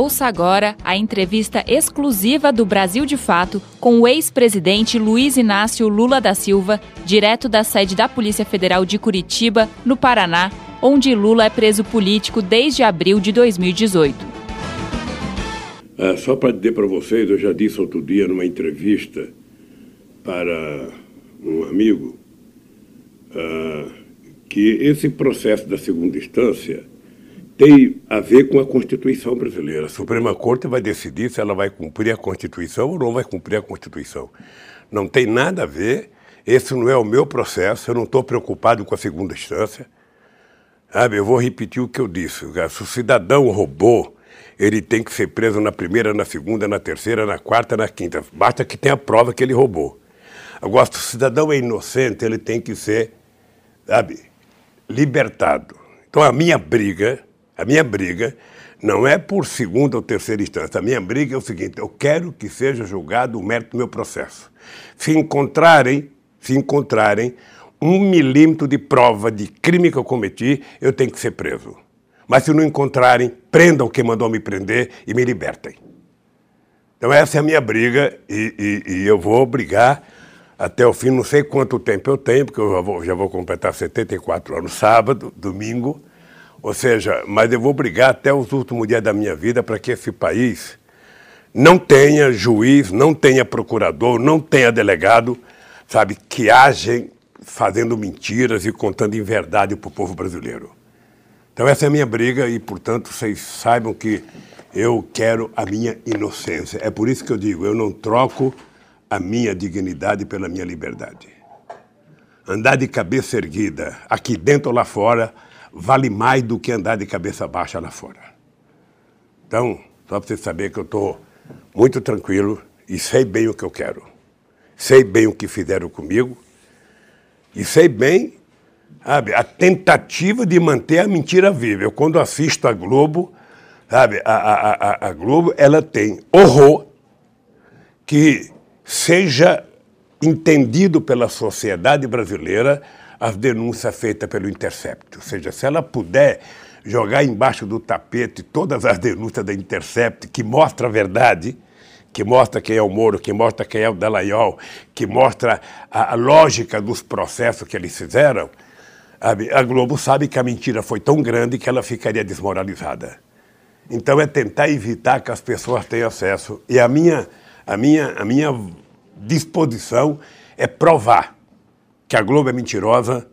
Ouça agora a entrevista exclusiva do Brasil de Fato com o ex-presidente Luiz Inácio Lula da Silva, direto da sede da Polícia Federal de Curitiba, no Paraná, onde Lula é preso político desde abril de 2018. É, só para dizer para vocês, eu já disse outro dia numa entrevista para um amigo uh, que esse processo da segunda instância tem a ver com a Constituição brasileira. A Suprema Corte vai decidir se ela vai cumprir a Constituição ou não vai cumprir a Constituição. Não tem nada a ver, esse não é o meu processo, eu não estou preocupado com a segunda instância. Sabe, eu vou repetir o que eu disse. Se o cidadão roubou, ele tem que ser preso na primeira, na segunda, na terceira, na quarta, na quinta. Basta que tenha prova que ele roubou. Agora, se o cidadão é inocente, ele tem que ser, sabe, libertado. Então, a minha briga a minha briga não é por segunda ou terceira instância. A minha briga é o seguinte: eu quero que seja julgado o mérito do meu processo. Se encontrarem, se encontrarem um milímetro de prova de crime que eu cometi, eu tenho que ser preso. Mas se não encontrarem, prendam quem mandou me prender e me libertem. Então essa é a minha briga e, e, e eu vou brigar até o fim. Não sei quanto tempo eu tenho, porque eu já vou, já vou completar 74 anos sábado, domingo. Ou seja, mas eu vou brigar até os últimos dias da minha vida para que esse país não tenha juiz, não tenha procurador, não tenha delegado, sabe, que agem fazendo mentiras e contando inverdade para o povo brasileiro. Então essa é a minha briga e, portanto, vocês saibam que eu quero a minha inocência. É por isso que eu digo, eu não troco a minha dignidade pela minha liberdade. Andar de cabeça erguida, aqui dentro ou lá fora, vale mais do que andar de cabeça baixa lá fora. Então, só para você saber que eu estou muito tranquilo e sei bem o que eu quero. Sei bem o que fizeram comigo e sei bem sabe, a tentativa de manter a mentira viva. Eu, quando assisto a Globo, sabe, a, a, a, a Globo ela tem horror que seja entendido pela sociedade brasileira as denúncias feitas pelo Intercept. Ou seja, se ela puder jogar embaixo do tapete todas as denúncias da Intercept que mostra a verdade, que mostra quem é o Moro, que mostra quem é o Dallagnol, que mostra a, a lógica dos processos que eles fizeram, a, a Globo sabe que a mentira foi tão grande que ela ficaria desmoralizada. Então é tentar evitar que as pessoas tenham acesso. E a minha, a minha, a minha disposição é provar que a Globo é mentirosa,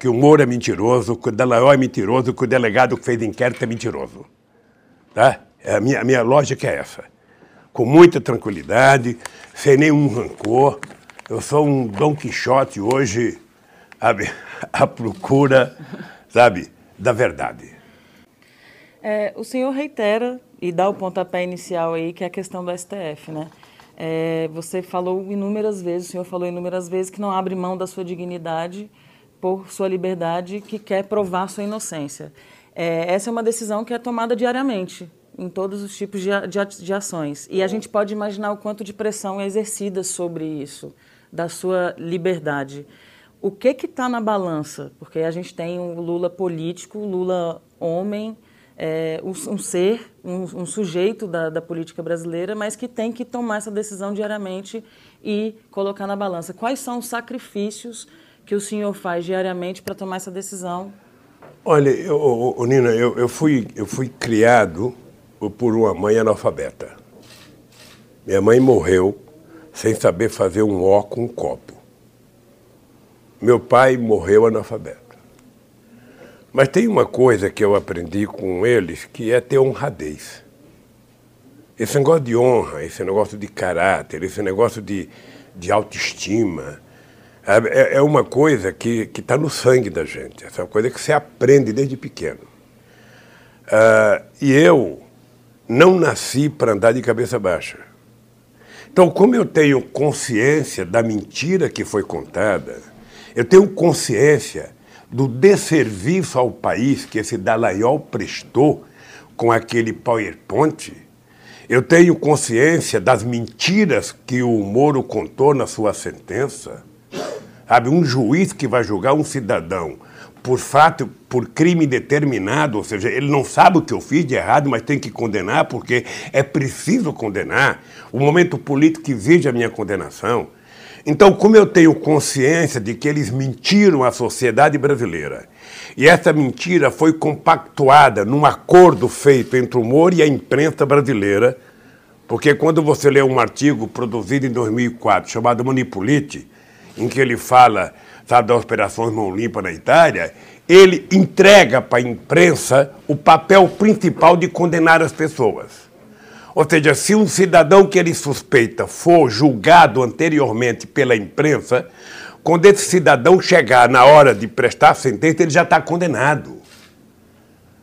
que o Moro é mentiroso, que o Dallagnol é mentiroso, que o delegado que fez inquérito é mentiroso. Tá? A minha, a minha lógica é essa. Com muita tranquilidade, sem nenhum rancor. Eu sou um Dom Quixote hoje, à procura, sabe, da verdade. É, o senhor reitera e dá o pontapé inicial aí, que é a questão do STF, né? É, você falou inúmeras vezes, o senhor falou inúmeras vezes que não abre mão da sua dignidade por sua liberdade, que quer provar sua inocência. É, essa é uma decisão que é tomada diariamente em todos os tipos de, de, de ações. E a gente pode imaginar o quanto de pressão é exercida sobre isso, da sua liberdade. O que está na balança? Porque a gente tem um Lula político, Lula homem, é, um, um, ser, um, um sujeito da, da, política brasileira, mas que tem que tomar essa decisão diariamente e colocar na balança. Quais são os sacrifícios que o senhor faz diariamente para tomar essa decisão? Olha, eu, eu, Nina, eu, eu, fui, eu fui criado por uma mãe analfabeta. Minha mãe morreu sem saber fazer um ó com um copo. Meu pai morreu analfabeto. Mas tem uma coisa que eu aprendi com eles que é ter honradez. Esse negócio de honra, esse negócio de caráter, esse negócio de, de autoestima, é, é uma coisa que está no sangue da gente. Essa é uma coisa que você aprende desde pequeno. Uh, e eu não nasci para andar de cabeça baixa. Então, como eu tenho consciência da mentira que foi contada, eu tenho consciência do desserviço ao país que esse Dallagnol prestou com aquele PowerPoint, eu tenho consciência das mentiras que o Moro contou na sua sentença. Sabe, um juiz que vai julgar um cidadão por fato, por crime determinado, ou seja, ele não sabe o que eu fiz de errado, mas tem que condenar porque é preciso condenar. O momento político exige a minha condenação. Então, como eu tenho consciência de que eles mentiram à sociedade brasileira, e essa mentira foi compactuada num acordo feito entre o Moro e a imprensa brasileira, porque quando você lê um artigo produzido em 2004 chamado Manipulite, em que ele fala sabe, das operações mão limpa na Itália, ele entrega para a imprensa o papel principal de condenar as pessoas. Ou seja, se um cidadão que ele suspeita for julgado anteriormente pela imprensa, quando esse cidadão chegar na hora de prestar a sentença, ele já está condenado.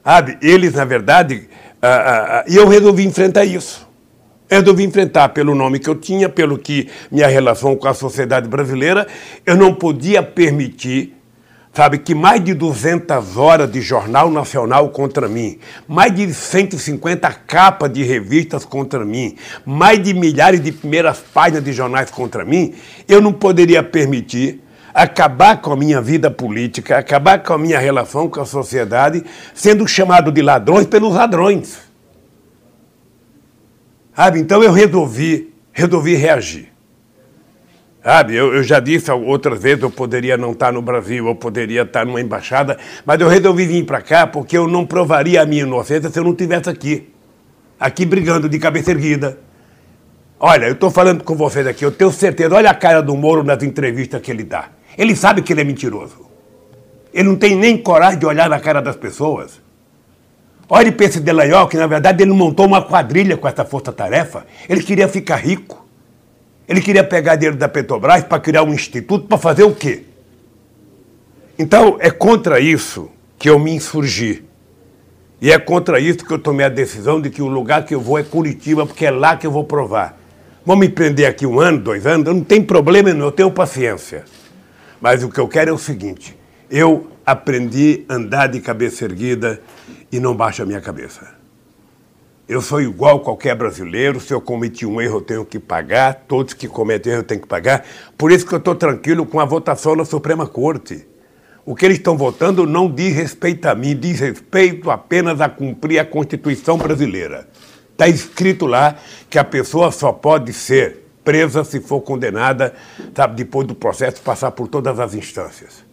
Sabe? Eles, na verdade, e ah, ah, ah, eu resolvi enfrentar isso. Eu resolvi enfrentar pelo nome que eu tinha, pelo que minha relação com a sociedade brasileira, eu não podia permitir, sabe, que mais de 200 horas de jornal nacional contra mim, mais de 150 capas de revistas contra mim, mais de milhares de primeiras páginas de jornais contra mim, eu não poderia permitir acabar com a minha vida política, acabar com a minha relação com a sociedade, sendo chamado de ladrões pelos ladrões. Sabe? Então eu resolvi, resolvi reagir. Sabe, eu, eu, já disse outras vezes, eu poderia não estar no Brasil, eu poderia estar numa embaixada, mas eu resolvi vir para cá porque eu não provaria a minha inocência se eu não estivesse aqui. Aqui brigando de cabeça erguida. Olha, eu estou falando com vocês aqui, eu tenho certeza, olha a cara do Moro nas entrevistas que ele dá. Ele sabe que ele é mentiroso. Ele não tem nem coragem de olhar na cara das pessoas. Olhe para esse Delanhol, que na verdade ele montou uma quadrilha com essa força-tarefa. Ele queria ficar rico. Ele queria pegar dinheiro da Petrobras para criar um instituto para fazer o quê? Então, é contra isso que eu me insurgi. E é contra isso que eu tomei a decisão de que o lugar que eu vou é Curitiba, porque é lá que eu vou provar. Vão me prender aqui um ano, dois anos, não tem problema, eu tenho paciência. Mas o que eu quero é o seguinte: eu aprendi a andar de cabeça erguida e não baixo a minha cabeça. Eu sou igual a qualquer brasileiro, se eu cometi um erro eu tenho que pagar, todos que cometem erro têm que pagar. Por isso que eu estou tranquilo com a votação na Suprema Corte. O que eles estão votando não diz respeito a mim, diz respeito apenas a cumprir a Constituição brasileira. Está escrito lá que a pessoa só pode ser presa se for condenada, sabe, depois do processo passar por todas as instâncias.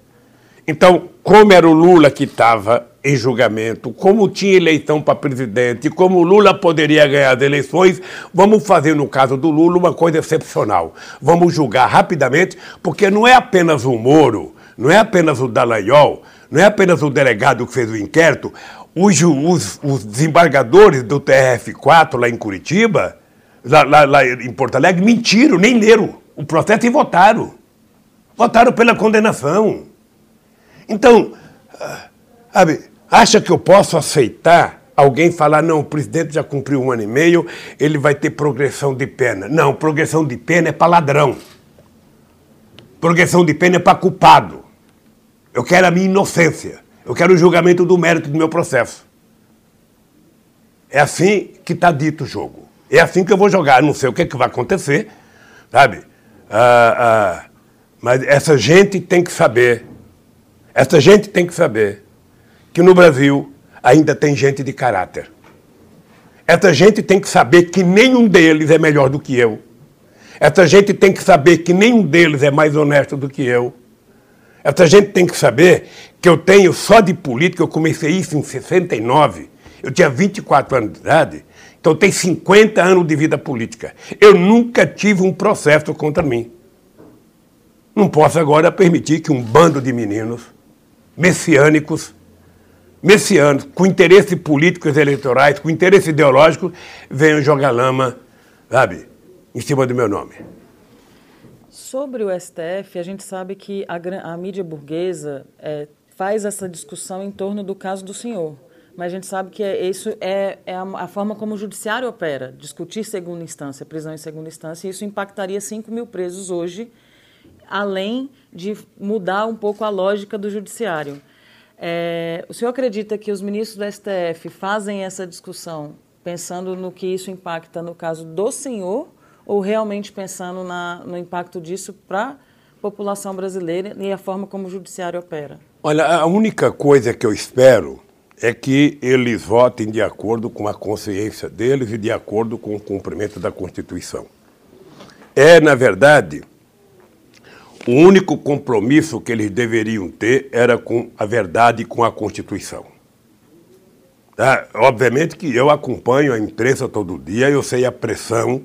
Então, como era o Lula que estava em julgamento, como tinha eleição para presidente, como o Lula poderia ganhar as eleições, vamos fazer no caso do Lula uma coisa excepcional. Vamos julgar rapidamente, porque não é apenas o Moro, não é apenas o Dallagnol, não é apenas o delegado que fez o inquérito, os, os, os desembargadores do TRF4 lá em Curitiba lá, lá, lá em Porto Alegre, mentiram, nem leram o processo e votaram. Votaram pela condenação. Então, sabe, acha que eu posso aceitar alguém falar, não, o presidente já cumpriu um ano e meio, ele vai ter progressão de pena. Não, progressão de pena é para ladrão. Progressão de pena é para culpado. Eu quero a minha inocência. Eu quero o julgamento do mérito do meu processo. É assim que está dito o jogo. É assim que eu vou jogar. Não sei o que, é que vai acontecer, sabe? Ah, ah, mas essa gente tem que saber, essa gente tem que saber que no Brasil ainda tem gente de caráter. Essa gente tem que saber que nenhum deles é melhor do que eu. Essa gente tem que saber que nenhum deles é mais honesto do que eu. Essa gente tem que saber que eu tenho só de política, eu comecei isso em 69, eu tinha 24 anos de idade, então tem 50 anos de vida política. Eu nunca tive um processo contra mim. Não posso agora permitir que um bando de meninos messiânicos, messianos, com interesses políticos eleitorais, com interesse ideológico, venham jogar lama, sabe, em cima do meu nome. Sobre o STF, a gente sabe que a, a mídia burguesa é, faz essa discussão em torno do caso do senhor mas a gente sabe que é, isso é, é a, a, forma como o judiciário opera, discutir segunda instância, prisão em segunda instância, e isso impactaria 5 mil presos hoje, além de mudar um pouco a lógica do judiciário. É, o senhor acredita que os ministros do STF fazem essa discussão pensando no que isso impacta no caso do senhor, ou realmente pensando na, no impacto disso para a população brasileira e a forma como o judiciário opera? Olha, a única coisa que eu espero é que eles votem de acordo com a consciência deles e de acordo com o cumprimento da Constituição. É, na verdade, o único compromisso que eles deveriam ter era com a verdade e com a Constituição. Tá? Obviamente que eu acompanho a imprensa todo dia, eu sei a pressão,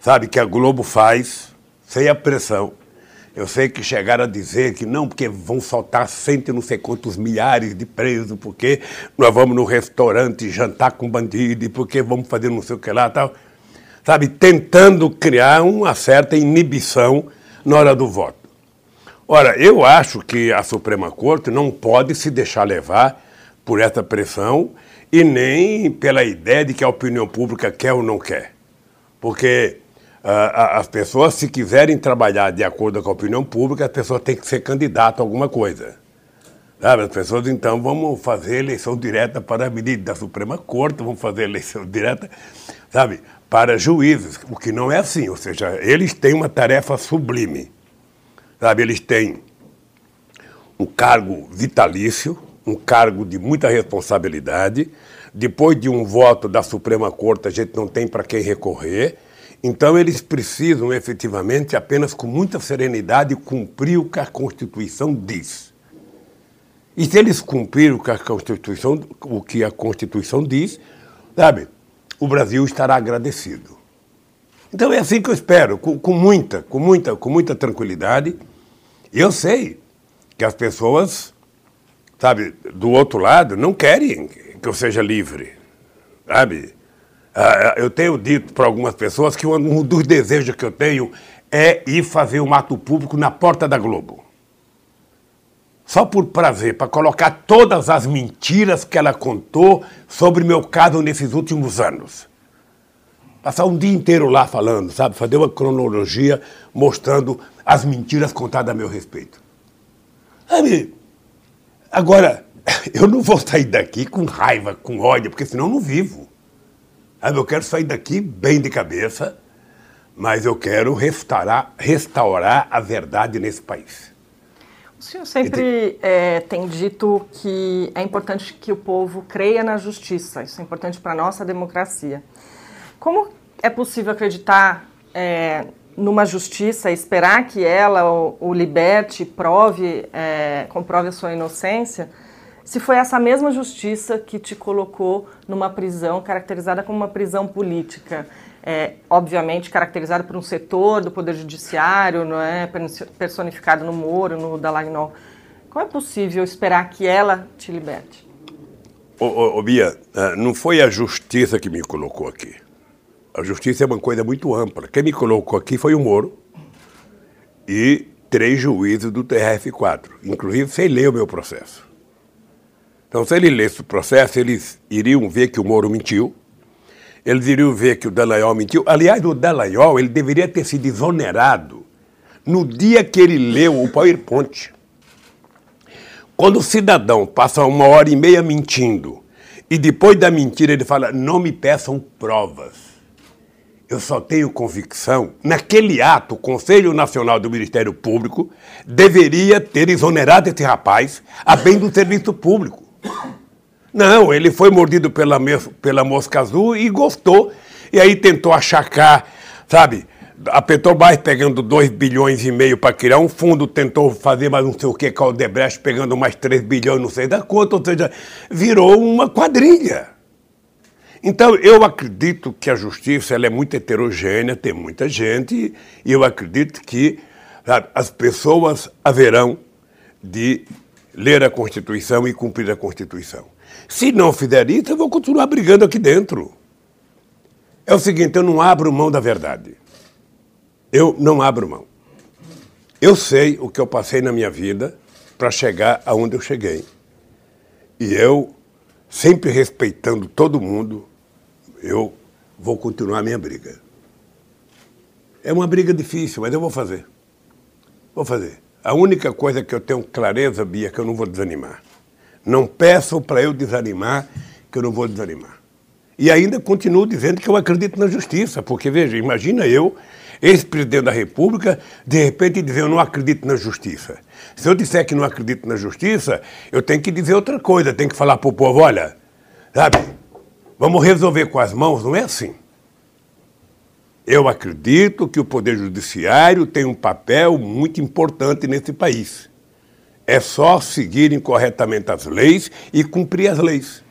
sabe, que a Globo faz, sei a pressão eu sei que chegaram a dizer que não, porque vão soltar cento e não sei quantos milhares de presos, porque nós vamos no restaurante jantar com bandido, e porque vamos fazer não sei o que lá tal. Sabe, tentando criar uma certa inibição na hora do voto. Ora, eu acho que a Suprema Corte não pode se deixar levar por essa pressão e nem pela ideia de que a opinião pública quer ou não quer. Porque as pessoas, se quiserem trabalhar de acordo com a opinião pública, as pessoas têm que ser candidato a alguma coisa. Sabe? As pessoas, então, vamos fazer eleição direta para ministro da Suprema Corte, vamos fazer eleição direta, sabe, para juízes, o que não é assim. Ou seja, eles têm uma tarefa sublime. Sabe? Eles têm um cargo vitalício, um cargo de muita responsabilidade. Depois de um voto da Suprema Corte, a gente não tem para quem recorrer então, eles precisam efetivamente, apenas com muita serenidade, cumprir o que a Constituição diz. E se eles cumprirem o que a Constituição, o que a Constituição diz, sabe, o Brasil estará agradecido. Então é assim que eu espero, com, com muita, com muita, com muita tranquilidade. Eu sei que as pessoas, sabe, do outro lado, não querem que eu seja livre, sabe? Ah, eu tenho dito para algumas pessoas que um dos desejos que eu tenho é ir fazer um ato público na porta da Globo. Só por prazer, para colocar todas as mentiras que ela contou sobre meu caso nesses últimos anos. Passar um dia inteiro lá falando, sabe? Fazer uma cronologia mostrando as mentiras contadas a meu respeito. Sabe? Agora, eu não vou sair daqui com raiva, com ódio, porque senão eu não vivo. Eu quero sair daqui bem de cabeça, mas eu quero restaurar, restaurar a verdade nesse país. O senhor sempre é, tem dito que é importante que o povo creia na justiça, isso é importante para a nossa democracia. Como é possível acreditar é, numa justiça, esperar que ela o, o liberte, prove, é, comprove a sua inocência? se foi essa mesma justiça que te colocou numa prisão caracterizada como uma prisão política. É, obviamente caracterizada por um setor do Poder Judiciário, não é personificado no Moro, no Dallagnol. Como é possível esperar que ela te liberte? Ô, ô, ô, Bia, é, não foi a justiça que me colocou aqui. A justiça é uma coisa muito ampla. Quem me colocou aqui foi o Moro e três juízes do TRF4, inclusive sem ler o meu processo. Então, se ele lesse o processo, eles iriam ver que o Moro mentiu, eles iriam ver que o Dallagnol mentiu. Aliás, o Dallagnol ele deveria ter sido exonerado no dia que ele leu o PowerPoint. Quando o cidadão passa uma hora e meia mentindo e depois da mentira ele fala: não me peçam provas. Eu só tenho convicção, naquele ato, o Conselho Nacional do Ministério Público deveria ter exonerado esse rapaz a bem do serviço público. Não, ele foi mordido pela, pela mosca azul e gostou. E aí tentou achacar, sabe? A Petrobras pegando 2 bilhões e meio para criar um fundo, tentou fazer mais não sei o que com a Odebrecht pegando mais 3 bilhões, não sei da conta, ou seja, virou uma quadrilha. Então, eu acredito que a justiça ela é muito heterogênea, tem muita gente, e eu acredito que sabe, as pessoas haverão de ler a Constituição e cumprir a Constituição. Se não fizer isso, eu vou continuar brigando aqui dentro. É o seguinte, eu não abro mão da verdade. Eu não abro mão. Eu sei o que eu passei na minha vida para chegar aonde eu cheguei. E eu, sempre respeitando todo mundo, eu vou continuar a minha briga. É uma briga difícil, mas eu vou fazer. Vou fazer. A única coisa que eu tenho clareza, Bia, é que eu não vou desanimar. Não peçam para eu desanimar, que eu não vou desanimar. E ainda continuo dizendo que eu acredito na justiça, porque, veja, imagina eu, ex-presidente da República, de repente dizer eu não acredito na justiça. Se eu disser que não acredito na justiça, eu tenho que dizer outra coisa, tenho que falar para o povo, olha, sabe, vamos resolver com as mãos, não é assim. Eu acredito que o Poder Judiciário tem um papel muito importante nesse país. É só seguirem corretamente as leis e cumprir as leis.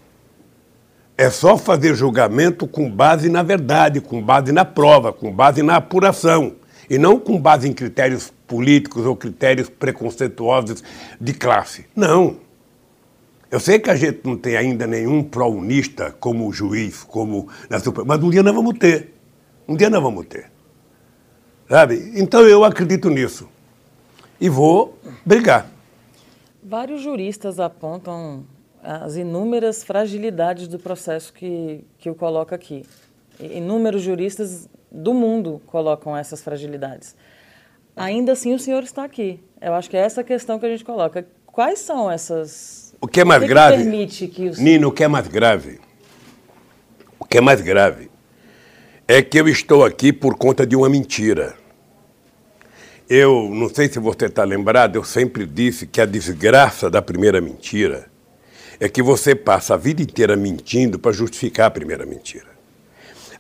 É só fazer julgamento com base na verdade, com base na prova, com base na apuração, e não com base em critérios políticos ou critérios preconceituosos de classe. Não. Eu sei que a gente não tem ainda nenhum pró-unista como juiz, como na Suprema, mas um dia nós vamos ter. Um dia nós vamos ter. Sabe? Então eu acredito nisso. E vou brigar. Vários juristas apontam as inúmeras fragilidades do processo que, que o coloca aqui. Inúmeros juristas do mundo colocam essas fragilidades. Ainda assim, o senhor está aqui. Eu acho que é essa questão que a gente coloca. Quais são essas. O que é mais o que grave? Que permite que o... Nino, o que é mais grave? O que é mais grave é que eu estou aqui por conta de uma mentira. Eu não sei se você está lembrado, eu sempre disse que a desgraça da primeira mentira é que você passa a vida inteira mentindo para justificar a primeira mentira.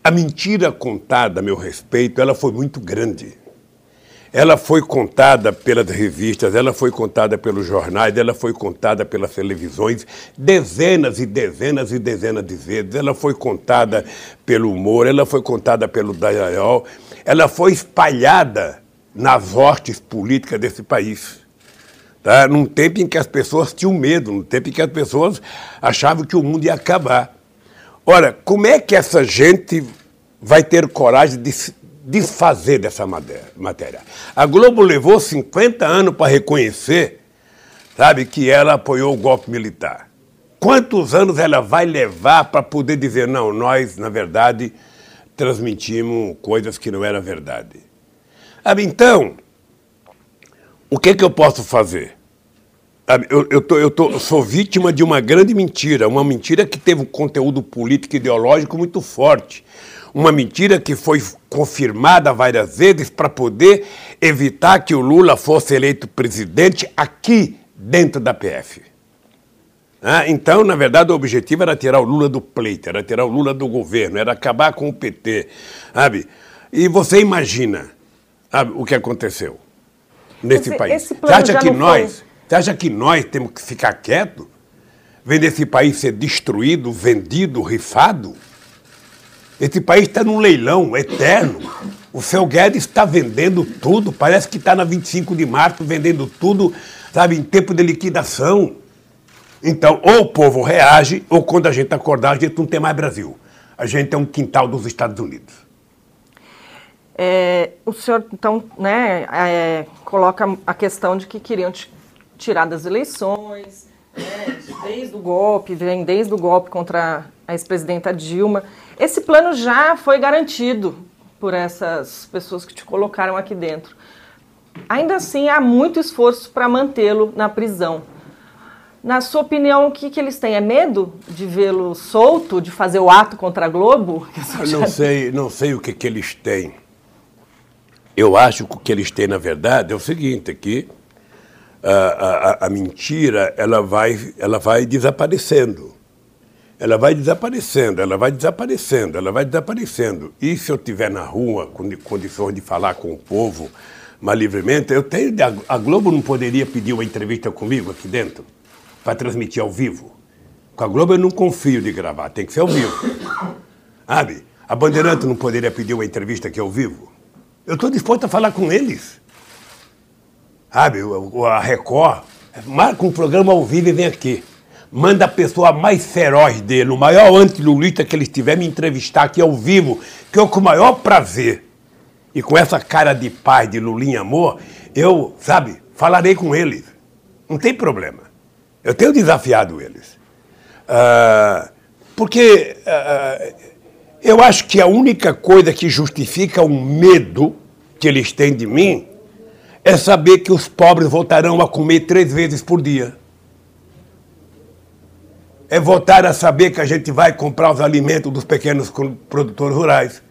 A mentira contada a meu respeito, ela foi muito grande. Ela foi contada pelas revistas, ela foi contada pelos jornais, ela foi contada pelas televisões dezenas e dezenas e dezenas de vezes. Ela foi contada pelo humor, ela foi contada pelo Dayayol, ela foi espalhada nas hostes políticas desse país. Tá? Num tempo em que as pessoas tinham medo, num tempo em que as pessoas achavam que o mundo ia acabar. Ora, como é que essa gente vai ter coragem de desfazer dessa matéria. A Globo levou 50 anos para reconhecer, sabe, que ela apoiou o golpe militar. Quantos anos ela vai levar para poder dizer, não, nós, na verdade, transmitimos coisas que não eram verdade? Então, o que, que eu posso fazer? Eu, eu, tô, eu, tô, sou vítima de uma grande mentira, uma mentira que teve um conteúdo político e ideológico muito forte uma mentira que foi confirmada várias vezes para poder evitar que o Lula fosse eleito presidente aqui dentro da PF. Ah, então, na verdade, o objetivo era tirar o Lula do pleito, era tirar o Lula do governo, era acabar com o PT, sabe? E você imagina sabe, o que aconteceu nesse esse, país. Você acha que nós, foi... acha que nós temos que ficar quietos, vendo esse país ser destruído, vendido, rifado? Esse país está num leilão eterno. O seu Guedes está vendendo tudo, parece que está na 25 de março vendendo tudo, sabe, em tempo de liquidação. Então, ou o povo reage, ou quando a gente acordar, a gente não tem mais Brasil. A gente é um quintal dos Estados Unidos. É, o senhor, então, né, é, coloca a questão de que queriam tirar das eleições, né, desde o golpe, vem desde o golpe contra a ex-presidenta Dilma. Esse plano já foi garantido por essas pessoas que te colocaram aqui dentro. Ainda assim, há muito esforço para mantê-lo na prisão. Na sua opinião, o que, que eles têm? É medo de vê-lo solto, de fazer o ato contra a Globo? Eu não sei, não sei o que, que eles têm. Eu acho que o que eles têm, na verdade, é o seguinte, que a, a, a mentira ela vai, ela vai desaparecendo ela vai desaparecendo, ela vai desaparecendo, ela vai desaparecendo. E se eu estiver na rua com condições de falar com o povo mais livremente, eu tenho. A Globo não poderia pedir uma entrevista comigo aqui dentro para transmitir ao vivo. Com a Globo eu não confio de gravar, tem que ser ao vivo. Sabe? A Bandeirante não poderia pedir uma entrevista aqui ao vivo. Eu estou disposto a falar com eles. Sabe? A Record marca um programa ao vivo e vem aqui manda a pessoa mais feroz dele, o maior antilulista que ele estiver, me entrevistar aqui ao vivo, que eu com o maior prazer, e com essa cara de paz, de Lulinha amor, eu, sabe, falarei com eles. Não tem problema. Eu tenho desafiado eles. Uh, porque uh, eu acho que a única coisa que justifica o medo que eles têm de mim é saber que os pobres voltarão a comer três vezes por dia. é votar a saber que a gente vai comprar os alimentos dos pequenos produtores rurais.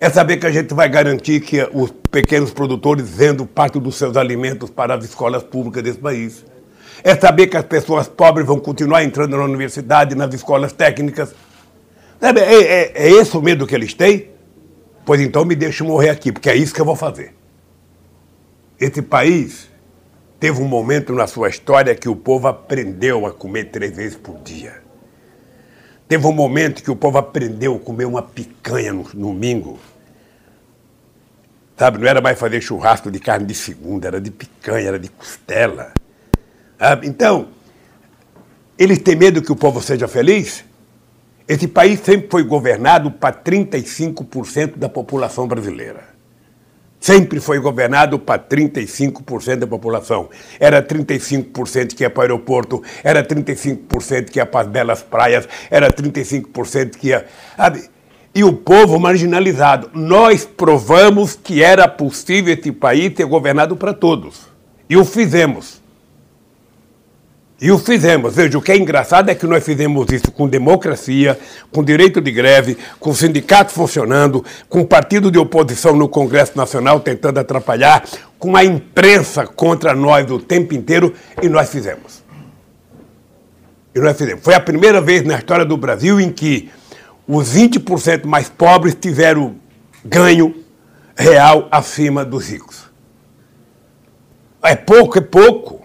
É saber que a gente vai garantir que os pequenos produtores vendam parte dos seus alimentos para as escolas públicas desse país. É saber que as pessoas pobres vão continuar entrando na universidade, nas escolas técnicas. É, é, é esse o medo que eles têm? Pois então me deixe morrer aqui, porque é isso que eu vou fazer. Esse país teve um momento na sua história que o povo aprendeu a comer três vezes por dia. Teve um momento que o povo aprendeu a comer uma picanha no, domingo. Sabe, não era mais fazer churrasco de carne de segunda, era de picanha, era de costela. Sabe? Então, eles têm medo que o povo seja feliz? Esse país sempre foi governado para 35% da população brasileira sempre foi governado para 35% da população. Era 35% que ia para o aeroporto, era 35% que ia para as belas praias, era 35% que ia. E o povo marginalizado. Nós provamos que era possível esse país ser governado para todos. E o fizemos. E o fizemos. Veja, o que é engraçado é que nós fizemos isso com democracia, com direito de greve, com sindicato funcionando, com partido de oposição no Congresso Nacional tentando atrapalhar, com a imprensa contra nós o tempo inteiro, e nós fizemos. E nós fizemos. Foi a primeira vez na história do Brasil em que os 20% mais pobres tiveram ganho real acima dos ricos. É pouco, é pouco.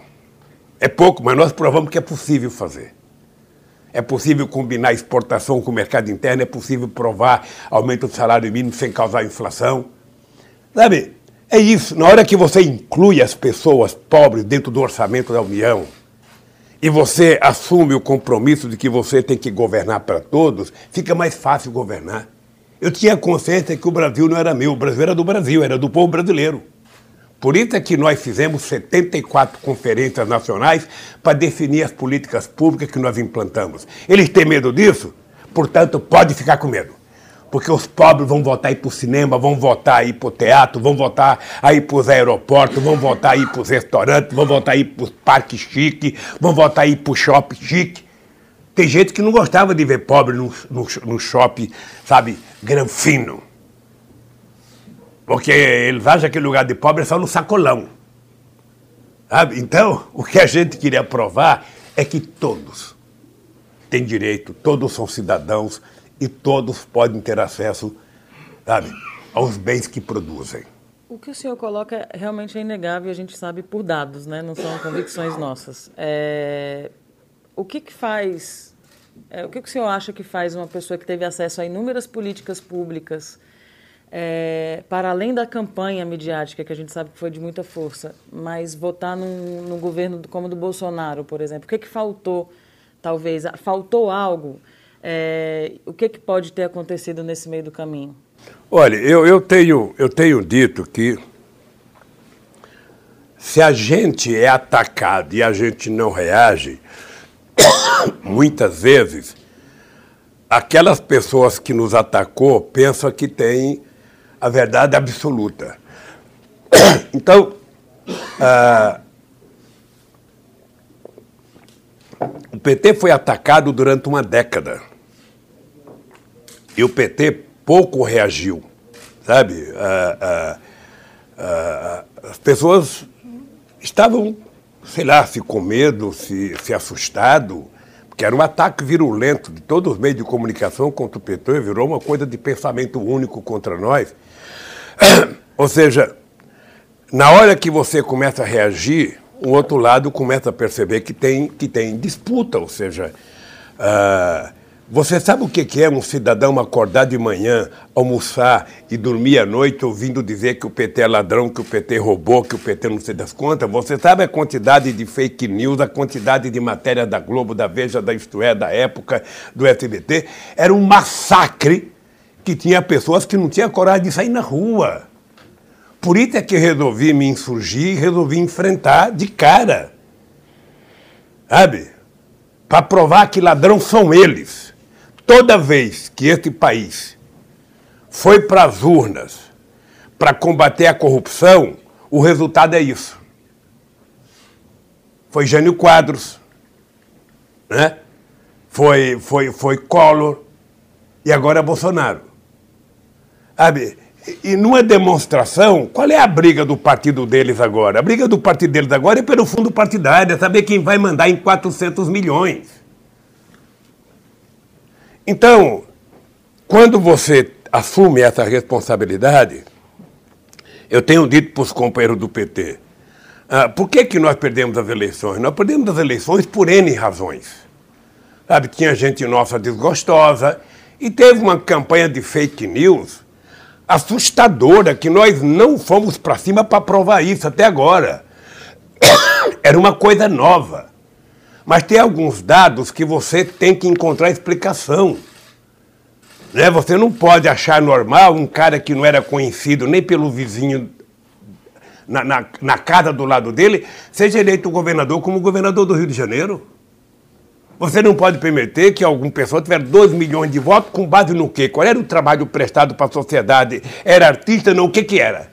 É pouco, mas nós provamos que é possível fazer. É possível combinar exportação com o mercado interno, é possível provar aumento do salário mínimo sem causar inflação. Sabe, é isso. Na hora que você inclui as pessoas pobres dentro do orçamento da União e você assume o compromisso de que você tem que governar para todos, fica mais fácil governar. Eu tinha consciência que o Brasil não era meu, o Brasil era do Brasil, era do povo brasileiro. Por isso é que nós fizemos 74 conferências nacionais para definir as políticas públicas que nós implantamos. Eles têm medo disso? Portanto, pode ficar com medo. Porque os pobres vão voltar a ir para o cinema, vão voltar a ir para o teatro, vão voltar a ir para os aeroportos, vão voltar a ir para os restaurantes, vão voltar a ir para os parques chiques, vão voltar a ir para o shopping chique. Tem gente que não gostava de ver pobre no, no, no shopping, sabe, granfino. Porque eles acham que lugar de pobre é só no sacolão. Sabe? Então, o que a gente queria provar é que todos têm direito, todos são cidadãos e todos podem ter acesso sabe, aos bens que produzem. O que o senhor coloca realmente é inegável, a gente sabe por dados, né? não são convicções nossas. É... O que, que faz. É, o que, que o senhor acha que faz uma pessoa que teve acesso a inúmeras políticas públicas é, para além da campanha midiática, que a gente sabe que foi de muita força, mas votar num, no governo como do Bolsonaro, por exemplo, o que, que faltou, talvez? Faltou algo? É, o que, que pode ter acontecido nesse meio do caminho? Olha, eu, eu, tenho, eu tenho dito que se a gente é atacado e a gente não reage, muitas vezes aquelas pessoas que nos atacou pensam que tem a verdade absoluta. Então, ah, o PT foi atacado durante uma década. E o PT pouco reagiu, sabe? Ah, ah, ah, as pessoas estavam, sei lá, se com medo, se, se assustado, que era um ataque virulento de todos os meios de comunicação contra o PT, virou uma coisa de pensamento único contra nós. Ou seja, na hora que você começa a reagir, o outro lado começa a perceber que tem, que tem disputa, ou seja, uh, você sabe o que é um cidadão acordar de manhã, almoçar e dormir à noite ouvindo dizer que o PT é ladrão, que o PT roubou, que o PT não sei das contas? Você sabe a quantidade de fake news, a quantidade de matéria da Globo, da Veja, da Isto É, da época, do SBT? Era um massacre que tinha pessoas que não tinham coragem de sair na rua. Por isso é que resolvi me insurgir, resolvi enfrentar de cara. Sabe? Para provar que ladrão são eles Toda vez que este país foi para as urnas para combater a corrupção, o resultado é isso. Foi Jânio Quadros, né? foi, foi, foi Collor e agora Bolsonaro. Sabe? E numa demonstração, qual é a briga do partido deles agora? A briga do partido deles agora é pelo fundo partidário, é saber quem vai mandar em 400 milhões. Então, quando você assume essa responsabilidade, eu tenho dito para os companheiros do PT, ah, por que, que nós perdemos as eleições? Nós perdemos as eleições por N razões. Sabe, tinha gente nossa desgostosa e teve uma campanha de fake news assustadora que nós não fomos para cima para provar isso até agora. Era uma coisa nova. Mas tem alguns dados que você tem que encontrar explicação. Né? Você não pode achar normal um cara que não era conhecido nem pelo vizinho na, na, na casa do lado dele seja eleito governador como governador do Rio de Janeiro. Você não pode permitir que alguma pessoa tivesse 2 milhões de votos com base no quê? Qual era o trabalho prestado para a sociedade? Era artista? Não, o que, que era?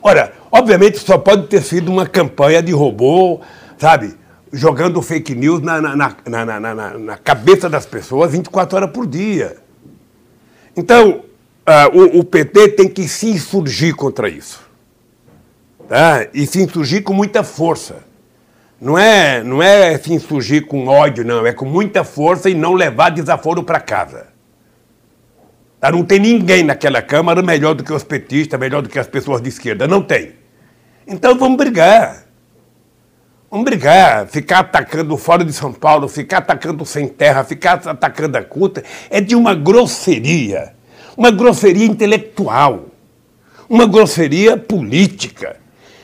Ora, obviamente só pode ter sido uma campanha de robô, sabe? Jogando fake news na, na, na, na, na cabeça das pessoas 24 horas por dia. Então, uh, o, o, PT tem que se insurgir contra isso. Tá? E se insurgir com muita força. Não é, não é se insurgir com ódio, não. É com muita força e não levar desaforo para casa. Tá? Não tem ninguém naquela Câmara melhor do que os petistas, melhor do que as pessoas de esquerda. Não tem. Então vamos brigar. Vamos brigar. Ficar atacando fora de São Paulo, ficar atacando sem terra, ficar atacando a culta, é de uma grosseria. Uma grosseria intelectual. Uma grosseria política.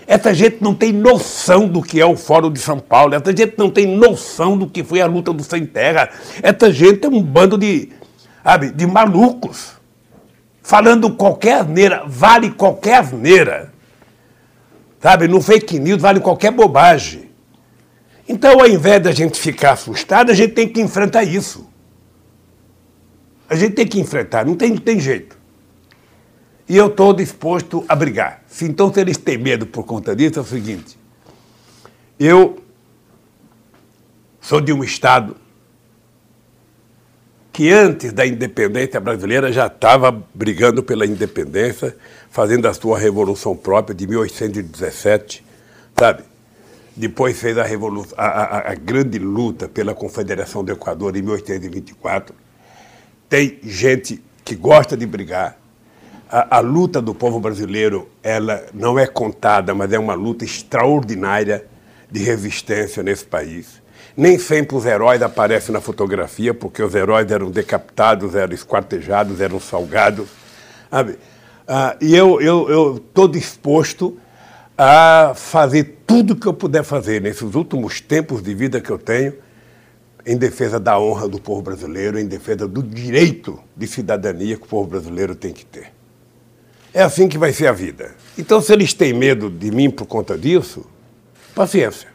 Essa gente não tem noção do que é o Fórum de São Paulo, essa gente não tem noção do que foi a luta do Sem Terra. Essa gente é um bando de, sabe, de malucos. Falando qualquer asneira, vale qualquer asneira. Sabe, no fake news vale qualquer bobagem. Então, ao invés da gente ficar assustado, a gente tem que enfrentar isso. A gente tem que enfrentar, não tem, não tem jeito. E eu estou disposto a brigar. Se então se eles têm medo por conta disso, é o seguinte. Eu sou de um estado que antes da independência brasileira já estava brigando pela independência, fazendo a sua revolução própria de 1817, sabe? Depois fez a, a, a, a grande luta pela Confederação do Equador em 1824. Tem gente que gosta de brigar, a, luta do povo brasileiro ela não é contada, mas é uma luta extraordinária de resistência nesse país. Nem sempre os heróis aparecem na fotografia, porque os heróis eram decapitados, eram esquartejados, eram salgados. Ah, e eu estou disposto a fazer tudo que eu puder fazer nesses últimos tempos de vida que eu tenho em defesa da honra do povo brasileiro, em defesa do direito de cidadania que o povo brasileiro tem que ter. É assim que vai ser a vida. Então, se eles têm medo de mim por conta disso, paciência.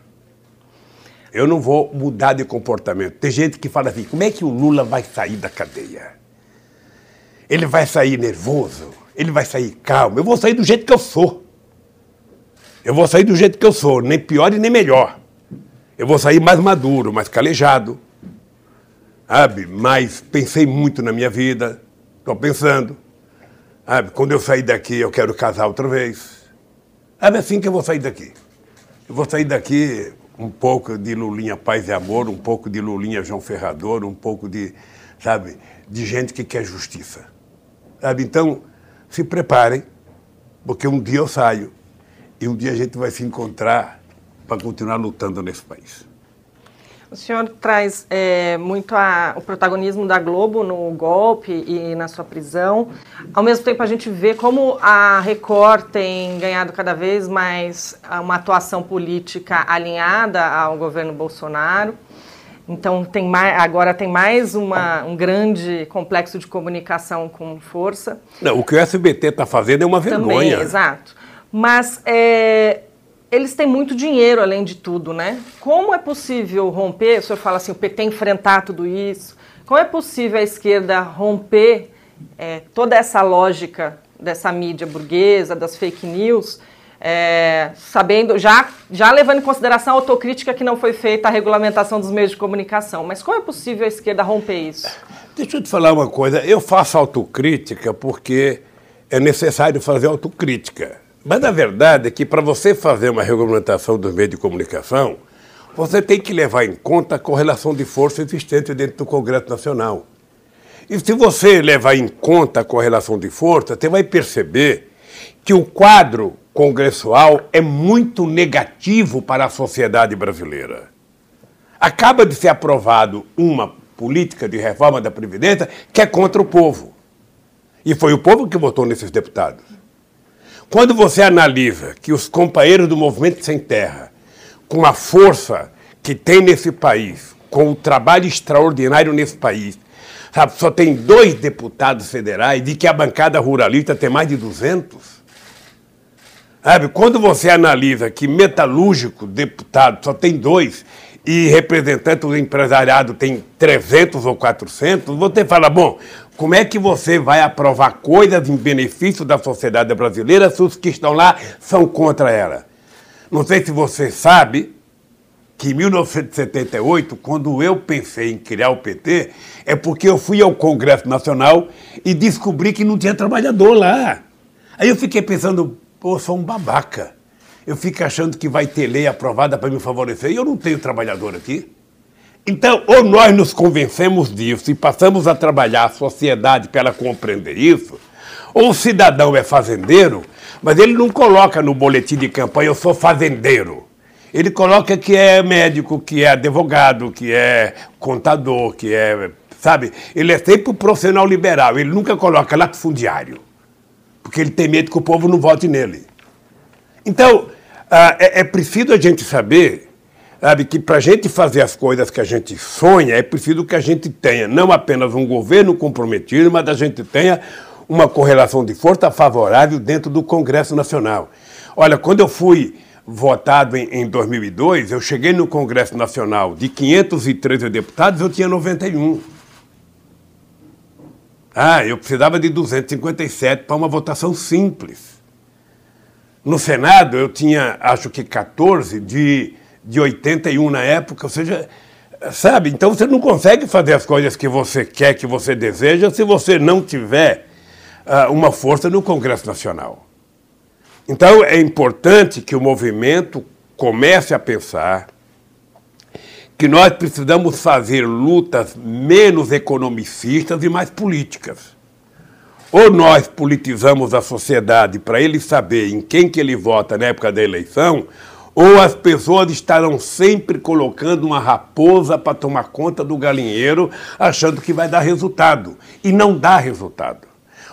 Eu não vou mudar de comportamento. Tem gente que fala assim: como é que o Lula vai sair da cadeia? Ele vai sair nervoso? Ele vai sair calmo? Eu vou sair do jeito que eu sou. Eu vou sair do jeito que eu sou, nem pior e nem melhor. Eu vou sair mais maduro, mais calejado. Sabe? Mas pensei muito na minha vida. Estou pensando. Ah, quando eu sair daqui, eu quero casar outra vez. É assim que eu vou sair daqui. Eu vou sair daqui um pouco de Lulinha Paz e Amor, um pouco de Lulinha João Ferrador, um pouco de, sabe, de gente que quer justiça. Sabe? Então, se preparem, porque um dia eu saio e um dia a gente vai se encontrar para continuar lutando nesse país. O senhor traz é, muito a, o protagonismo da Globo no golpe e na sua prisão. Ao mesmo tempo, a gente vê como a Record tem ganhado cada vez mais uma atuação política alinhada ao governo Bolsonaro. Então, tem mais, agora tem mais uma, um grande complexo de comunicação com força. Não, o que o SBT está fazendo é uma vergonha. Também, exato. Mas é, eles têm muito dinheiro, além de tudo, né? Como é possível romper? O senhor fala assim, o PT enfrentar tudo isso. Como é possível a esquerda romper é, toda essa lógica dessa mídia burguesa, das fake news, é, sabendo, já, já levando em consideração a autocrítica que não foi feita a regulamentação dos meios de comunicação. Mas como é possível a esquerda romper isso? Deixa eu te falar uma coisa. Eu faço autocrítica porque é necessário fazer autocrítica. Mas a verdade é que para você fazer uma regulamentação dos meios de comunicação, você tem que levar em conta a correlação de força existente dentro do Congresso Nacional. E se você levar em conta a correlação de força, você vai perceber que o quadro congressual é muito negativo para a sociedade brasileira. Acaba de ser aprovado uma política de reforma da Previdência que é contra o povo. E foi o povo que votou nesses deputados. Quando você analisa que os companheiros do Movimento Sem Terra, com a força que tem nesse país, com o trabalho extraordinário nesse país, sabe, só tem dois deputados federais e que a bancada ruralista tem mais de 200. Sabe, quando você analisa que metalúrgico deputado só tem dois e representante do empresariado tem 300 ou 400, você fala, bom, como é que você vai aprovar coisas em benefício da sociedade brasileira se os que estão lá são contra ela? Não sei se você sabe que em 1978, quando eu pensei em criar o PT, é porque eu fui ao Congresso Nacional e descobri que não tinha trabalhador lá. Aí eu fiquei pensando, pô, sou um babaca eu fico achando que vai ter lei aprovada para me favorecer e eu não tenho trabalhador aqui. Então, ou nós nos convencemos disso e passamos a trabalhar a sociedade para ela compreender isso, ou o cidadão é fazendeiro, mas ele não coloca no boletim de campanha eu sou fazendeiro. Ele coloca que é médico, que é advogado, que é contador, que é. Sabe? Ele é sempre um profissional liberal, ele nunca coloca latifundiário, porque ele tem medo que o povo não vote nele. Então, ah, é, é preciso a gente saber sabe, que para a gente fazer as coisas que a gente sonha, é preciso que a gente tenha não apenas um governo comprometido, mas a gente tenha uma correlação de força favorável dentro do Congresso Nacional. Olha, quando eu fui votado em, em 2002, eu cheguei no Congresso Nacional de 513 deputados, eu tinha 91. Ah, eu precisava de 257 para uma votação simples. No Senado, eu tinha, acho que 14 de, de 81 na época, ou seja, sabe? Então você não consegue fazer as coisas que você quer, que você deseja, se você não tiver uh, uma força no Congresso Nacional. Então é importante que o movimento comece a pensar que nós precisamos fazer lutas menos economicistas e mais políticas. Ou nós politizamos a sociedade para ele saber em quem que ele vota na época da eleição, ou as pessoas estarão sempre colocando uma raposa para tomar conta do galinheiro, achando que vai dar resultado. E não dá resultado.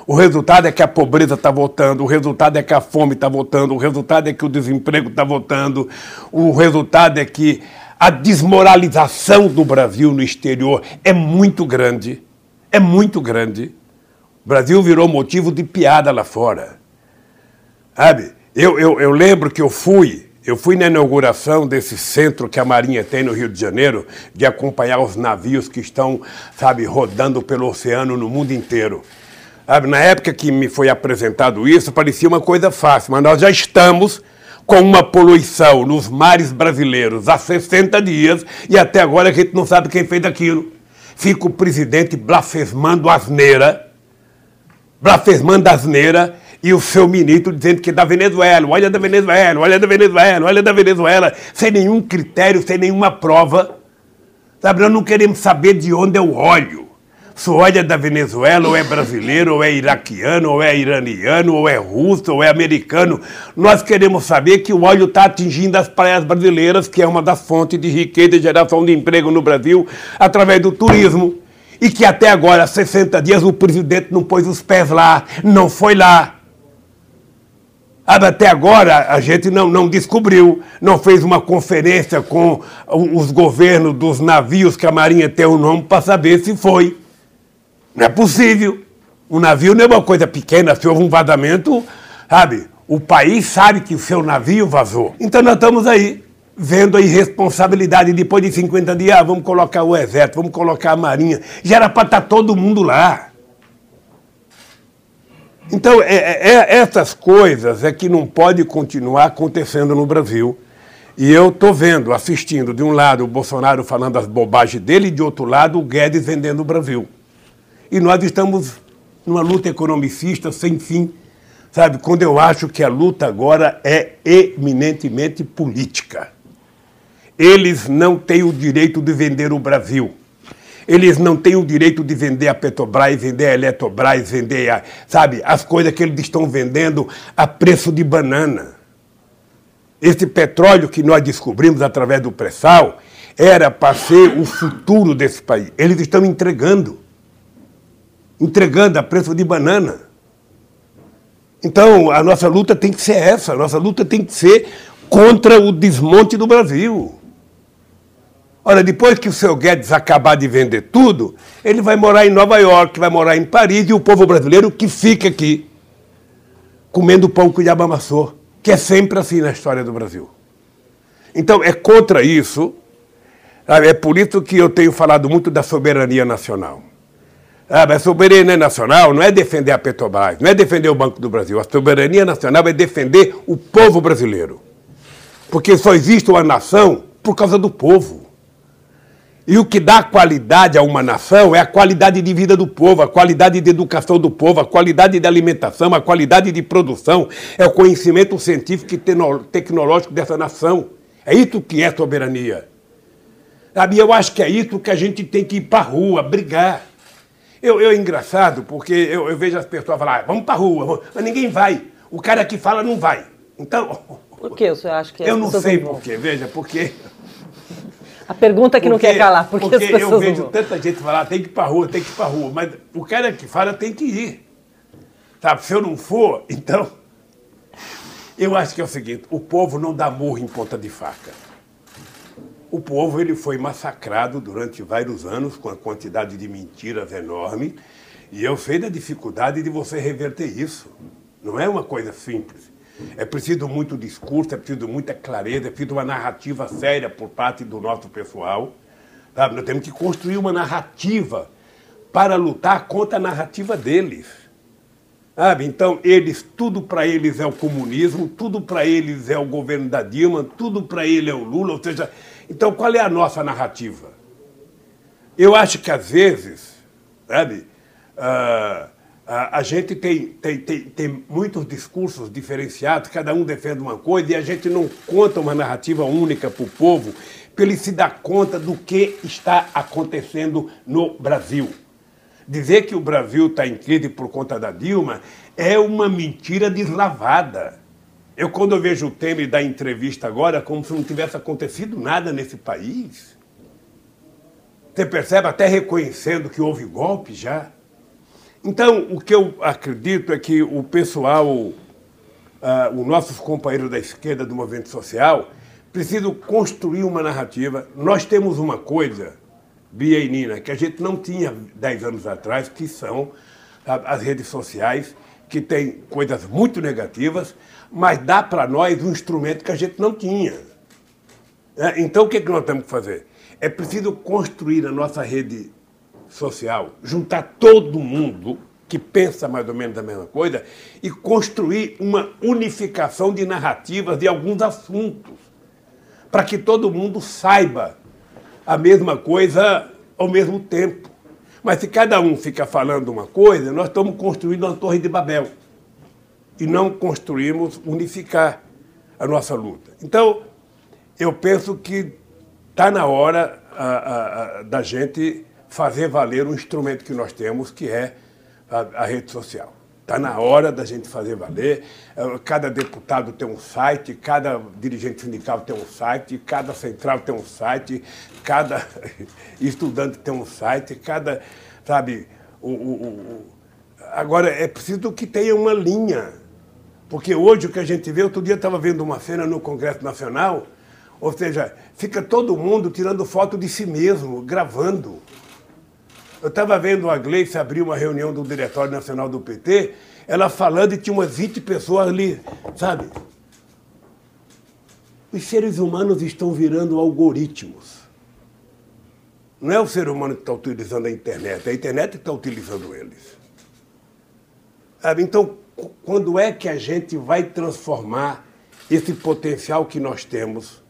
O resultado é que a pobreza está voltando, o resultado é que a fome está voltando, o resultado é que o desemprego está voltando, o resultado é que a desmoralização do Brasil no exterior é muito grande. É muito grande. Brasil virou motivo de piada lá fora. Sabe? Eu, eu, eu lembro que eu fui, eu fui na inauguração desse centro que a Marinha tem no Rio de Janeiro, de acompanhar os navios que estão, sabe, rodando pelo oceano no mundo inteiro. Sabe, na época que me foi apresentado isso, parecia uma coisa fácil, mas nós já estamos com uma poluição nos mares brasileiros há 60 dias e até agora a gente não sabe quem fez aquilo. Fica o presidente blasfemando asneira blasfemando asneira e o seu ministro dizendo que é da Venezuela, olha da Venezuela, olha da Venezuela, olha da Venezuela, sem nenhum critério, sem nenhuma prova. Sabe, nós não queremos saber de onde é o óleo. Se o óleo é da Venezuela, ou é brasileiro, ou é iraquiano, ou é iraniano, ou é russo, ou é americano. Nós queremos saber que o óleo está atingindo as praias brasileiras, que é uma das fontes de riqueza e geração de emprego no Brasil, através do turismo e que até agora, 60 dias, o presidente não pôs os pés lá, não foi lá. Até agora a gente não, não descobriu, não fez uma conferência com os governos dos navios que a Marinha tem o nome para saber se foi. Não é possível. O navio não é uma coisa pequena, se houve um vazamento, sabe? O país sabe que o seu navio vazou. Então nós estamos aí vendo a irresponsabilidade depois de 50 dias, ah, vamos colocar o exército, vamos colocar a marinha. Já era para estar tá todo mundo lá. Então, é, é, é, essas coisas é que não pode continuar acontecendo no Brasil. E eu estou vendo, assistindo, de um lado o Bolsonaro falando as bobagens dele, e de outro lado o Guedes vendendo o Brasil. E nós estamos numa luta economicista sem fim, sabe? Quando eu acho que a luta agora é eminentemente política. Eles não têm o direito de vender o Brasil. Eles não têm o direito de vender a Petrobras, vender a Eletrobras, vender, a, sabe, as coisas que eles estão vendendo a preço de banana. Esse petróleo que nós descobrimos através do pré-sal era para ser o futuro desse país. Eles estão entregando. Entregando a preço de banana. Então, a nossa luta tem que ser essa. A nossa luta tem que ser contra o desmonte do Brasil. Olha, depois que o seu Guedes acabar de vender tudo, ele vai morar em Nova York, vai morar em Paris e o povo brasileiro que fica aqui comendo pão que o diabo amassou que é sempre assim na história do Brasil. Então, é contra isso, é por isso que eu tenho falado muito da soberania nacional. A soberania nacional não é defender a Petrobras, não é defender o Banco do Brasil. A soberania nacional é defender o povo brasileiro. Porque só existe uma nação por causa do povo. E o que dá qualidade a uma nação é a qualidade de vida do povo, a qualidade de educação do povo, a qualidade de alimentação, a qualidade de produção, é o conhecimento científico e tecnológico dessa nação. É isso que é soberania. Sabe, eu acho que é isso que a gente tem que ir para a rua, brigar. Eu, eu é engraçado, porque eu, eu vejo as pessoas falar, ah, vamos para a rua, mas ninguém vai. O cara que fala não vai. Então. Por que o senhor acha que é Eu não sei por quê, veja, porque a pergunta que porque, não quer calar, porque, porque as pessoas eu vejo tanta gente falar, tem que ir para rua, tem que ir para rua, mas o cara que fala tem que ir. Sabe? Se eu não for, então. Eu acho que é o seguinte: o povo não dá morro em ponta de faca. O povo ele foi massacrado durante vários anos com a quantidade de mentiras enorme, e eu sei da dificuldade de você reverter isso. Não é uma coisa simples. É preciso muito discurso, é preciso muita clareza, é preciso uma narrativa séria por parte do nosso pessoal. Sabe? Nós temos que construir uma narrativa para lutar contra a narrativa deles. Sabe? Então, eles, tudo para eles é o comunismo, tudo para eles é o governo da Dilma, tudo para ele é o Lula. Ou seja, então qual é a nossa narrativa? Eu acho que às vezes, sabe, uh, a, gente tem, tem, tem, tem muitos discursos diferenciados, cada um defende uma coisa, e a gente não conta uma narrativa única para o povo, para ele se dar conta do que está acontecendo no Brasil. Dizer que o Brasil está em crise por conta da Dilma é uma mentira deslavada. Eu, quando eu vejo o Temer dar entrevista agora, como se não tivesse acontecido nada nesse país. Você percebe, até reconhecendo que houve golpe já. Então, o que eu acredito é que o pessoal, uh, os nossos companheiros da esquerda do movimento social, precisam construir uma narrativa. Nós temos uma coisa, Bia e Nina, que a gente não tinha dez anos atrás, que são as redes sociais, que têm coisas muito negativas, mas dá para nós um instrumento que a gente não tinha. É, então, o que, que nós temos que fazer? É preciso construir a nossa rede social, juntar todo mundo que pensa mais ou menos a mesma coisa e construir uma unificação de narrativas de alguns assuntos, para que todo mundo saiba a mesma coisa ao mesmo tempo. Mas se cada um fica falando uma coisa, nós estamos construindo uma torre de Babel e não construímos unificar a nossa luta. Então, eu penso que está na hora a, a, a, da gente fazer valer o instrumento que nós temos, que é a, a rede social. Está na hora da gente fazer valer. É, cada deputado tem um site, cada dirigente sindical tem um site, cada central tem um site, cada estudante tem um site, cada. Sabe, o, o, o... agora é preciso que tenha uma linha. Porque hoje o que a gente vê, outro dia estava vendo uma cena no Congresso Nacional, ou seja, fica todo mundo tirando foto de si mesmo, gravando. Eu estava vendo a Gleice abrir uma reunião do Diretório Nacional do PT, ela falando e tinha umas 20 pessoas ali, sabe? Os seres humanos estão virando algoritmos. Não é o ser humano que está utilizando a internet, é a internet que está utilizando eles. Sabe? Então, quando é que a gente vai transformar esse potencial que nós temos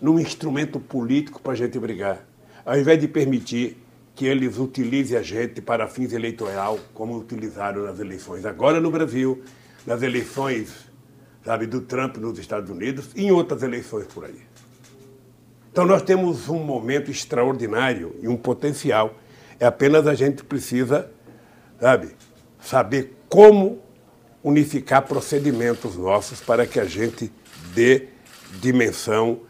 num instrumento político para a gente brigar, ao invés de permitir que eles utilizem a gente para fins eleitoral, como utilizaram nas eleições agora no Brasil, nas eleições sabe, do Trump nos Estados Unidos e em outras eleições por aí. Então nós temos um momento extraordinário e um potencial. É apenas a gente precisa, sabe, saber como unificar procedimentos nossos para que a gente dê dimensão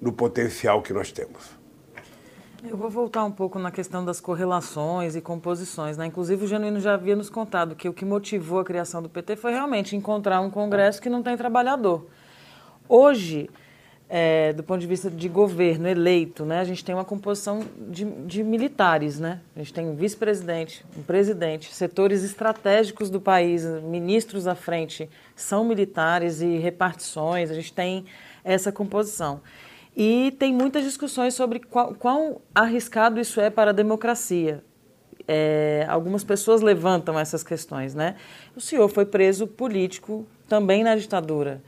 no potencial que nós temos. Eu vou voltar um pouco na questão das correlações e composições. Né? Inclusive, o Genuíno já havia nos contado que o que motivou a criação do PT foi realmente encontrar um Congresso que não tem trabalhador. Hoje, é, do ponto de vista de governo eleito, né, a gente tem uma composição de, de militares. Né? A gente tem um vice-presidente, um presidente, setores estratégicos do país, ministros à frente são militares e repartições. A gente tem essa composição. E tem muitas discussões sobre qual, quão arriscado isso é para a democracia. É, algumas pessoas levantam essas questões, né? O senhor foi preso político também na ditadura.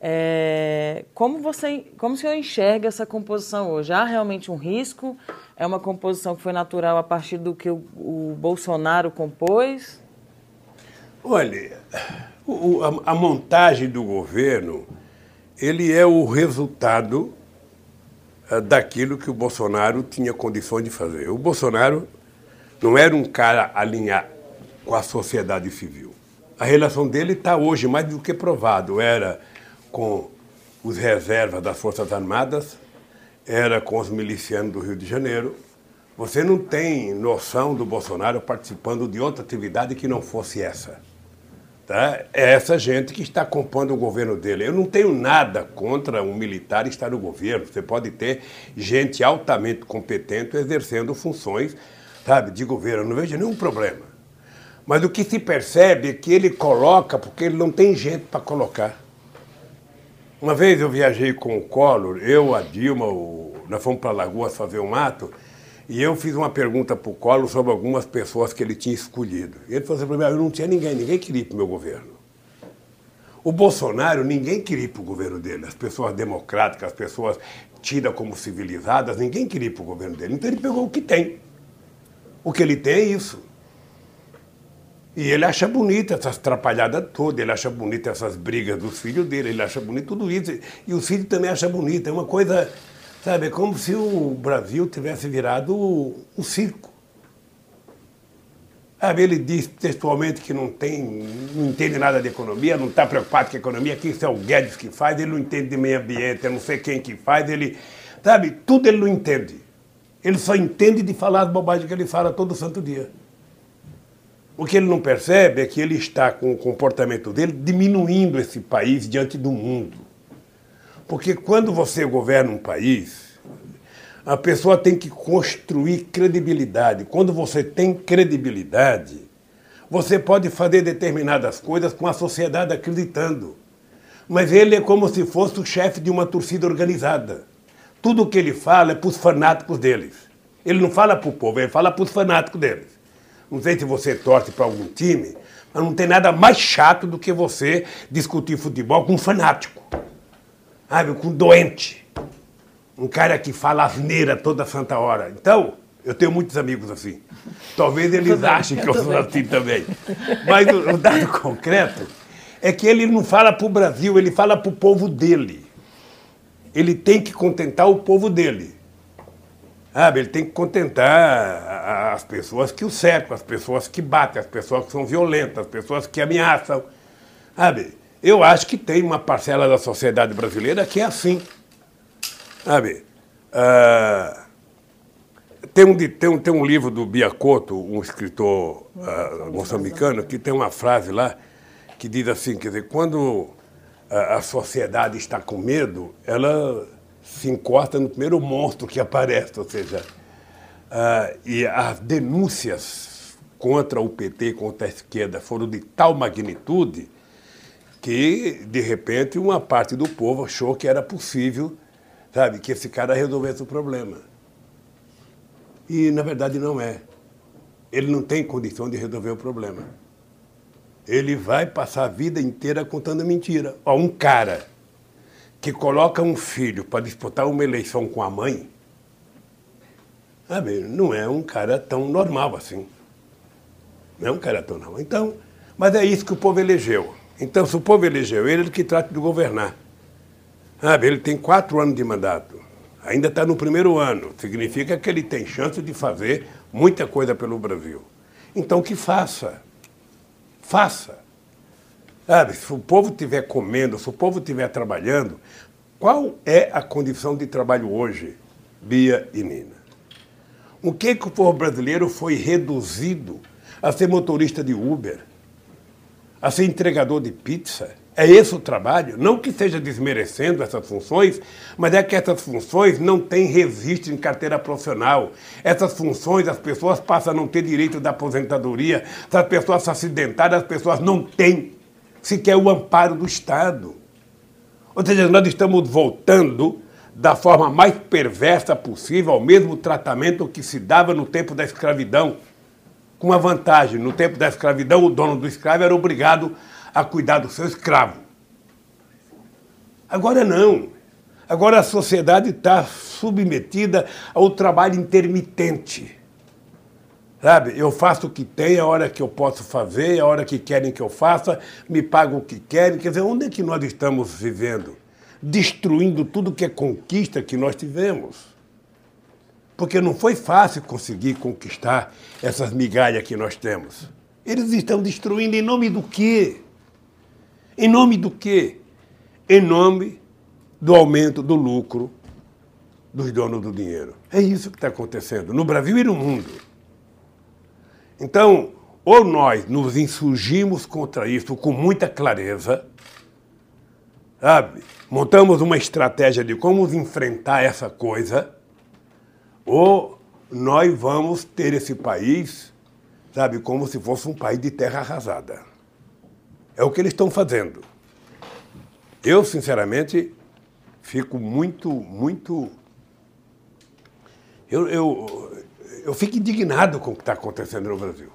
É, como você, como o senhor enxerga essa composição hoje? Há realmente um risco? É uma composição que foi natural a partir do que o, o Bolsonaro compôs? Olha, o, a, a montagem do governo ele é o resultado daquilo que o Bolsonaro tinha condições de fazer. O Bolsonaro não era um cara alinhado com a sociedade civil. A relação dele está hoje mais do que provado. Era com os reservas das Forças Armadas, era com os milicianos do Rio de Janeiro. Você não tem noção do Bolsonaro participando de outra atividade que não fosse essa. Tá? É essa gente que está compondo o governo dele. Eu não tenho nada contra um militar estar no governo. Você pode ter gente altamente competente exercendo funções sabe, de governo. Eu não vejo nenhum problema. Mas o que se percebe é que ele coloca porque ele não tem gente para colocar. Uma vez eu viajei com o Collor, eu, a Dilma, o... nós fomos para Lagoas fazer um ato. E eu fiz uma pergunta para o Collor sobre algumas pessoas que ele tinha escolhido. E ele falou assim para mim, ah, eu não tinha ninguém, ninguém queria ir para o meu governo. O Bolsonaro, ninguém queria ir para o governo dele. As pessoas democráticas, as pessoas tidas como civilizadas, ninguém queria ir para o governo dele. Então ele pegou o que tem. O que ele tem é isso. E ele acha bonita essas atrapalhadas todas, ele acha bonita essas brigas dos filhos dele, ele acha bonito tudo isso. E os filhos também acham bonito. É uma coisa Sabe, é como se o Brasil tivesse virado um circo. Sabe, ele diz textualmente que não tem, não entende nada de economia, não está preocupado com a economia, que isso é o Guedes que faz, ele não entende de meio ambiente, eu não sei quem que faz, ele. Sabe, tudo ele não entende. Ele só entende de falar as bobagens que ele fala todo santo dia. O que ele não percebe é que ele está, com o comportamento dele, diminuindo esse país diante do mundo. Porque quando você governa um país, a pessoa tem que construir credibilidade. Quando você tem credibilidade, você pode fazer determinadas coisas com a sociedade acreditando. Mas ele é como se fosse o chefe de uma torcida organizada. Tudo o que ele fala é para os fanáticos deles. Ele não fala para o povo, ele fala para os fanáticos deles. Não sei se você torce para algum time, mas não tem nada mais chato do que você discutir futebol com um fanático sabe, com doente. Um cara que fala asneira toda santa hora. Então, eu tenho muitos amigos assim. Talvez eles achem que eu sou assim também. Mas o, o dado concreto é que ele não fala para o Brasil, ele fala para o povo dele. Ele tem que contentar o povo dele. Sabe? Ele tem que contentar as pessoas que o cercam, as pessoas que batem, as pessoas que são violentas, as pessoas que ameaçam. Sabe? Eu acho que tem uma parcela da sociedade brasileira que é assim. Sabe? Uh, tem, um, tem, um, tem um livro do Biacoto, um escritor uh, moçambicano, que tem uma frase lá que diz assim, quer dizer, quando a, a sociedade está com medo, ela se encosta no primeiro monstro que aparece, ou seja, uh, e as denúncias contra o PT, contra a esquerda, foram de tal magnitude que, de repente, uma parte do povo achou que era possível, sabe, que esse cara resolvesse o problema. E, na verdade, não é. Ele não tem condição de resolver o problema. ele vai passar a vida inteira contando mentira. Ó, um cara que coloca um filho para disputar uma eleição com a mãe, sabe, não é um cara tão normal assim. Não é um cara tão normal. Então, mas é isso que o povo elegeu. Então, se o povo elegeu ele, ele que trata de governar. Sabe, ele tem quatro anos de mandato. Ainda está no primeiro ano. Significa que ele tem chance de fazer muita coisa pelo Brasil. Então, que faça. Faça. Sabe, se o povo estiver comendo, se o povo estiver trabalhando, qual é a condição de trabalho hoje, Bia e Nina? O que, que o povo brasileiro foi reduzido a ser motorista de Uber, a ser entregador de pizza? É esse o trabalho? Não que seja desmerecendo essas funções, mas é que essas funções não têm registro em carteira profissional. Essas funções, as pessoas passam a não ter direito da aposentadoria, se as pessoas se acidentarem, as pessoas não têm sequer o amparo do Estado. Ou seja, nós estamos voltando da forma mais perversa possível ao mesmo tratamento que se dava no tempo da escravidão. Com uma vantagem: no tempo da escravidão, o dono do escravo era obrigado a cuidar do seu escravo. Agora não. Agora a sociedade está submetida ao trabalho intermitente. Sabe, eu faço o que tem, a hora que eu posso fazer, a hora que querem que eu faça, me pagam o que querem. Quer dizer, onde é que nós estamos vivendo? Destruindo tudo que é conquista que nós tivemos. Porque não foi fácil conseguir conquistar essas migalhas que nós temos. Eles estão destruindo em nome do quê? Em nome do quê? Em nome do aumento do lucro dos donos do dinheiro. É isso que está acontecendo no Brasil e no mundo. Então, ou nós nos insurgimos contra isso com muita clareza, sabe? Montamos uma estratégia de como enfrentar essa coisa, ou nós vamos ter esse país, sabe, como se fosse um país de terra arrasada. É o que eles estão fazendo. Eu, sinceramente, fico muito, muito. Eu, eu, eu fico indignado com o que está acontecendo no Brasil.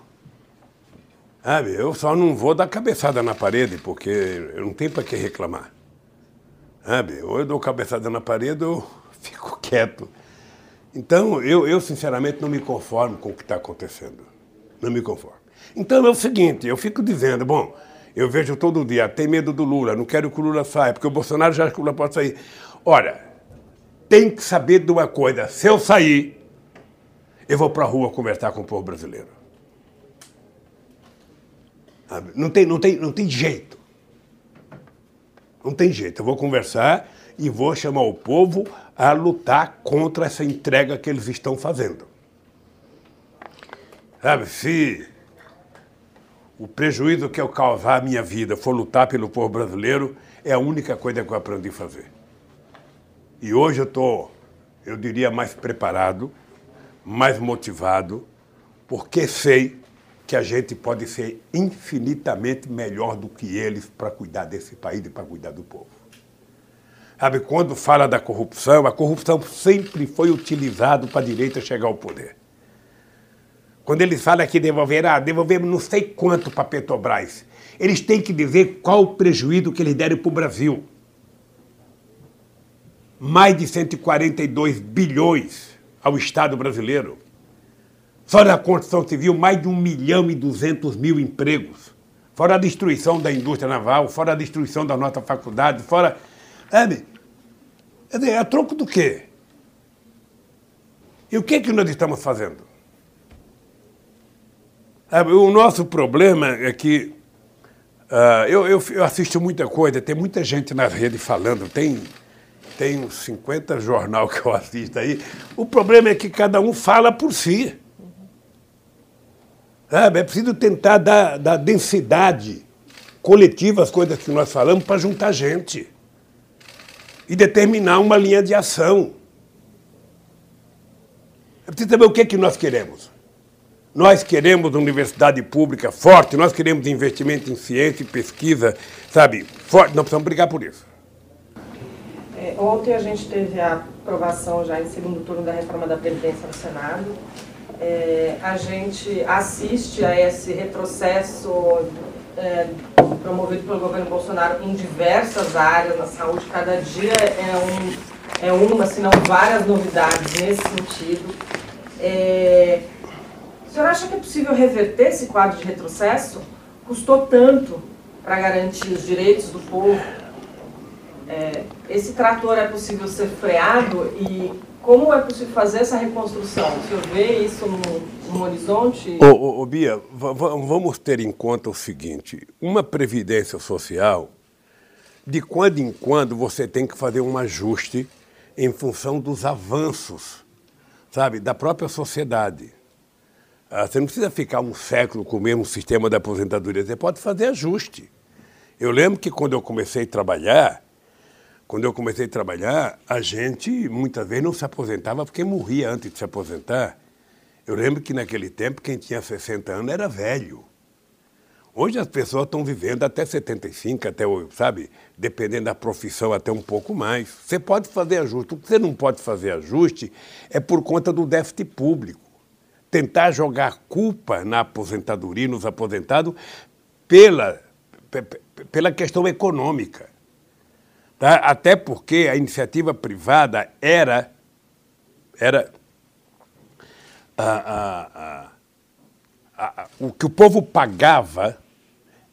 Sabe, eu só não vou dar cabeçada na parede, porque eu não tenho para que reclamar. Sabe, ou eu dou cabeçada na parede ou fico quieto. Então, eu, eu sinceramente não me conformo com o que está acontecendo. Não me conformo. Então é o seguinte, eu fico dizendo, bom, eu vejo todo dia, tem medo do Lula, não quero que o Lula saia, porque o Bolsonaro já acha que o Lula pode sair. Olha, tem que saber de uma coisa: se eu sair, eu vou para a rua conversar com o povo brasileiro. Não tem, não, tem, não tem jeito. Não tem jeito. Eu vou conversar e vou chamar o povo a lutar contra essa entrega que eles estão fazendo. Sabe, se o prejuízo que eu causar à minha vida for lutar pelo povo brasileiro, é a única coisa que eu aprendi a fazer. E hoje eu estou, eu diria, mais preparado, mais motivado, porque sei que a gente pode ser infinitamente melhor do que eles para cuidar desse país e para cuidar do povo. Sabe, quando fala da corrupção, a corrupção sempre foi utilizada para a direita chegar ao poder. Quando eles falam que devolverá, ah, devolvemos não sei quanto para a Petrobras. Eles têm que dizer qual o prejuízo que eles deram para o Brasil. Mais de 142 bilhões ao Estado brasileiro. Só na construção civil, mais de 1 milhão e 200 mil empregos. Fora a destruição da indústria naval, fora a destruição da nossa faculdade, fora. Sabe? É, é troco do quê? E o que, é que nós estamos fazendo? O nosso problema é que uh, eu, eu, eu, assisto muita coisa, tem muita gente na rede falando, tem, tem uns 50 jornal que eu assisto aí. O problema é que cada um fala por si. Sabe? É preciso tentar dar, dar densidade coletiva às coisas que nós falamos para juntar gente e determinar uma linha de ação. É preciso saber o que, é que nós queremos. Nós queremos universidade pública forte, nós queremos investimento em ciência e pesquisa, sabe, forte. Nós precisamos brigar por isso. É, ontem a gente teve a aprovação já em segundo turno da reforma da Previdência no Senado. É, a gente assiste a esse retrocesso é, promovido pelo governo Bolsonaro em diversas áreas na saúde. Cada dia é, um, é uma, se não várias novidades nesse sentido. É, o senhor acha que é possível reverter esse quadro de retrocesso? Custou tanto para garantir os direitos do povo. É, esse trator é possível ser freado e como é possível fazer essa reconstrução? O senhor vê isso no, no horizonte? Ô, ô, ô Bia, vamos ter em conta o seguinte: uma previdência social, de quando em quando você tem que fazer um ajuste em função dos avanços, sabe, da própria sociedade. Ah, você não precisa ficar um século com o mesmo sistema de aposentadoria, você pode fazer ajuste. Eu lembro que quando eu comecei a trabalhar, quando eu comecei a trabalhar, a gente muitas vezes não se aposentava porque morria antes de se aposentar. Eu lembro que naquele tempo quem tinha 60 anos era velho. Hoje as pessoas estão vivendo até 75, até, sabe, dependendo da profissão, até um pouco mais. Você pode fazer ajuste. O que você não pode fazer ajuste é por conta do déficit público. Tentar jogar culpa na aposentadoria, nos aposentados, pela, pela questão econômica. Tá? Até porque a iniciativa privada era, era a, a, a, o que o povo pagava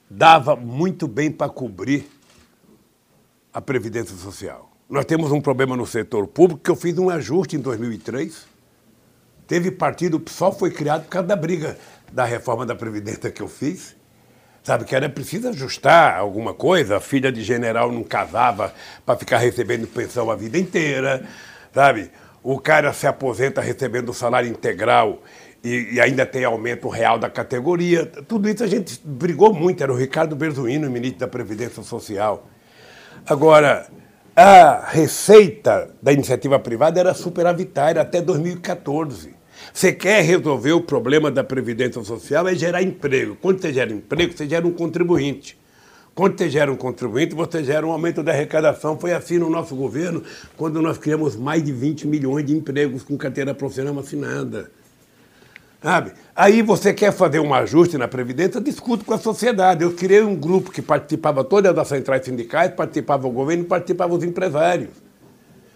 dava muito bem para cobrir a Previdência Social. Nós temos um problema no setor público que eu fiz um ajuste em 2003. Teve partido, PSOL foi criado por causa da briga da reforma da Previdência que eu fiz. Sabe, que era preciso ajustar alguma coisa. A filha de general não casava para ficar recebendo pensão a vida inteira, sabe? O cara se aposenta recebendo salário integral e, e, ainda tem aumento real da categoria. Tudo isso a gente brigou muito. Era o Ricardo Berzuino, ministro da Previdência Social. Agora, a receita da iniciativa privada era superavitária até 2014. Você quer resolver o problema da Previdência Social é gerar emprego. Quando você gera emprego, você gera um contribuinte. Quando você gera um contribuinte, você gera um aumento da arrecadação. Foi assim no nosso governo, quando nós criamos mais de 20 milhões de empregos com carteira profissional assinada. Sabe? Aí você quer fazer um ajuste na Previdência, discute com a sociedade. Eu criei um grupo que participava todas das centrais sindicais, participava o governo, participava os empresários.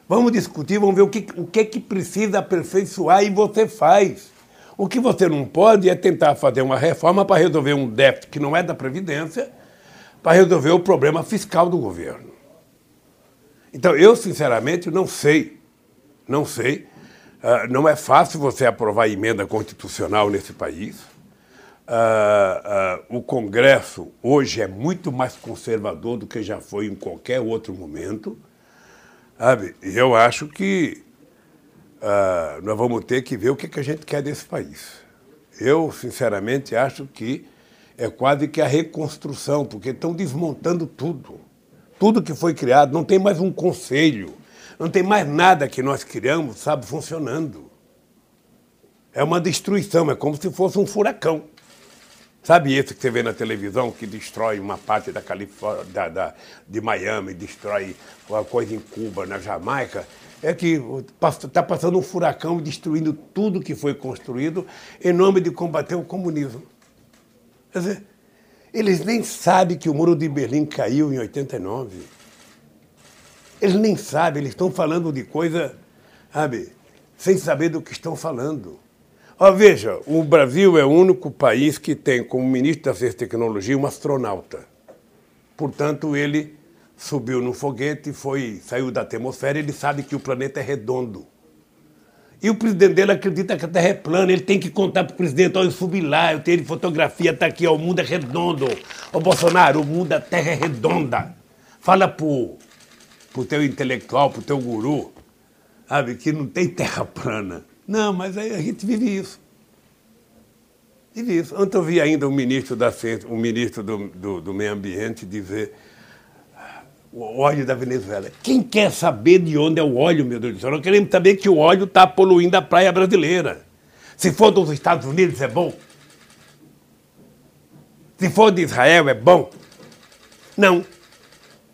Vamos discutir, vamos ver o que, o que, que precisa aperfeiçoar e você faz. O que você não pode é tentar fazer uma reforma para resolver um déficit que não é da Previdência, para resolver o problema fiscal do governo. Então, eu, sinceramente, não sei, não sei. Uh, não é fácil você aprovar emenda constitucional nesse país. Uh, uh, o Congresso hoje é muito mais conservador do que já foi em qualquer outro momento. Sabe? E eu acho que uh, nós vamos ter que ver o que, que a gente quer desse país. Eu, sinceramente, acho que é quase que a reconstrução, porque estão desmontando tudo. Tudo que foi criado, não tem mais um conselho, não tem mais nada que nós criamos, sabe, funcionando. É uma destruição, é como se fosse um furacão. Sabe esse que você vê na televisão que destrói uma parte da Califórnia, da, da, de Miami, destrói uma coisa em Cuba, na Jamaica? É que está passando um furacão destruindo tudo que foi construído em nome de combater o comunismo. Quer dizer, eles nem sabem que o muro de Berlim caiu em 89. Eles nem sabem, eles estão falando de coisa, sabe, sem saber do que estão falando. Ó, veja, o Brasil é o único país que tem como ministro da Ciência e Tecnologia um astronauta. Portanto, ele subiu no foguete, foi, saiu da atmosfera, ele sabe que o planeta é redondo. E o presidente dele acredita que a Terra é plana, ele tem que contar para o presidente, ó, eu subi lá, eu tenho fotografia, está aqui, ó, o mundo é redondo. Ô Bolsonaro, o mundo, a Terra é redonda. Fala pro, pro teu intelectual, pro teu guru, sabe, que não tem terra plana. Não, mas aí a gente vive isso. Vive isso. Ontem eu vi ainda o ministro da Ciência, o ministro do, do, do Meio Ambiente dizer o óleo da Venezuela. Quem quer saber de onde é o óleo, meu Deus do céu? Nós queremos saber que o óleo está poluindo a praia brasileira. Se for dos Estados Unidos, é bom. Se for de Israel, é bom. Não.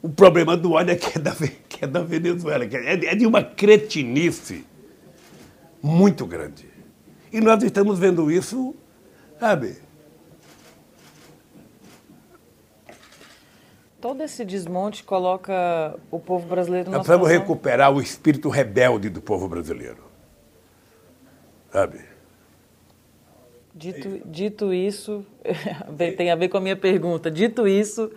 O problema do óleo é que é da, que é da Venezuela. É, é de uma cretinice muito grande. E nós estamos vendo isso, sabe? Todo esse desmonte coloca o povo brasileiro numa Nós precisamos situação... recuperar o espírito rebelde do povo brasileiro. Sabe? Dito, dito isso, tem a ver com a minha pergunta. Dito isso,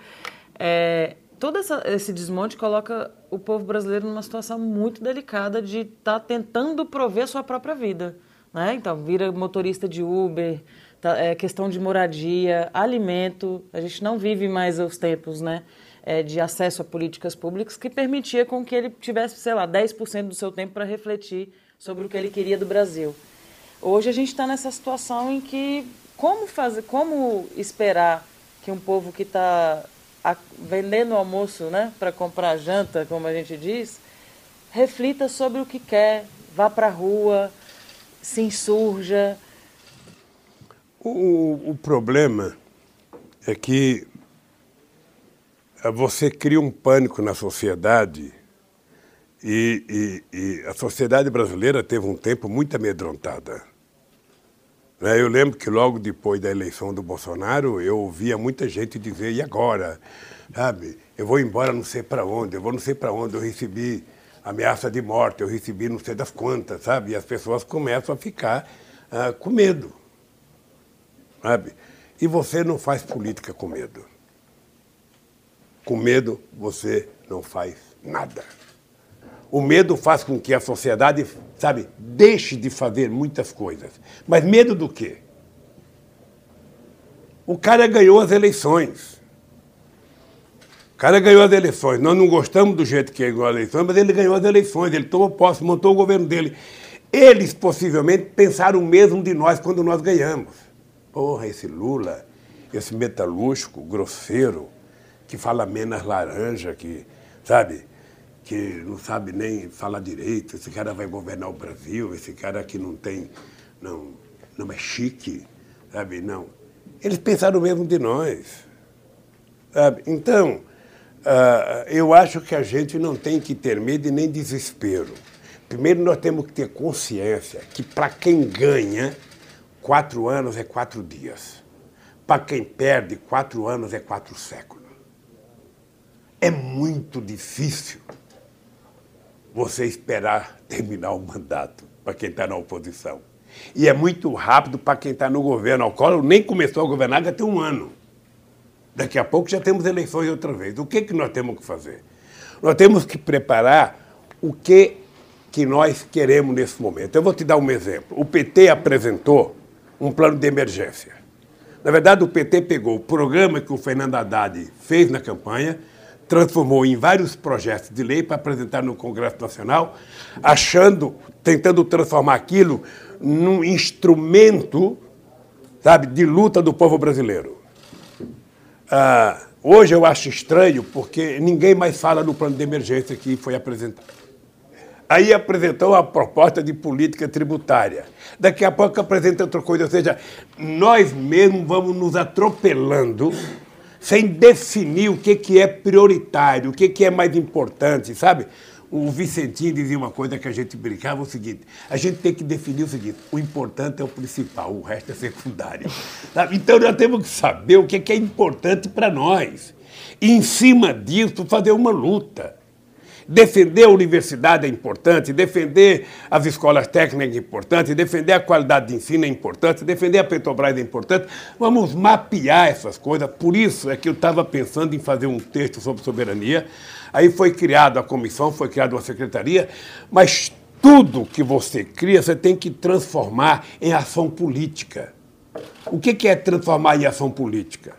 é, todo essa, esse desmonte coloca o povo brasileiro numa situação muito delicada de estar tá tentando prover sua própria vida. Né? Então, vira motorista de Uber, tá, é, questão de moradia, alimento. A gente não vive mais os tempos né, é, de acesso a políticas públicas que permitia com que ele tivesse, sei lá, 10% do seu tempo para refletir sobre o que ele queria do Brasil. Hoje a gente está nessa situação em que como fazer, como esperar que um povo que está vendendo almoço, né, para comprar janta, como a gente diz, reflita sobre o que quer, vá para a rua, se insurja. O, o problema é que você cria um pânico na sociedade e, e, e, a sociedade brasileira teve um tempo muito amedrontada. Né, eu lembro que logo depois da eleição do Bolsonaro, eu ouvia muita gente dizer, e agora? Sabe, eu vou embora não sei para onde, eu vou não sei para onde, eu recebi ameaça de morte, eu recebi não sei das quantas, sabe? E as pessoas começam a ficar uh, com medo, sabe? E você não faz política com medo. Com medo, você não faz nada. O medo faz com que a sociedade, sabe, deixe de fazer muitas coisas. Mas medo do quê? O cara ganhou as eleições. O cara ganhou as eleições. Nós não gostamos do jeito que ele ganhou as eleições, mas ele ganhou as eleições, ele tomou posse, montou o governo dele. Eles possivelmente pensaram o mesmo de nós quando nós ganhamos. Porra, esse Lula, esse metalúrgico, grosseiro, que fala menos laranja, que, sabe? Que não sabe nem falar direito, esse cara vai governar o Brasil, esse cara que não tem, não, não é chique, sabe? Não. Eles pensaram mesmo de nós. Sabe? Então, uh, eu acho que a gente não tem que ter medo e nem desespero. Primeiro, nós temos que ter consciência que para quem ganha, quatro anos é quatro dias. Para quem perde, quatro anos é quatro séculos. É muito difícil você esperar terminar o mandato para quem está na oposição. E é muito rápido para quem está no governo. O Collor nem começou a governar já tem um ano. Daqui a pouco já temos eleições outra vez. O que, que nós temos que fazer? Nós temos que preparar o que, que nós queremos nesse momento. Eu vou te dar um exemplo. O PT apresentou um plano de emergência. Na verdade, o PT pegou o programa que o Fernando Haddad fez na campanha transformou em vários projetos de lei para apresentar no Congresso Nacional, achando, tentando transformar aquilo num instrumento, sabe, de luta do povo brasileiro. Ah, hoje eu acho estranho porque ninguém mais fala no plano de emergência que foi apresentado. Aí apresentou a proposta de política tributária. Daqui a pouco apresenta outra coisa, ou seja, nós mesmos vamos nos atropelando sem definir o que, que é prioritário, o que, que é mais importante, sabe? O Vicentinho dizia uma coisa que a gente brincava, o seguinte, a gente tem que definir o seguinte, o importante é o principal, o resto é secundário. Sabe? Então nós temos que saber o que, que é importante para nós. E em cima disso, fazer uma luta. Defender a universidade é importante, defender as escolas técnicas é importante, defender a qualidade de ensino é importante, defender a Petrobras é importante. Vamos mapear essas coisas. Por isso é que eu estava pensando em fazer um texto sobre soberania. Aí foi criada a comissão, foi criada uma secretaria, mas tudo que você cria, você tem que transformar em ação política. O que é transformar em ação política?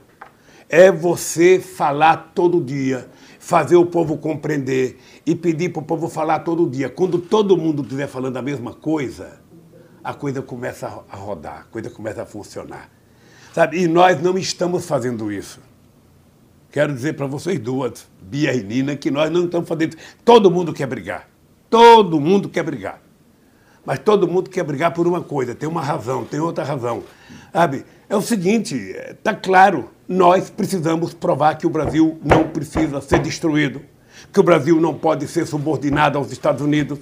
É você falar todo dia fazer o povo compreender e pedir para o povo falar todo dia. Quando todo mundo estiver falando a mesma coisa, a coisa começa a rodar, a coisa começa a funcionar. Sabe? E nós não estamos fazendo isso. Quero dizer para vocês duas, Bia e Nina, que nós não estamos fazendo. Todo mundo quer brigar. Todo mundo quer brigar. Mas todo mundo quer brigar por uma coisa, tem uma razão, tem outra razão. Sabe? É o seguinte, está claro, nós precisamos provar que o Brasil não precisa ser destruído, que o Brasil não pode ser subordinado aos Estados Unidos,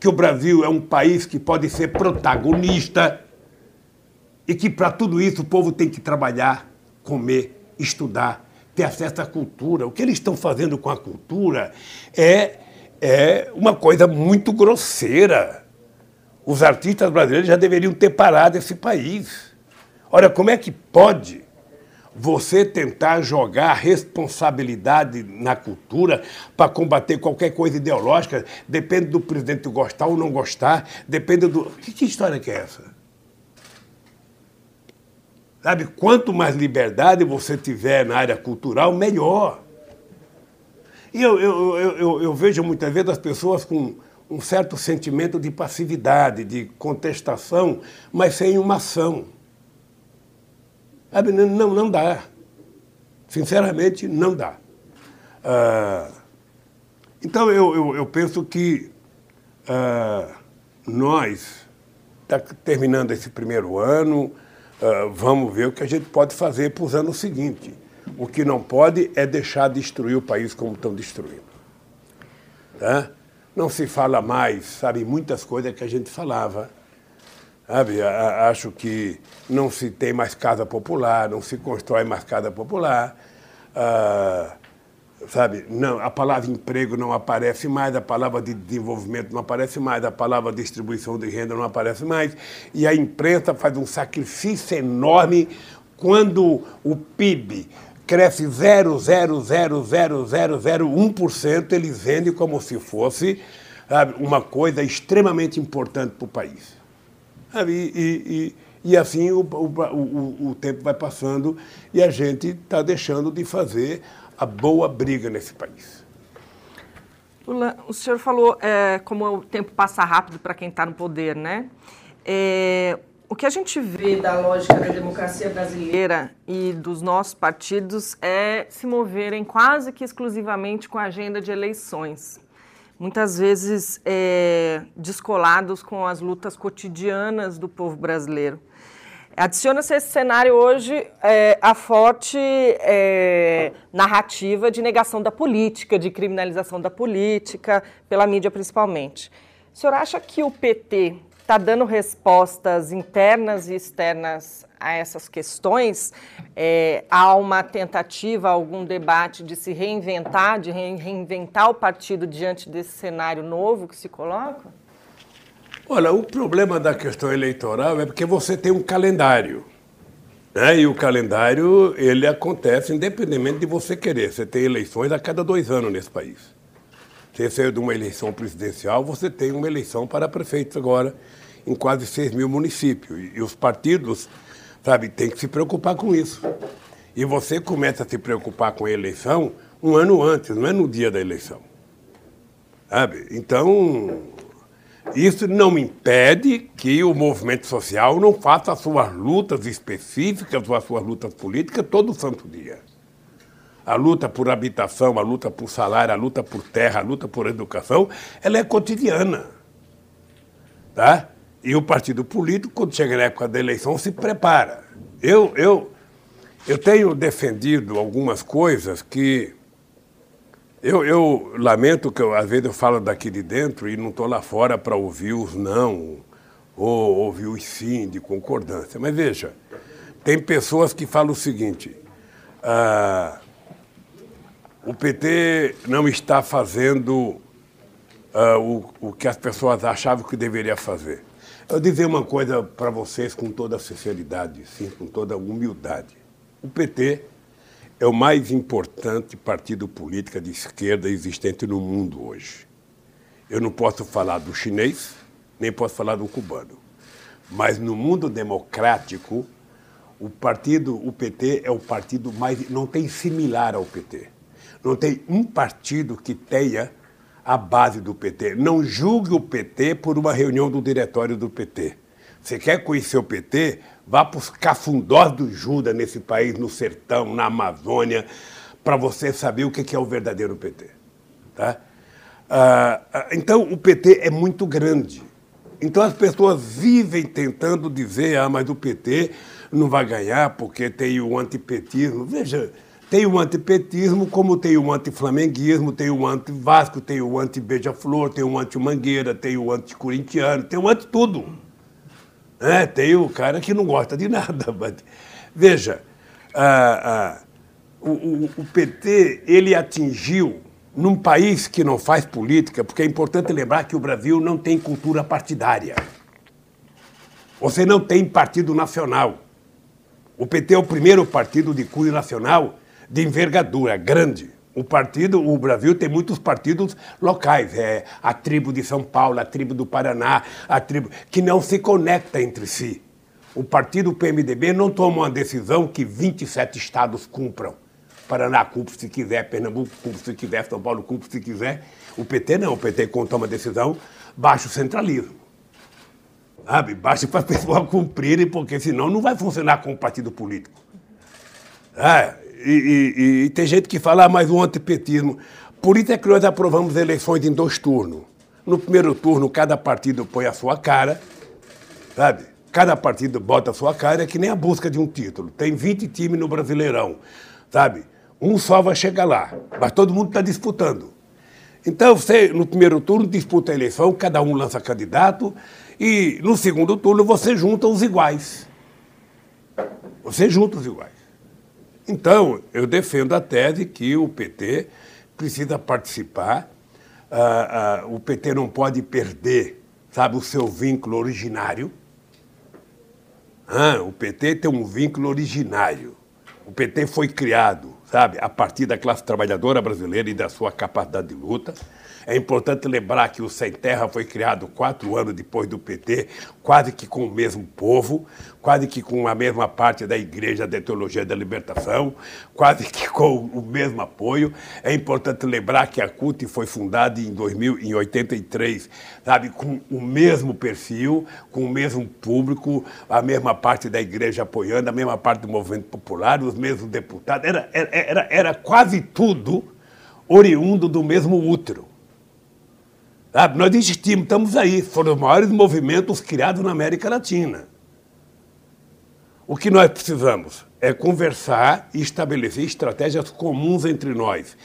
que o Brasil é um país que pode ser protagonista e que para tudo isso o povo tem que trabalhar, comer, estudar, ter acesso à cultura. O que eles estão fazendo com a cultura é, é uma coisa muito grosseira. Os artistas brasileiros já deveriam ter parado esse país. Olha, como é que pode você tentar jogar responsabilidade na cultura para combater qualquer coisa ideológica? Depende do presidente gostar ou não gostar, depende do. Que, que história que é essa? Sabe, quanto mais liberdade você tiver na área cultural, melhor. E eu, eu, eu, eu, vejo muitas vezes as pessoas com um certo sentimento de passividade, de contestação, mas sem uma ação. Sabe, não, não dá. Sinceramente, não dá. Ah, então, eu, eu, eu, penso que ah, nós, tá terminando esse primeiro ano, ah, vamos ver o que a gente pode fazer para os anos seguintes. O que não pode é deixar destruir o país como estão destruindo. Tá? Não se fala mais, sabe, muitas coisas que a gente falava. Sabe, acho que não se tem mais casa popular, não se constrói mais casa popular. Uh, sabe? Não, a palavra emprego não aparece mais, a palavra de desenvolvimento não aparece mais, a palavra distribuição de renda não aparece mais, e a imprensa faz um sacrifício enorme quando o PIB cresce 0,00001%, eles vendem como se fosse sabe, uma coisa extremamente importante para o país. E, e, e assim o, o, o, o tempo vai passando e a gente está deixando de fazer a boa briga nesse país. Lula, o senhor falou é, como o tempo passa rápido para quem está no poder, né? É, o que a gente vê da lógica da democracia brasileira e dos nossos partidos é se moverem quase que exclusivamente com a agenda de eleições. Muitas vezes é, descolados com as lutas cotidianas do povo brasileiro. Adiciona-se esse cenário hoje é, a forte é, narrativa de negação da política, de criminalização da política, pela mídia principalmente. O senhor acha que o PT está dando respostas internas e externas a essas questões? É, há uma tentativa, algum debate de se reinventar, de reinventar o partido diante desse cenário novo que se coloca? Olha, o problema da questão eleitoral é porque você tem um calendário. Né? E o calendário ele acontece independentemente de você querer. Você tem eleições a cada dois anos nesse país. Você saiu de uma eleição presidencial, você tem uma eleição para prefeitos agora em quase 6 mil municípios. E os partidos, sabe, têm que se preocupar com isso. E você começa a se preocupar com a eleição um ano antes, não é no dia da eleição. Sabe? Então, isso não impede que o movimento social não faça as suas lutas específicas ou as suas lutas políticas todo santo dia. A luta por habitação, a luta por salário, a luta por terra, a luta por educação, ela é cotidiana. Tá? E o partido político, quando chega na época da eleição, se prepara. Eu, eu, eu tenho defendido algumas coisas que eu, eu, lamento que eu, às vezes eu falo daqui de dentro e não estou lá fora para ouvir os não ou ouvir os sim de concordância. Mas veja, tem pessoas que falam o seguinte: ah, o PT não está fazendo ah, o, o que as pessoas achavam que deveria fazer. Eu dizer uma coisa para vocês com toda sinceridade, sim, com toda humildade. O PT é o mais importante partido político de esquerda existente no mundo hoje. Eu não posso falar do chinês, nem posso falar do cubano. Mas no mundo democrático, o partido, o PT é o partido mais. não tem similar ao PT. Não tem um partido que tenha a base do PT. Não julgue o PT por uma reunião do diretório do PT. Você quer conhecer o PT? Vá para os cafundós do Judas nesse país, no sertão, na Amazônia, para você saber o que é o verdadeiro PT. Tá? Ah, ah, então, o PT é muito grande. Então, as pessoas vivem tentando dizer: ah, mas o PT não vai ganhar porque tem o antipetismo. Veja, tem o antipetismo, como tem o antiflamenguismo, tem o anti-Vasco, tem o anti-Beija-Flor, tem o anti-Mangueira, tem o anti-Corintiano, tem o anti-tudo. É, tem o cara que não gosta de nada. Mas... Veja, ah, ah, o, o, o PT ele atingiu num país que não faz política, porque é importante lembrar que o Brasil não tem cultura partidária. Você não tem partido nacional. O PT é o primeiro partido de cunho nacional de envergadura grande. O partido, o Brasil tem muitos partidos locais, é a tribo de São Paulo, a tribo do Paraná, a tribo que não se conecta entre si. O partido PMDB não toma uma decisão que 27 estados cumpram. Paraná cumpre se quiser, Pernambuco cumpre se quiser, São Paulo cumpre se quiser. O PT não, o PT quando toma decisão, baixa o centralismo. Sabe? Baixa para as pessoas cumprirem, porque senão não vai funcionar como partido político. É, e, e, e, tem gente que fala, ah, mas o antipetismo. Por isso é que nós aprovamos eleições em dois turnos. No primeiro turno, cada partido põe a sua cara, sabe? Cada partido bota a sua cara, é que nem a busca de um título. Tem 20 times no Brasileirão, sabe? Um só vai chegar lá, mas todo mundo está disputando. Então, você, no primeiro turno, disputa a eleição, cada um lança candidato, e no segundo turno você junta os iguais. Você junta os iguais. Então, eu defendo a tese que o PT precisa participar, uh, uh, o PT não pode perder, sabe, o seu vínculo originário. Ah, o PT tem um vínculo originário. O PT foi criado, sabe, a partir da classe trabalhadora brasileira e da sua capacidade de luta. É importante lembrar que o Sem Terra foi criado quatro anos depois do PT, quase que com o mesmo povo, quase que com a mesma parte da Igreja da Teologia da Libertação, quase que com o mesmo apoio. É importante lembrar que a CUT foi fundada em 2000, em 83, sabe, com o mesmo perfil, com o mesmo público, a mesma parte da Igreja apoiando, a mesma parte do movimento popular, os mesmos deputados. Era, era, era, era quase tudo oriundo do mesmo útero. Sabe? Nós existimos, estamos aí. Foram os maiores movimentos criados na América Latina. O que nós precisamos é conversar e estabelecer estratégias comuns entre nós.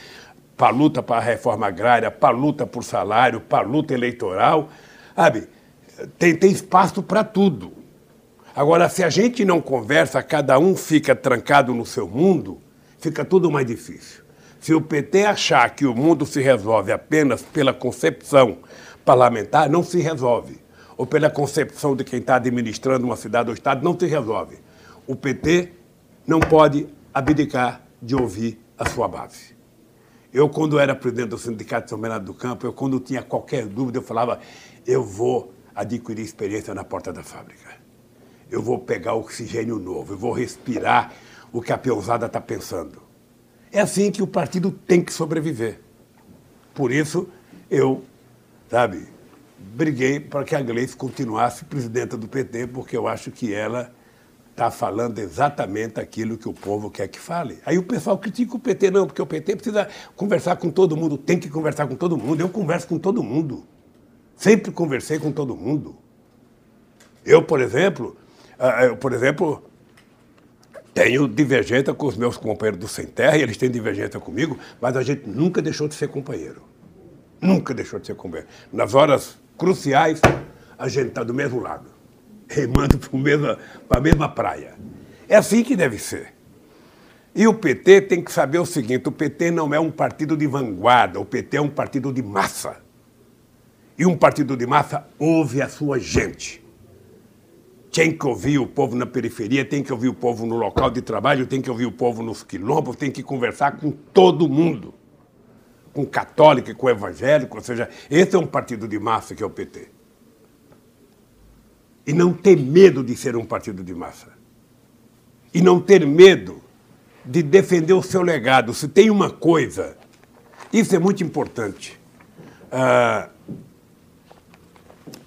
Para a luta para a reforma agrária, para a luta por salário, para a luta eleitoral. Sabe? Tem, tem espaço para tudo. Agora, se a gente não conversa, cada um fica trancado no seu mundo, fica tudo mais difícil. Se o PT achar que o mundo se resolve apenas pela concepção parlamentar, não se resolve. Ou pela concepção de quem está administrando uma cidade ou estado, não se resolve. O PT não pode abdicar de ouvir a sua base. Eu, quando era presidente do Sindicato de São Bernardo do Campo, eu, quando tinha qualquer dúvida, eu falava: eu vou adquirir experiência na porta da fábrica. Eu vou pegar oxigênio novo, eu vou respirar o que a peãozada está pensando. É assim que o partido tem que sobreviver. Por isso, eu, sabe, briguei para que a Gleice continuasse presidenta do PT, porque eu acho que ela está falando exatamente aquilo que o povo quer que fale. Aí o pessoal critica o PT, não, porque o PT precisa conversar com todo mundo, tem que conversar com todo mundo. Eu converso com todo mundo. Sempre conversei com todo mundo. Eu, por exemplo, ah, eu, por exemplo, tenho divergência com os meus companheiros do Sem Terra e eles têm divergência comigo, mas a gente nunca deixou de ser companheiro. Nunca deixou de ser companheiro. Nas horas cruciais, a gente está do mesmo lado, remando para a mesma praia. É assim que deve ser. E o PT tem que saber o seguinte: o PT não é um partido de vanguarda, o PT é um partido de massa. E um partido de massa ouve a sua gente tem que ouvir o povo na periferia, tem que ouvir o povo no local de trabalho, tem que ouvir o povo nos quilombos, tem que conversar com todo mundo. Com católico, com evangélico, ou seja, esse é um partido de massa que é o PT. E não ter medo de ser um partido de massa. E não ter medo de defender o seu legado. Se tem uma coisa, isso é muito importante. Uh,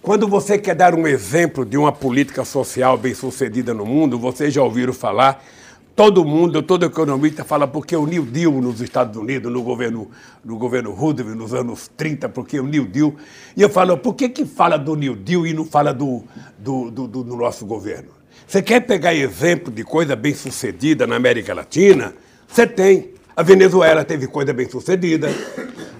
quando você quer dar um exemplo de uma política social bem sucedida no mundo, vocês já ouviram falar, todo mundo, todo economista fala porque o New Deal nos Estados Unidos, no governo, no governo Roosevelt, nos anos 30, porque o New Deal. E eu falo, por que, que fala do New Deal e não fala do, do, do, do, do nosso governo? Você quer pegar exemplo de coisa bem sucedida na América Latina? Você tem. A Venezuela teve coisa bem sucedida.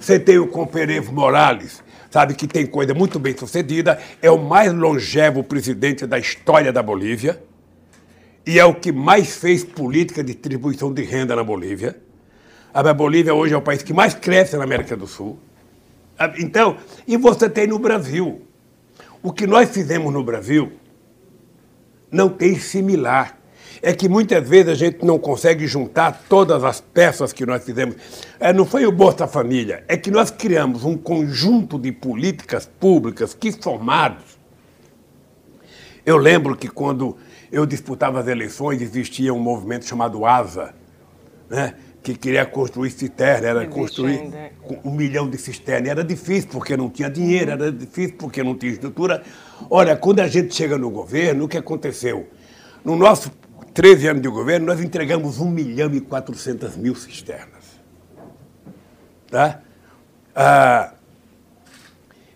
Você tem o Comperevo Morales, sabe que tem coisa muito bem sucedida, é o mais longevo presidente da história da Bolívia. e é o que mais fez política de distribuição de renda na Bolívia. A Bolívia hoje é o país que mais cresce na América do Sul. Então, e você tem no Brasil. O que nós fizemos no Brasil não tem similar. É que muitas vezes a gente não consegue juntar todas as peças que nós fizemos. É, não foi o Bolsa Família, é que nós criamos um conjunto de políticas públicas que formados. Eu lembro que quando eu disputava as eleições, existia um movimento chamado ASA, né? que queria construir cisterna, era construir ainda. um milhão de cisternas. Era difícil porque não tinha dinheiro, era difícil porque não tinha estrutura. Olha, quando a gente chega no governo, o que aconteceu? No nosso 13 anos de governo, nós entregamos 1 milhão e 400 mil cisternas. Tá? Ah,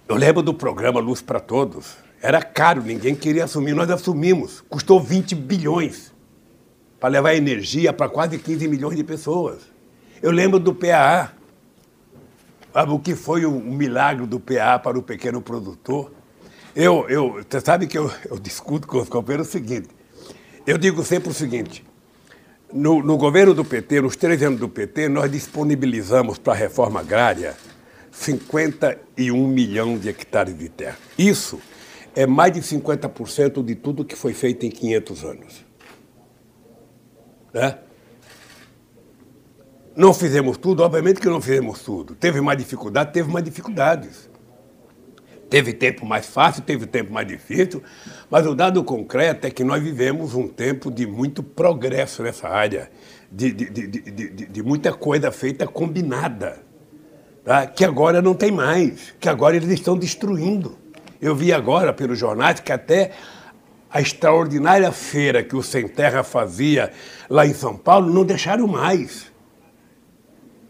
eu lembro do programa Luz para Todos. Era caro, ninguém queria assumir. Nós assumimos. Custou 20 bilhões para levar energia para quase 15 milhões de pessoas. Eu lembro do PAA. Sabe o que foi o, milagre do PAA para o pequeno produtor? Eu, eu, você sabe que eu, eu discuto com os companheiros o seguinte. Eu digo sempre o seguinte. No, no governo do PT, nos três anos do PT, nós disponibilizamos para a reforma agrária 51 milhões de hectares de terra. Isso é mais de 50% de tudo que foi feito em 500 anos. Né? Não fizemos tudo, obviamente que não fizemos tudo. Teve mais dificuldade, teve mais dificuldades. Teve tempo mais fácil, teve tempo mais difícil, mas o dado concreto é que nós vivemos um tempo de muito progresso nessa área, de, de, de, de muita coisa feita combinada, tá? que agora não tem mais, que agora eles estão destruindo. Eu vi agora pelos jornais que até a extraordinária feira que o Sem Terra fazia lá em São Paulo, não deixaram mais.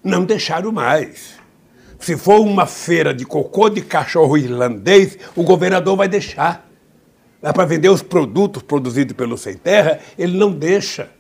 Não deixaram mais. Se for uma feira de cocô de cachorro irlandês, o governador vai deixar. Dá para vender os produtos produzidos pelo Sem Terra, ele não deixa.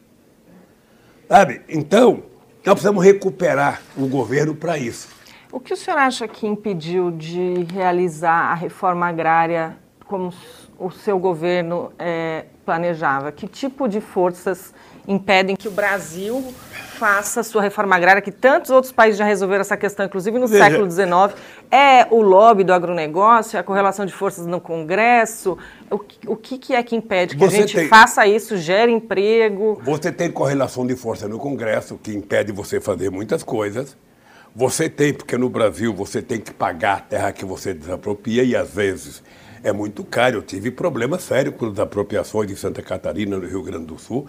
Sabe? Então, nós precisamos recuperar o governo para isso. O que o senhor acha que impediu de realizar a reforma agrária como o seu governo é, planejava? Que tipo de forças impedem que o Brasil faça a sua reforma agrária, que tantos outros países já resolveram essa questão, inclusive no Veja. século XIX? É o lobby do agronegócio, é a correlação de forças no Congresso? O, o que, que, é que impede que Você a gente tem... faça isso, gere emprego? Você tem correlação de força no Congresso, que impede você fazer muitas coisas. Você tem, porque no Brasil você tem que pagar a terra que você desapropria e às vezes é muito caro. Eu tive problemas sérios com as apropriações de Santa Catarina, no Rio Grande do Sul,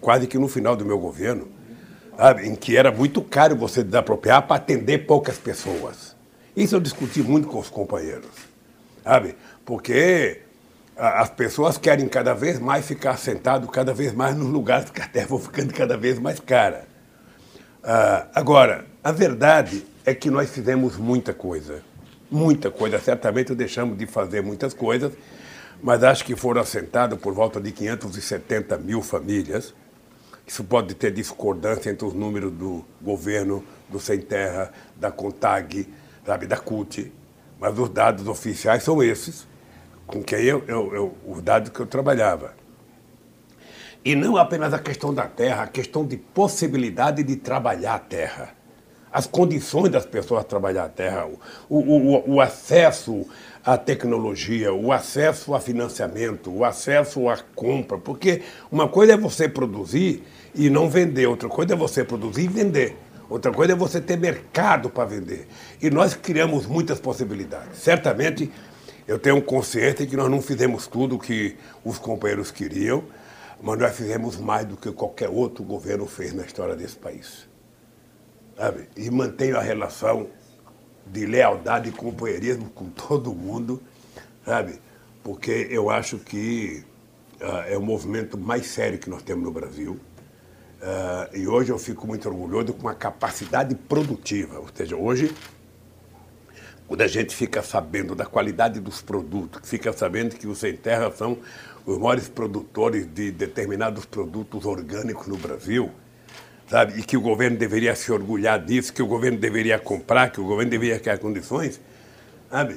quase que no final do meu governo, sabe, em que era muito caro você desapropriar para atender poucas pessoas. Isso eu discuti muito com os companheiros, sabe? Porque as pessoas querem cada vez mais ficar sentado cada vez mais nos lugares que a terra vão ficando cada vez mais cara. Ah, agora, a verdade é que nós fizemos muita coisa muita coisa. Certamente deixamos de fazer muitas coisas, mas acho que foram assentadas por volta de 570 mil famílias. Isso pode ter discordância entre os números do governo, do Sem Terra, da CONTAG, sabe, da CUT, mas os dados oficiais são esses, com quem eu, eu, eu, os dados que eu trabalhava. E não apenas a questão da terra, a questão de possibilidade de trabalhar a terra as condições das pessoas trabalhar a terra, o, o, o, acesso à tecnologia, o acesso a financiamento, o acesso à compra. Porque uma coisa é você produzir e não vender, outra coisa é você produzir e vender. Outra coisa é você ter mercado para vender. E nós criamos muitas possibilidades. Certamente, eu tenho consciência de que nós não fizemos tudo o que os companheiros queriam, mas nós fizemos mais do que qualquer outro governo fez na história desse país sabe? E mantenho a relação de lealdade e companheirismo com todo mundo, sabe? Porque eu acho que uh, é o movimento mais sério que nós temos no Brasil. Uh, e hoje eu fico muito orgulhoso com a capacidade produtiva. Ou seja, hoje, quando a gente fica sabendo da qualidade dos produtos, fica sabendo que os Sem Terra são os maiores produtores de determinados produtos orgânicos no Brasil, sabe? E que o governo deveria se orgulhar disso, que o governo deveria comprar, que o governo deveria criar condições, sabe?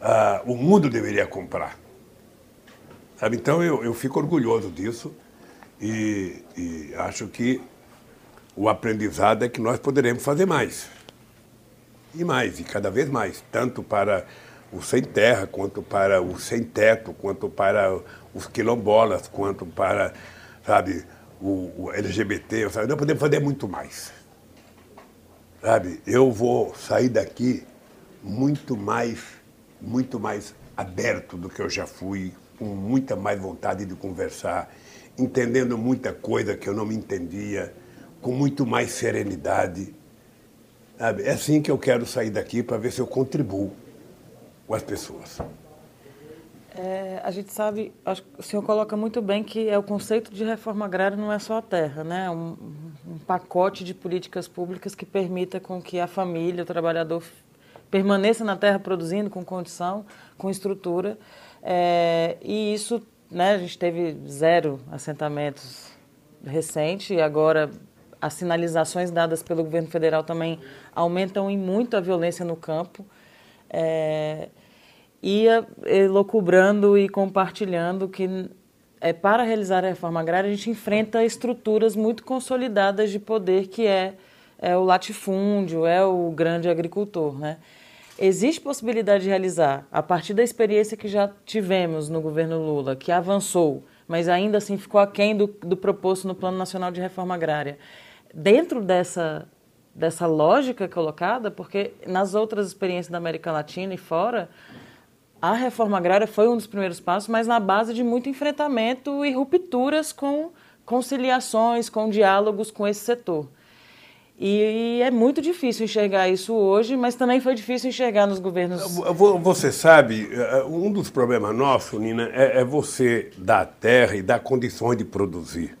Ah, o mundo deveria comprar. Sabe? Então eu, eu fico orgulhoso disso E, e acho que o aprendizado é que nós poderemos fazer mais. E mais, e cada vez mais, tanto para o sem terra, quanto para o sem teto, quanto para os quilombolas, quanto para, sabe, o, o LGBT. Sabe? Nós podemos fazer muito mais. Sabe, eu vou sair daqui muito mais, muito mais aberto do que eu já fui, com muita mais vontade de conversar, entendendo muita coisa que eu não me entendia, com muito mais serenidade. Sabe? É assim que eu quero sair daqui para ver se eu contribuo com as pessoas. É, a gente sabe, acho que o senhor coloca muito bem que é o conceito de reforma agrária não é só a terra, né? É um, um pacote de políticas públicas que permita com que a família, o trabalhador permaneça na terra produzindo com condição, com estrutura. É, e isso, né, a gente teve zero assentamentos recente e agora as sinalizações dadas pelo governo federal também aumentam em muito a violência no campo. É, ia elocubrando e compartilhando que é, para realizar a reforma agrária a gente enfrenta estruturas muito consolidadas de poder que é, é o latifúndio, é o grande agricultor, né? Existe possibilidade de realizar, a partir da experiência que já tivemos no governo Lula, que avançou, mas ainda assim ficou aquém do, do proposto no Plano Nacional de Reforma Agrária, dentro dessa, dessa lógica colocada, porque nas outras experiências da América Latina e fora, a reforma agrária foi um dos primeiros passos, mas na base de muito enfrentamento e rupturas com conciliações, com diálogos com esse setor. E é muito difícil enxergar isso hoje, mas também foi difícil enxergar nos governos. Você sabe, eh, um dos problemas nossos, Nina, é, é você dar terra e dar condições de produzir.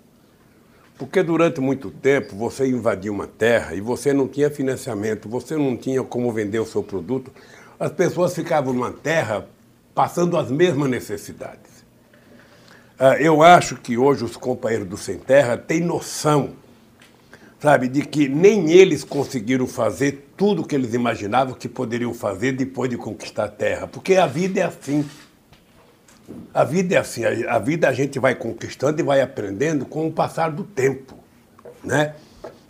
Porque durante muito tempo você invadiu uma terra e você não tinha financiamento, você não tinha como vender o seu produto, as pessoas ficavam numa terra passando as mesmas necessidades. Ah, eu acho que hoje os companheiros do Sem Terra têm noção, sabe, de que nem eles conseguiram fazer tudo o que eles imaginavam que poderiam fazer depois de conquistar a terra, porque a vida é assim. A vida é assim, a vida a gente vai conquistando e vai aprendendo com o passar do tempo, né?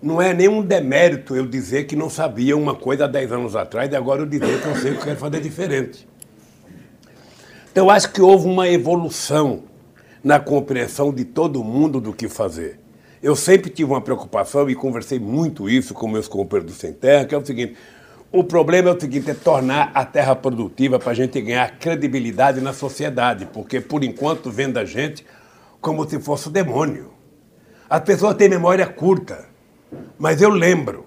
não é nenhum demérito eu dizer que não sabia uma coisa há 10 anos atrás e agora eu dizer que eu sei que eu quero fazer diferente. Então, eu acho que houve uma evolução na compreensão de todo mundo do que fazer. Eu sempre tive uma preocupação e conversei muito isso com meus companheiros do Sem Terra, que é o seguinte: o problema é o seguinte, é tornar a terra produtiva para a gente ganhar credibilidade na sociedade, porque por enquanto vendo a gente como se fosse o demônio. As pessoas têm memória curta. Mas eu lembro,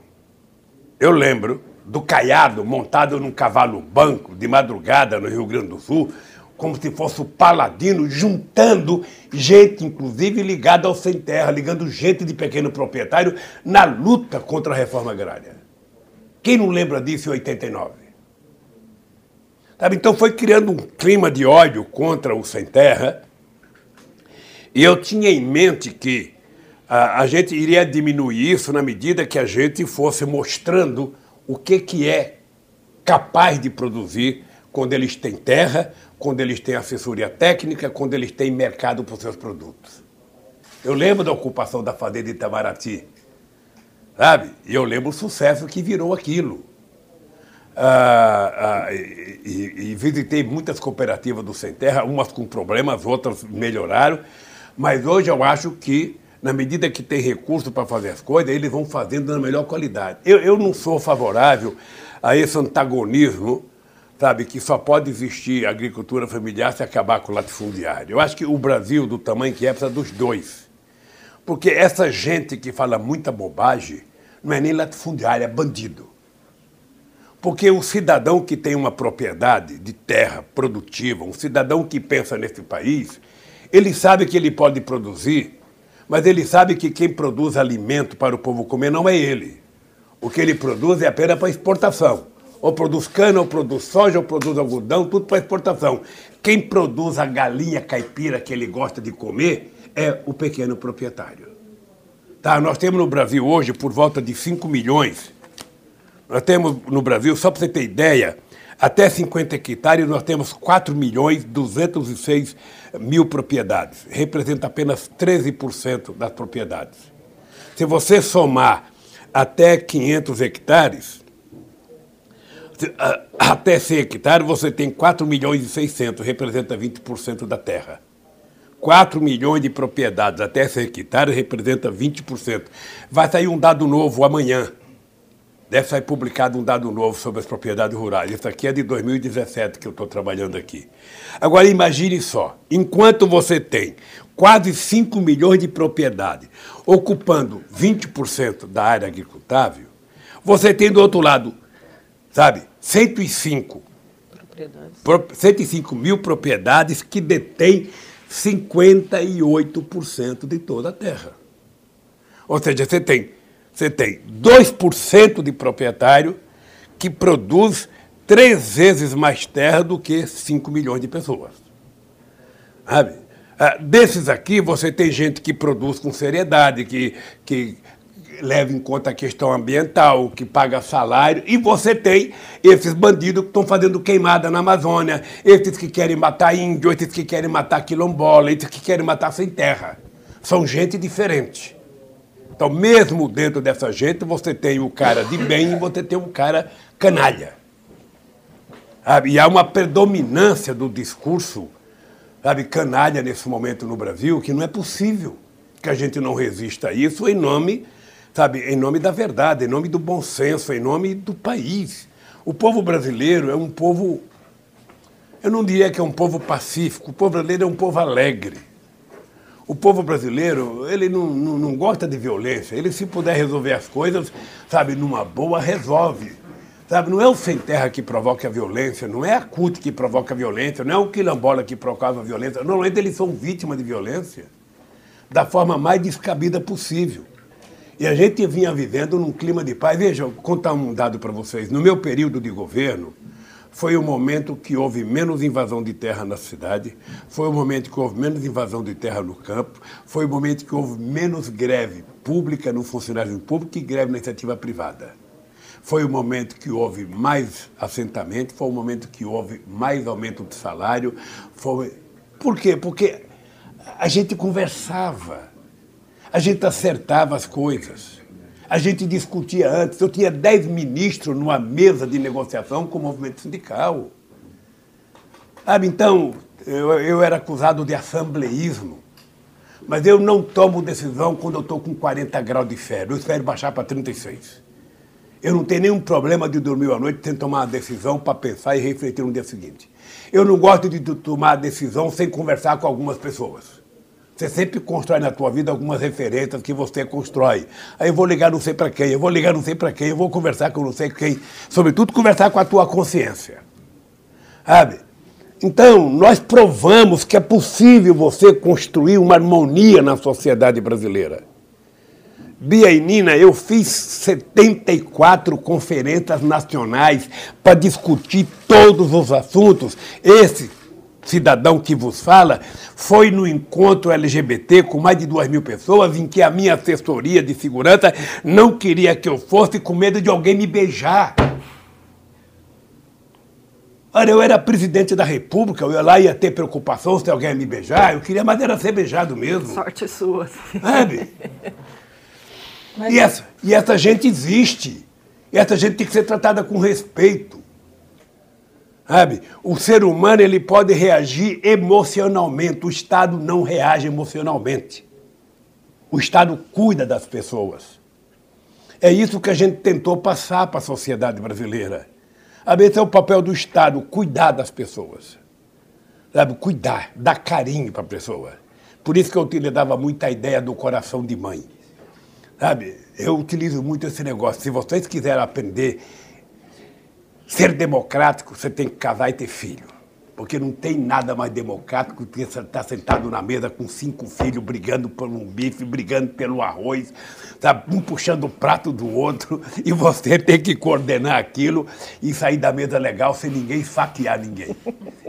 eu lembro do Caiado montado num cavalo banco de madrugada no Rio Grande do Sul, como se fosse o paladino, juntando gente, inclusive ligada ao sem terra, ligando gente de pequeno proprietário na luta contra a reforma agrária. Quem não lembra disso em 89? Sabe, então foi criando um clima de ódio contra o sem terra. E eu tinha em mente que a, a gente iria diminuir isso na medida que a gente fosse mostrando o que, que é capaz de produzir quando eles têm terra, quando eles têm assessoria técnica, quando eles têm mercado para os seus produtos. Eu lembro da ocupação da fazenda de Itamaraty, sabe? E eu lembro o sucesso que virou aquilo. Ah, ah, e, e, visitei muitas cooperativas do Sem Terra, umas com problemas, outras melhoraram, mas hoje eu acho que na medida que tem recurso para fazer as coisas, eles vão fazendo na melhor qualidade. Eu, eu não sou favorável a esse antagonismo, sabe, que só pode existir agricultura familiar se acabar com o latifundiário. Eu acho que o Brasil, do tamanho que é, precisa dos dois. Porque essa gente que fala muita bobagem não é nem latifundiário, é bandido. Porque o cidadão que tem uma propriedade de terra produtiva, um cidadão que pensa nesse país, ele sabe que ele pode produzir mas ele sabe que quem produz alimento para o povo comer não é ele. O que ele produz é apenas para exportação. Ou produz cana, ou produz soja, ou produz algodão, tudo para exportação. Quem produz a galinha caipira que ele gosta de comer é o pequeno proprietário. Tá, nós temos no Brasil hoje por volta de 5 milhões. Nós temos no Brasil, só para você ter ideia, Até 50 hectares nós temos 4 milhões 206 mil propriedades. Representa apenas 13% das propriedades. Se você somar até 500 hectares, até 100 hectares você tem 4 milhões e 600, representa 20% da terra. 4 milhões de propriedades até 100 hectares representa 20%. Vai sair um dado novo amanhã. Deve sair publicado um dado novo sobre as propriedades rurais. Isso aqui é de 2017 que eu estou trabalhando aqui. Agora imagine só, enquanto você tem quase 5 milhões de propriedades ocupando 20% da área agricultável, você tem do outro lado, sabe, 105 propriedades. 105 mil propriedades que detêm 58% de toda a terra. Ou seja, você tem, você tem 2% de proprietário que produz três vezes mais terra do que 5 milhões de pessoas. Sabe? Ah, desses aqui, você tem gente que produz com seriedade, que, que leva em conta a questão ambiental, que paga salário, e você tem esses bandidos que estão fazendo queimada na Amazônia, esses que querem matar índio, esses que querem matar quilombola, esses que querem matar sem terra. São gente diferente. Então, mesmo dentro dessa gente, você tem o cara de bem e você tem um cara canalha. E há uma predominância do discurso sabe, canalha nesse momento no Brasil que não é possível que a gente não resista a isso em nome sabe, em nome da verdade, em nome do bom senso, em nome do país. O povo brasileiro é um povo, eu não diria que é um povo pacífico, o povo brasileiro é um povo alegre. O povo brasileiro, ele não, não, não gosta de violência, ele se puder resolver as coisas, sabe, numa boa, resolve. Sabe, não é o sem terra que provoca a violência, não é a CUT que provoca a violência, não é o quilombola que provoca a violência. Normalmente eles são vítimas de violência da forma mais descabida possível. E a gente vinha vivendo num clima de paz. Veja, vou contar um dado para vocês. No meu período de governo, foi o momento que houve menos invasão de terra na cidade, foi o momento que houve menos invasão de terra no campo, foi o momento que houve menos greve pública no funcionário público e greve na iniciativa privada. Foi o momento que houve mais assentamento, foi o momento que houve mais aumento de salário. Foi... Por quê? Porque a gente conversava a gente acertava as coisas. A gente discutia antes. Eu tinha dez ministros numa mesa de negociação com o movimento sindical. Sabe, então, eu, eu era acusado de assembleísmo. Mas eu não tomo decisão quando eu estou com 40 graus de febre. Eu espero baixar para 36. Eu não tenho nenhum problema de dormir à noite sem tomar uma decisão para pensar e refletir no dia seguinte. Eu não gosto de tomar decisão sem conversar com algumas pessoas. Você sempre constrói na tua vida algumas referências que você constrói. Aí eu vou ligar não sei para quem, eu vou ligar não sei para quem, eu vou conversar com não sei quem. Sobretudo conversar com a tua consciência. Sabe? Então, nós provamos que é possível você construir uma harmonia na sociedade brasileira. Bia e Nina, eu fiz 74 conferências nacionais para discutir todos os assuntos. Esse cidadão que vos fala, foi no encontro LGBT com mais de duas mil pessoas, em que a minha assessoria de segurança não queria que eu fosse com medo de alguém me beijar. Olha, eu era presidente da República, eu ia lá ia ter preocupação se alguém ia me beijar, eu queria mais era ser beijado mesmo. Sorte sua. Sabe? E, essa, e essa gente existe. E essa gente tem que ser tratada com respeito. Sabe? O ser humano ele pode reagir emocionalmente, o Estado não reage emocionalmente. O Estado cuida das pessoas. É isso que a gente tentou passar para a sociedade brasileira. Esse é o papel do Estado, cuidar das pessoas. Sabe? Cuidar, dar carinho para a pessoa. Por isso que eu utilizava muito a ideia do coração de mãe. Sabe? Eu utilizo muito esse negócio. Se vocês quiserem aprender Ser democrático, você tem que casar e ter filho. Porque não tem nada mais democrático que estar sentado na mesa com cinco filhos brigando por um bife, brigando pelo arroz, sabe? um puxando o prato do outro, e você tem que coordenar aquilo e sair da mesa legal sem ninguém esfaquear ninguém.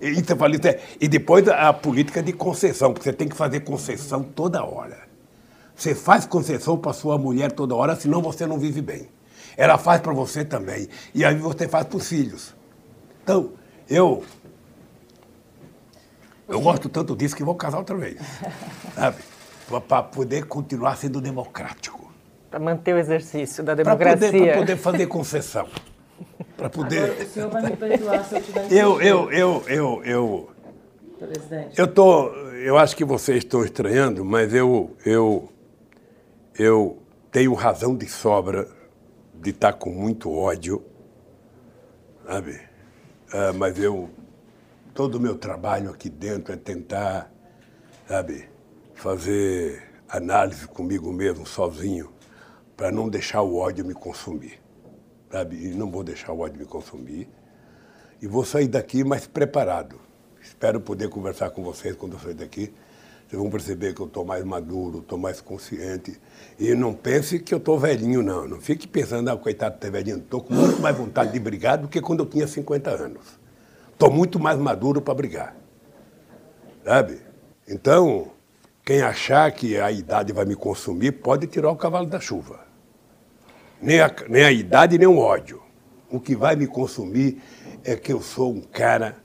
E, é, e depois a política de concessão, porque você tem que fazer concessão toda hora. Você faz concessão para sua mulher toda hora, senão você não vive bem. Ela faz para você também. E aí você faz para os filhos. Então, eu. Eu gosto tanto disso que vou casar outra vez. Sabe? Para poder continuar sendo democrático. Para manter o exercício da democracia. Para poder, poder, fazer concessão. Para poder. Agora, o senhor vai me perdoar se eu tiver Eu, eu, eu, eu, eu. Presidente. Eu tô. Eu acho que vocês estão estranhando, mas eu, eu, eu tenho razão de sobra de estar com muito ódio, sabe? Ah, mas eu todo o meu trabalho aqui dentro é tentar, sabe, fazer análise comigo mesmo, sozinho, para não deixar o ódio me consumir, sabe? E não vou deixar o ódio me consumir. E vou sair daqui mais preparado. Espero poder conversar com vocês quando eu sair daqui. Vocês vão perceber que eu estou mais maduro, estou mais consciente. E não pense que eu estou velhinho, não. Não fique pensando, ah, coitado, tá velhinho. Estou com muito mais vontade de brigar do que quando eu tinha 50 anos. Estou muito mais maduro para brigar. Sabe? Então, quem achar que a idade vai me consumir, pode tirar o cavalo da chuva. Nem a, nem a idade, nem o ódio. O que vai me consumir é que eu sou um cara,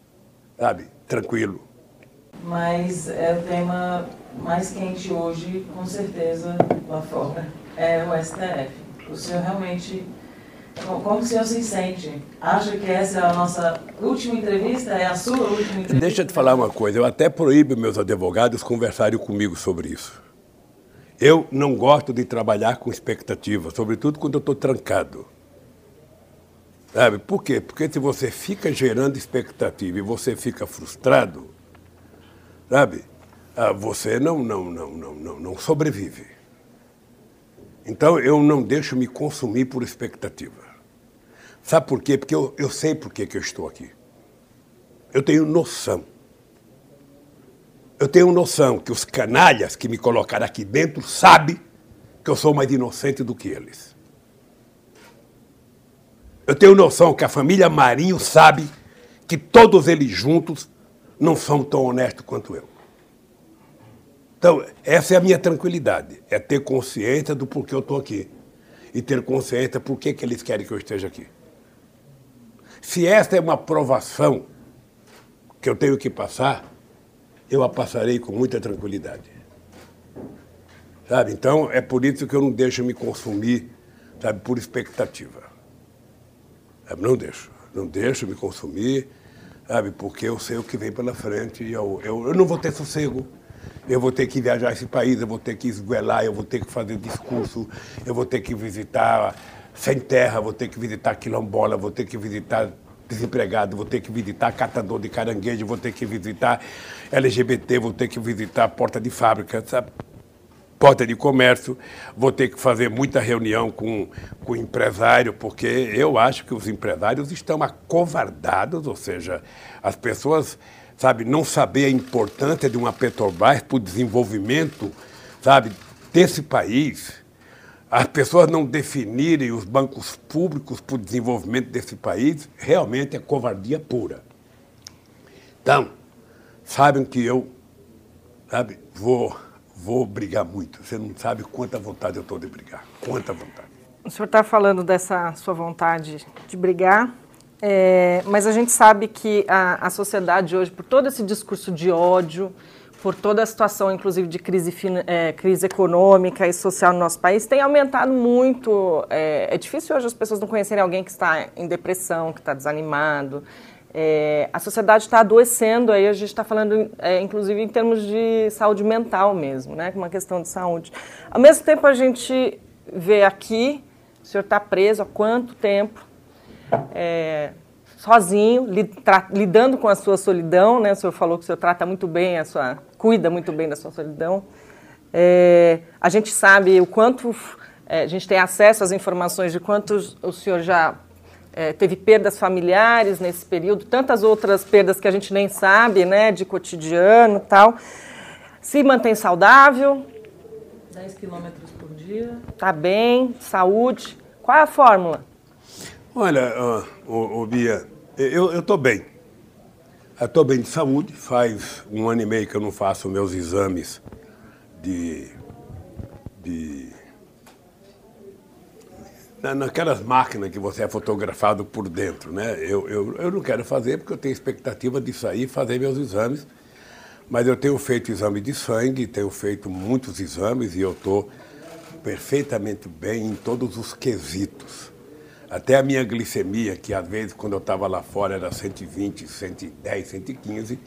sabe, tranquilo. Mas é o tema mais quente hoje, com certeza, lá fora, é o STF. O senhor realmente como o senhor se sente? Acha que essa é a nossa última entrevista? É a sua última entrevista? Deixa eu te falar uma coisa. Eu até proíbo meus advogados conversarem comigo sobre isso. Eu não gosto de trabalhar com expectativa, sobretudo quando eu estou trancado. Sabe? Por quê? Porque se você fica gerando expectativa e você fica frustrado, sabe? Ah, você não, não, não, não, não, não sobrevive. Então eu não deixo me consumir por expectativa. Sabe por quê? Porque eu, eu sei por que, que eu estou aqui. Eu tenho noção. Eu tenho noção que os canalhas que me colocaram aqui dentro sabem que eu sou mais inocente do que eles. Eu tenho noção que a família Marinho sabe que todos eles juntos não são tão honestos quanto eu. Então, essa é a minha tranquilidade, é ter consciência do porquê eu estou aqui. E ter consciência por que, eles querem que eu esteja aqui. Se esta é uma provação que eu tenho que passar, eu a passarei com muita tranquilidade. Sabe? Então, é por isso que eu não deixo me consumir, sabe, por expectativa. Não deixo. Não deixo me consumir, sabe, porque eu sei o que vem pela frente e eu, eu, eu não vou ter sossego. Eu vou ter que viajar esse país, eu vou ter que esguelar, eu vou ter que fazer discurso, eu vou ter que visitar sem terra, vou ter que visitar quilombola, vou ter que visitar desempregado, vou ter que visitar catador de caranguejo, vou ter que visitar LGBT, vou ter que visitar porta de fábrica, sabe? Porta de comércio, vou ter que fazer muita reunião com, com empresário, porque eu acho que os empresários estão acovardados, ou seja, as pessoas, sabe, não saber a importância de uma Petrobras para o desenvolvimento, sabe, desse país as pessoas não definirem os bancos públicos para o desenvolvimento desse país, realmente é covardia pura. Então, sabem que eu, sabe, vou, vou brigar muito. Você não sabe quanta vontade eu estou de brigar. Quanta vontade. O senhor está falando dessa sua vontade de brigar, é, mas a gente sabe que a, a sociedade hoje, por todo esse discurso de ódio, por toda a situação, inclusive de crise, é, crise econômica e social no nosso país, tem aumentado muito. É, é, difícil hoje as pessoas não conhecerem alguém que está em depressão, que está desanimado. É, a sociedade está adoecendo, aí a gente está falando, é, inclusive, em termos de saúde mental mesmo, né, uma questão de saúde. Ao mesmo tempo, a gente vê aqui, o senhor está preso há quanto tempo? É, sozinho, lidando com a sua solidão, né? O senhor falou que o senhor trata muito bem a sua, cuida muito bem da sua solidão. É, a gente sabe o quanto é, a gente tem acesso às informações de quanto o senhor já é, teve perdas familiares nesse período, tantas outras perdas que a gente nem sabe, né? De cotidiano, tal. Se mantém saudável. 10 quilômetros por dia. Tá bem, saúde. Qual é a fórmula? Olha, uh, Bia, eu estou bem. Estou bem de saúde. Faz um ano e meio que eu não faço meus exames de, de naquelas máquinas que você é fotografado por dentro, né? Eu, eu, eu não quero fazer porque eu tenho expectativa de sair e fazer meus exames, mas eu tenho feito exame de sangue, tenho feito muitos exames e eu estou perfeitamente bem em todos os quesitos. Até a minha glicemia, que às vezes quando eu estava lá fora era 120, 110, 115,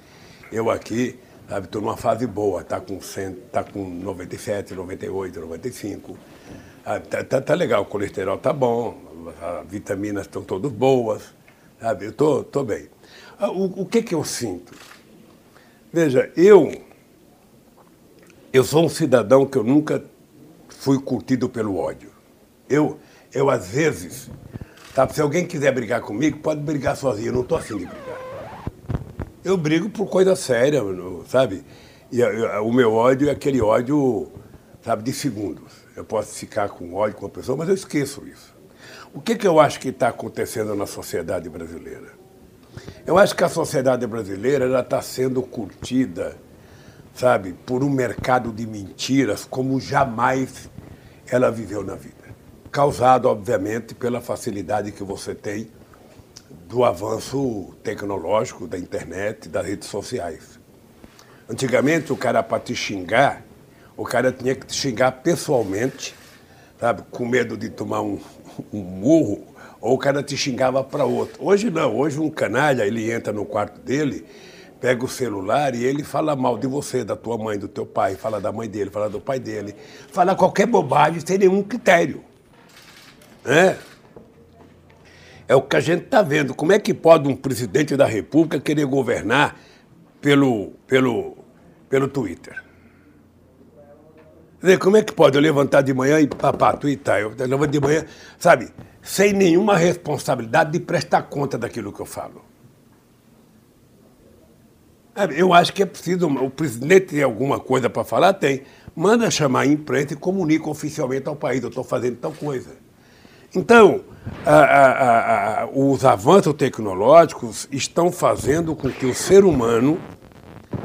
eu aqui, estou numa fase boa, está com, 100, tá com 97, 98, 95. Ah, tá, tá, tá, legal, o colesterol tá bom, as vitaminas estão todas boas, sabe? Eu tô, tô bem. Ah, o, o que que eu sinto? Veja, eu eu sou um cidadão que eu nunca fui curtido pelo ódio. Eu, eu às vezes, sabe, se alguém quiser brigar comigo, pode brigar sozinho, eu não estou afim de brigar. Eu brigo por coisa séria, sabe? E o meu ódio é aquele ódio, sabe, de segundos. Eu posso ficar com ódio com a pessoa, mas eu esqueço isso. O que, que eu acho que está acontecendo na sociedade brasileira? Eu acho que a sociedade brasileira está sendo curtida, sabe, por um mercado de mentiras como jamais ela viveu na vida. Causado, obviamente, pela facilidade que você tem do avanço tecnológico da internet, das redes sociais. Antigamente, o cara, para te xingar, o cara tinha que te xingar pessoalmente, sabe? Com medo de tomar um, um murro, ou o cara te xingava para outro. Hoje não, hoje um canalha, ele entra no quarto dele, pega o celular e ele fala mal de você, da tua mãe, do teu pai, fala da mãe dele, fala do pai dele, fala qualquer bobagem sem nenhum critério. É, é o que a gente está vendo. Como é que pode um presidente da República querer governar pelo, pelo, pelo Twitter? Dizer, como é que pode eu levantar de manhã e papá, twittar? Eu levanto de manhã, sabe, sem nenhuma responsabilidade de prestar conta daquilo que eu falo. Eu acho que é preciso, o presidente tem alguma coisa para falar? Tem. Manda chamar a imprensa e comunica oficialmente ao país, eu estou fazendo tal coisa. Então, a, a, a, os avanços tecnológicos estão fazendo com que o ser humano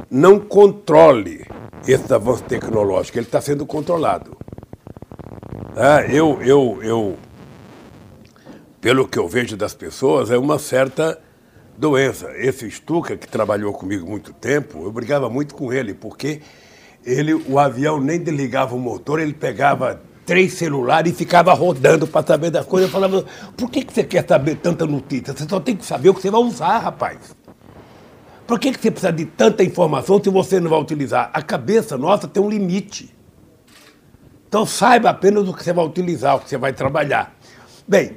não controle esse avanço tecnológico, ele está sendo controlado. Ah, eu, eu, eu, pelo que eu vejo das pessoas, é uma certa doença. Esse Stuka, que trabalhou comigo muito tempo, eu brigava muito com ele, porque ele, o avião nem desligava o motor, ele pegava três celulares e ficava rodando para saber das coisas. Eu falava, por que, que você quer saber tanta notícia? Você só tem que saber o que você vai usar, rapaz. Por que, que você precisa de tanta informação se você não vai utilizar? A cabeça nossa tem um limite. Então saiba apenas o que você vai utilizar, o que você vai trabalhar. Bem,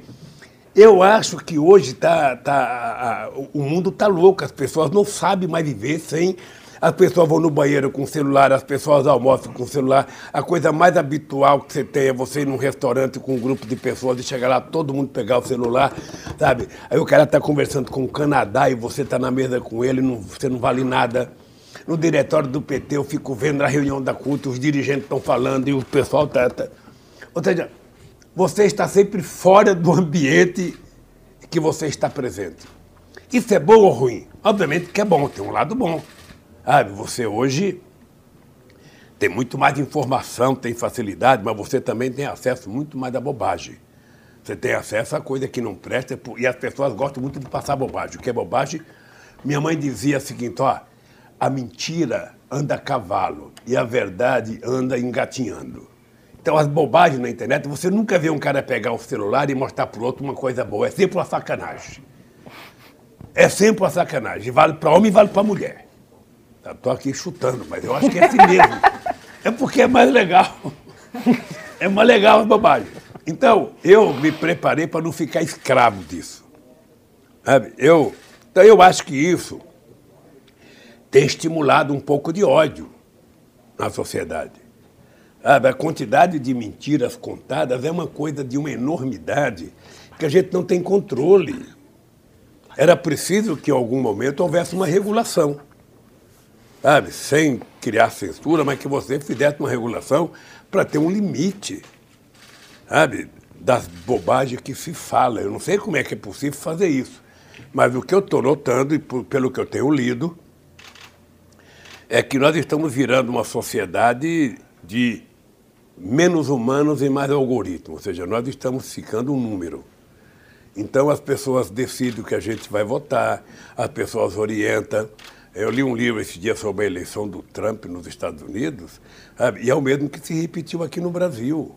eu acho que hoje tá, tá, o mundo está louco, as pessoas não sabem mais viver sem as pessoas vão no banheiro com o celular, as pessoas almoçam com o celular. A coisa mais habitual que você tem é você ir num restaurante com um grupo de pessoas e chegar lá, todo mundo pegar o celular, sabe? Aí o cara está conversando com o Canadá e você está na mesa com ele, não, você não vale nada. No diretório do PT eu fico vendo a reunião da CUT, os dirigentes estão falando e o pessoal está. Tá... Ou seja, você está sempre fora do ambiente que você está presente. Isso é bom ou ruim? Obviamente que é bom, tem um lado bom. Sabe, você hoje tem muito mais informação, tem facilidade, mas você também tem acesso muito mais à bobagem. Você tem acesso a coisa que não presta e as pessoas gostam muito de passar bobagem. O que é bobagem? Minha mãe dizia o seguinte, ó, a mentira anda a cavalo e a verdade anda engatinhando. Então, as bobagens na internet, você nunca vê um cara pegar o celular e mostrar para o outro uma coisa boa. É sempre uma sacanagem. É sempre uma sacanagem. Vale para homem e vale para mulher. Estou aqui chutando, mas eu acho que é assim mesmo. É porque é mais legal. É mais legal as bobagens. Então, eu me preparei para não ficar escravo disso. Sabe? Eu, então, eu acho que isso tem estimulado um pouco de ódio na sociedade. Sabe? A quantidade de mentiras contadas é uma coisa de uma enormidade que a gente não tem controle. Era preciso que em algum momento houvesse uma regulação sabe, sem criar censura, mas que você fizesse uma regulação para ter um limite, sabe, das bobagens que se fala. Eu não sei como é que é possível fazer isso, mas o que eu estou notando, e pelo que eu tenho lido, é que nós estamos virando uma sociedade de menos humanos e mais algoritmos, ou seja, nós estamos ficando um número. Então as pessoas decidem o que a gente vai votar, as pessoas orientam. Eu li um livro esse dia sobre a eleição do Trump nos Estados Unidos, sabe? e é o mesmo que se repetiu aqui no Brasil.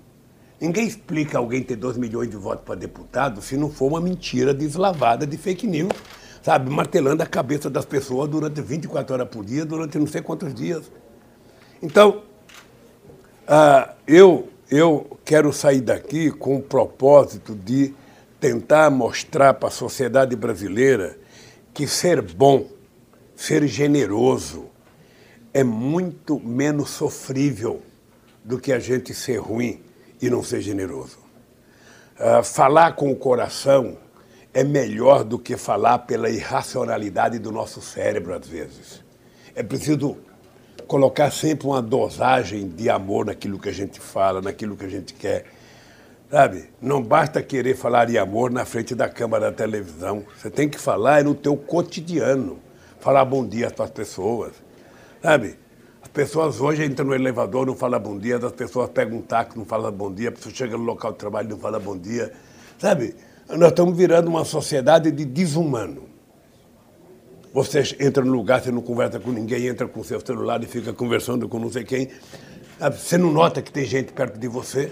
Ninguém explica alguém ter 2 milhões de votos para deputado se não for uma mentira deslavada de fake news, sabe? Martelando a cabeça das pessoas durante 24 horas por dia, durante não sei quantos dias. Então, uh, eu, eu quero sair daqui com o propósito de tentar mostrar para a sociedade brasileira que ser bom, ser generoso, é muito menos sofrível do que a gente ser ruim e não ser generoso. Uh, falar com o coração é melhor do que falar pela irracionalidade do nosso cérebro, às vezes. É preciso colocar sempre uma dosagem de amor naquilo que a gente fala, naquilo que a gente quer. Sabe? Não basta querer falar de amor na frente da câmera da televisão. Você tem que falar no teu cotidiano. Falar bom dia para as pessoas. Sabe? As pessoas hoje entram no elevador, não falam bom dia. As pessoas pegam um táxi, não falam bom dia. A pessoa chega no local de trabalho, não fala bom dia. Sabe? Nós estamos virando uma sociedade de desumano. Você entra no lugar, você não conversa com ninguém, entra com seu celular e fica conversando com não sei quem. Você não nota que tem gente perto de você?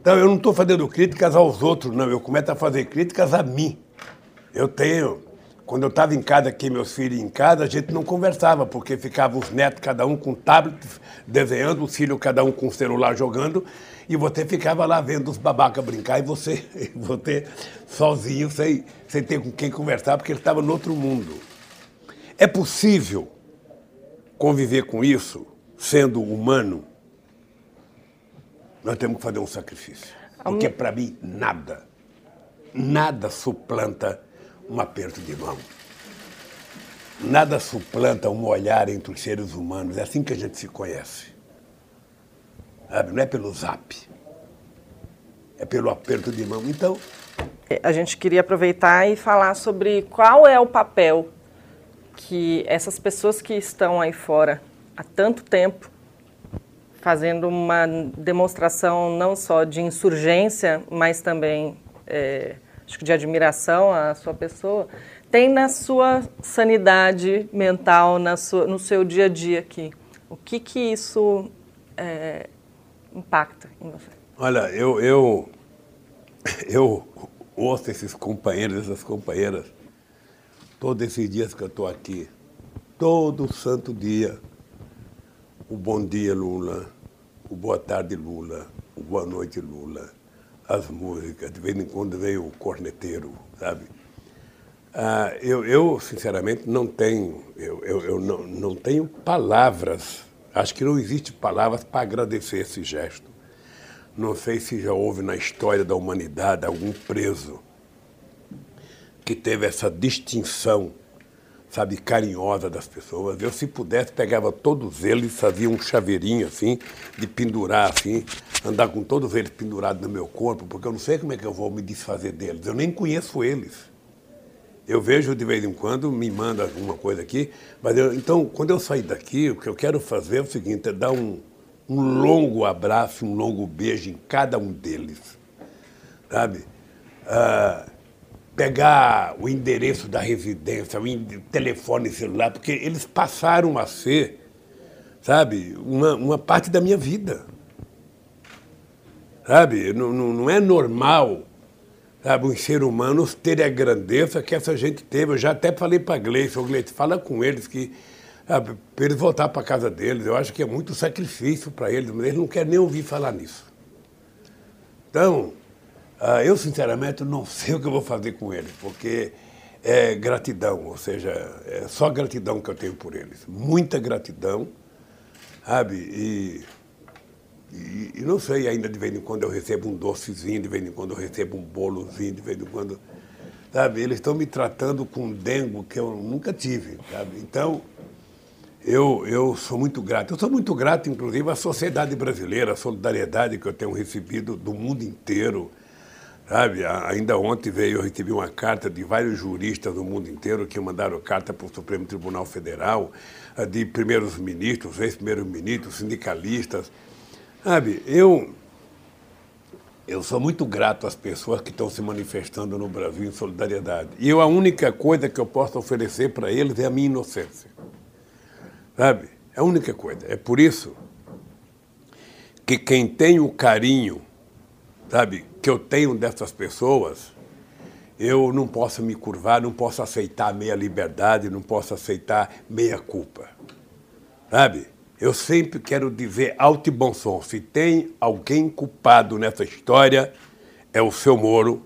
Então, eu não estou fazendo críticas aos outros, não. Eu começo a fazer críticas a mim. Eu tenho. Quando eu estava em casa, aqui, meus filhos em casa, a gente não conversava, porque ficavam os netos, cada um com tablets, desenhando, os filhos, cada um com o celular jogando, e você ficava lá vendo os babacas brincar, e você, você sozinho, sem, sem ter com quem conversar, porque ele estava no outro mundo. É possível conviver com isso, sendo humano? nós temos que fazer um sacrifício. Porque, para mim, nada, nada suplanta um aperto de mão. Nada suplanta um olhar entre os seres humanos. É assim que a gente se conhece. Sabe? Não é pelo zap. É pelo aperto de mão. Então. É, a gente queria aproveitar e falar sobre qual é o papel que essas pessoas que estão aí fora há tanto tempo fazendo uma demonstração não só de insurgência, mas também é, acho que de admiração à sua pessoa, tem na sua sanidade mental, na sua, no seu dia a dia aqui. O que que isso é, impacta em você? Olha, eu, eu, eu ouço esses companheiros, essas companheiras, todos esses dias que eu estou aqui, todo santo dia, o bom dia, Lula, o boa tarde, Lula, o boa noite, Lula, as músicas, de vez em quando vem o corneteiro, sabe? Ah, eu, eu, sinceramente, não tenho, eu, eu, eu não, não tenho palavras, acho que não existe palavras para agradecer esse gesto. Não sei se já houve na história da humanidade algum preso que teve essa distinção sabe, carinhosa das pessoas. Eu, se pudesse, pegava todos eles, fazia um chaveirinho assim, de pendurar assim, andar com todos eles pendurados no meu corpo, porque eu não sei como é que eu vou me desfazer deles. Eu nem conheço eles. Eu vejo de vez em quando, me manda alguma coisa aqui, mas eu, então, quando eu sair daqui, o que eu quero fazer é o seguinte, é dar um, um longo abraço, um longo beijo em cada um deles, sabe? Ah, pegar o endereço da residência, o telefone celular, porque eles passaram a ser, sabe, uma, uma parte da minha vida. Sabe, não, não, é normal sabe, um ser humano ter a grandeza que essa gente teve. Eu já até falei para a Gleice, Gleice, fala com eles que para eles voltar para casa deles. Eu acho que é muito sacrifício para eles, mas eles não querem nem ouvir falar nisso. Então, ah, eu, sinceramente, não sei o que eu vou fazer com eles, porque é gratidão, ou seja, é só gratidão que eu tenho por eles. Muita gratidão, sabe? E, e, e, não sei, ainda de vez em quando eu recebo um docezinho, de vez em quando eu recebo um bolozinho, de vez em quando. Sabe? Eles estão me tratando com dengo que eu nunca tive, sabe? Então, eu, eu sou muito grato. Eu sou muito grato, inclusive, à sociedade brasileira, a solidariedade que eu tenho recebido do mundo inteiro Sabe, ainda ontem veio, eu recebi uma carta de vários juristas do mundo inteiro que mandaram carta para o Supremo Tribunal Federal, de primeiros ministros, ex-primeiros ministros, sindicalistas. Sabe, eu, eu sou muito grato às pessoas que estão se manifestando no Brasil em solidariedade. E eu, a única coisa que eu posso oferecer para eles é a minha inocência. Sabe? É a única coisa. É por isso que quem tem o carinho, sabe, que eu tenho dessas pessoas, eu não posso me curvar, não posso aceitar meia liberdade, não posso aceitar meia culpa. Sabe? Eu sempre quero dizer alto e bom som: se tem alguém culpado nessa história, é o seu Moro,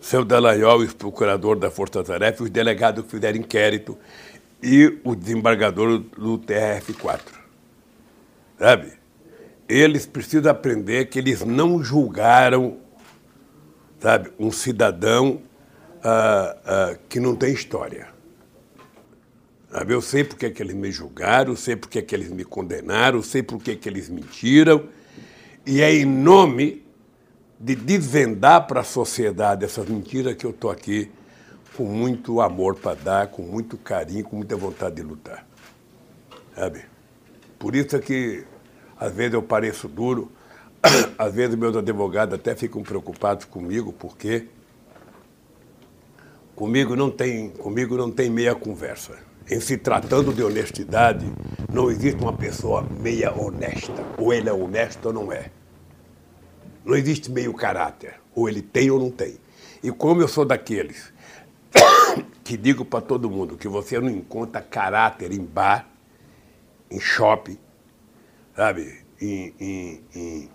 seu Dallagnol, o procurador da Força Tarefa, os delegados que fizeram inquérito e o desembargador do TRF-4. Sabe? Eles precisam aprender que eles não julgaram sabe, um cidadão uh, uh, que não tem história. Sabe, eu sei porque é que eles me julgaram, eu sei porque é que eles me condenaram, eu sei porque é que eles mentiram, e é em nome de desvendar para a sociedade essas mentiras que eu estou aqui com muito amor para dar, com muito carinho, com muita vontade de lutar. Sabe? Por isso é que às vezes eu pareço duro, às vezes meus advogados até ficam preocupados comigo, porque comigo não tem, comigo não tem meia conversa. Em se tratando de honestidade, não existe uma pessoa meia honesta. Ou ele é honesto ou não é. Não existe meio caráter. Ou ele tem ou não tem. E como eu sou daqueles que digo para todo mundo que você não encontra caráter em bar, em shopping, sabe, em, em, em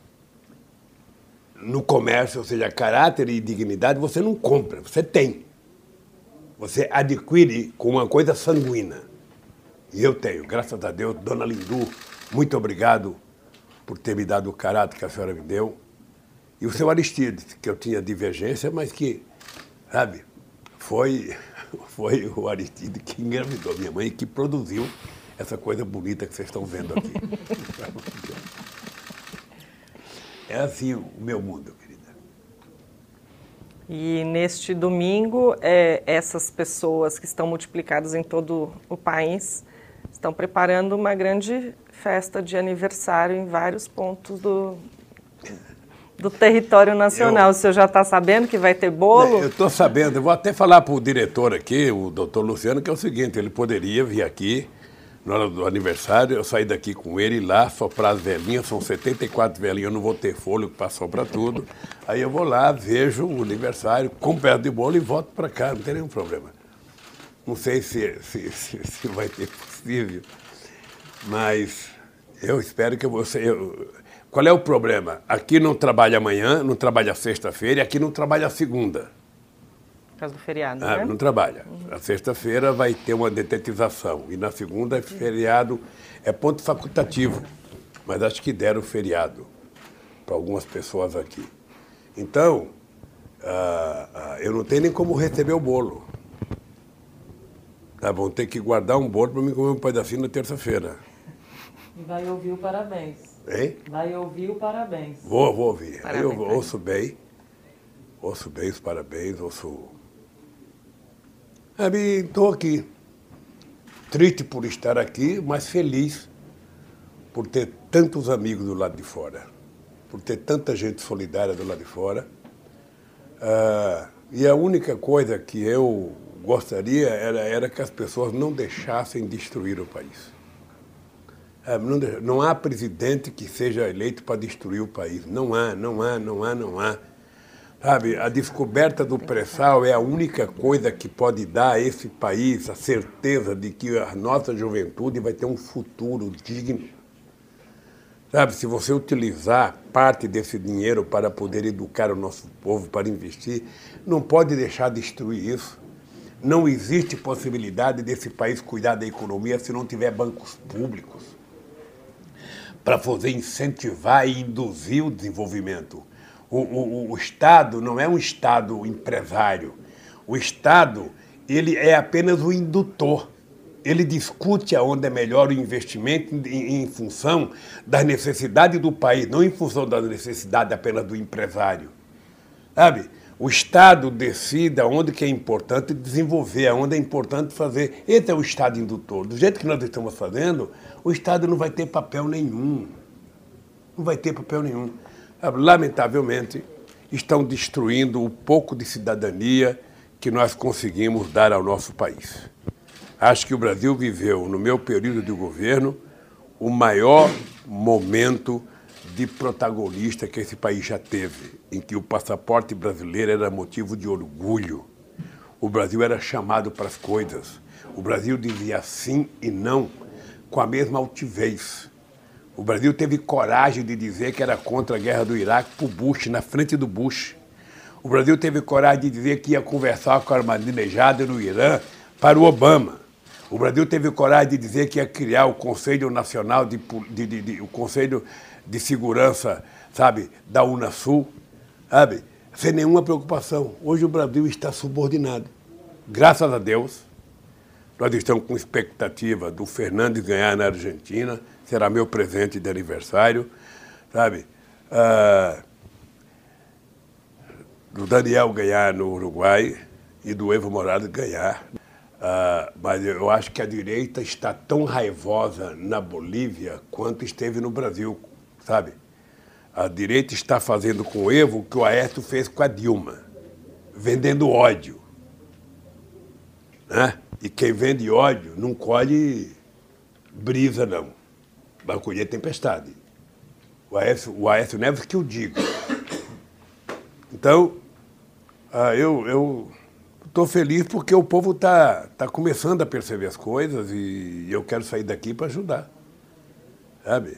no comércio, ou seja, caráter e dignidade você não compra, você tem. Você adquire com uma coisa sanguínea. E eu tenho, graças a Deus, dona Lindu, muito obrigado por ter me dado o caráter que a senhora me deu. E o seu Aristides, que eu tinha divergência, mas que, sabe, foi, foi o Aristides que engravidou minha mãe e que produziu essa coisa bonita que vocês estão vendo aqui. É assim o meu mundo, querida. E neste domingo, é, essas pessoas que estão multiplicadas em todo o país estão preparando uma grande festa de aniversário em vários pontos do, do território nacional. Eu, o senhor já está sabendo que vai ter bolo? Eu estou sabendo. Eu vou até falar para o diretor aqui, o doutor Luciano, que é o seguinte: ele poderia vir aqui na hora do aniversário, eu saí daqui com ele lá, soprar as velhinhas, são 74 velhinhas, eu não vou ter fôlego para soprar tudo. Aí eu vou lá, vejo o aniversário, com pedaço de bolo e volto para cá, não tem nenhum problema. Não sei se, se, se, se vai ter possível, mas eu espero que você. Eu, qual é o problema? Aqui não trabalha amanhã, não trabalha sexta-feira e aqui não trabalha segunda causa do feriado, ah, né? Não trabalha. Na sexta-feira vai ter uma detetização e na segunda é feriado, é ponto facultativo, mas acho que deram feriado para algumas pessoas aqui. Então, ah, ah, eu não tenho nem como receber o bolo. Tá, vão ter que guardar um bolo para mim comer um pedacinho na terça-feira. E vai ouvir o parabéns. Hein? Vai ouvir o parabéns. Vou, vou ouvir. Parabéns, Aí eu ouço bem, ouço bem os parabéns, ouço Estou aqui, triste por estar aqui, mas feliz por ter tantos amigos do lado de fora, por ter tanta gente solidária do lado de fora. Ah, e a única coisa que eu gostaria era, era que as pessoas não deixassem destruir o país. Ah, não, não há presidente que seja eleito para destruir o país. Não há, não há, não há, não há. Sabe, a descoberta do pré-sal é a única coisa que pode dar a esse país a certeza de que a nossa juventude vai ter um futuro digno. Sabe, se você utilizar parte desse dinheiro para poder educar o nosso povo, para investir, não pode deixar destruir isso. Não existe possibilidade desse país cuidar da economia se não tiver bancos públicos para poder incentivar e induzir o desenvolvimento. O, o, o Estado não é um Estado empresário. O Estado ele é apenas o indutor. Ele discute aonde é melhor o investimento em, em função das necessidades do país, não em função da necessidade apenas do empresário. Sabe? o Estado decida onde que é importante desenvolver, onde é importante fazer. Esse é o Estado indutor. Do jeito que nós estamos fazendo, o Estado não vai ter papel nenhum. Não vai ter papel nenhum. Lamentavelmente, estão destruindo o pouco de cidadania que nós conseguimos dar ao nosso país. Acho que o Brasil viveu, no meu período de governo, o maior momento de protagonista que esse país já teve, em que o passaporte brasileiro era motivo de orgulho. O Brasil era chamado para as coisas. O Brasil dizia sim e não com a mesma altivez. O Brasil teve coragem de dizer que era contra a guerra do Iraque para o Bush, na frente do Bush. O Brasil teve coragem de dizer que ia conversar com a Ahmadinejad no Irã para o Obama. O Brasil teve coragem de dizer que ia criar o Conselho Nacional de, de, de, de o Conselho de segurança, sabe, da Unasul, sabe, sem nenhuma preocupação. Hoje o Brasil está subordinado. Graças a Deus, nós estamos com expectativa do Fernandes ganhar na Argentina, será meu presente de aniversário, sabe? Ah, do Daniel ganhar no Uruguai e do Evo Morales ganhar. Ah, mas eu acho que a direita está tão raivosa na Bolívia quanto esteve no Brasil sabe? A direita está fazendo com o Evo o que o Aécio fez com a Dilma, vendendo ódio. Né? E quem vende ódio não colhe brisa, não. Vai colher tempestade. O Aécio, o Aécio Neves que eu digo. Então, ah, eu estou feliz porque o povo está tá começando a perceber as coisas e eu quero sair daqui para ajudar. Sabe?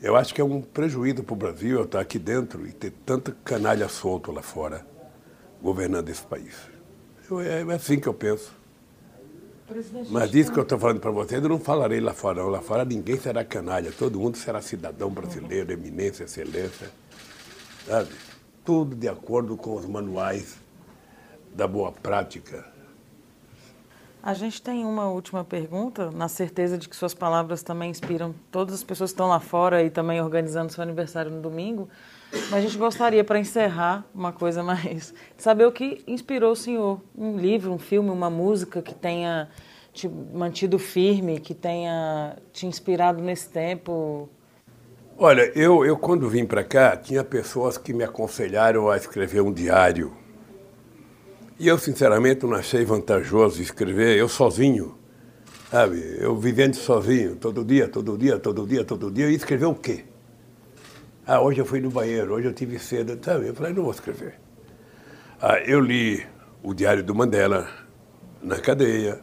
Eu acho que é um prejuízo para o Brasil eu estar aqui dentro e ter tanta canalha solto lá fora governando esse país. Eu, é, é assim que eu penso. Mas isso que eu estou falando para vocês, eu não falarei lá fora. Não. Lá fora ninguém será canalha, todo mundo será cidadão brasileiro, eminência, excelência. Sabe? Tudo de acordo com os manuais da boa prática a gente tem uma última pergunta, na certeza de que suas palavras também inspiram todas as pessoas que estão lá fora e também organizando seu aniversário no domingo. Mas a gente gostaria, para encerrar, uma coisa mais. saber o que inspirou o senhor. Um livro, um filme, uma música que tenha te mantido firme, que tenha te inspirado nesse tempo. Olha, eu, eu quando vim para cá, tinha pessoas que me aconselharam a escrever um diário e eu, sinceramente, não achei vantajoso escrever eu sozinho, sabe? Eu vivendo sozinho, todo dia, todo dia, todo dia, todo dia. E escrever o quê? Ah, hoje eu fui no banheiro, hoje eu tive cedo, sabe? Eu falei, não vou escrever. Ah, eu li o Diário do Mandela na cadeia.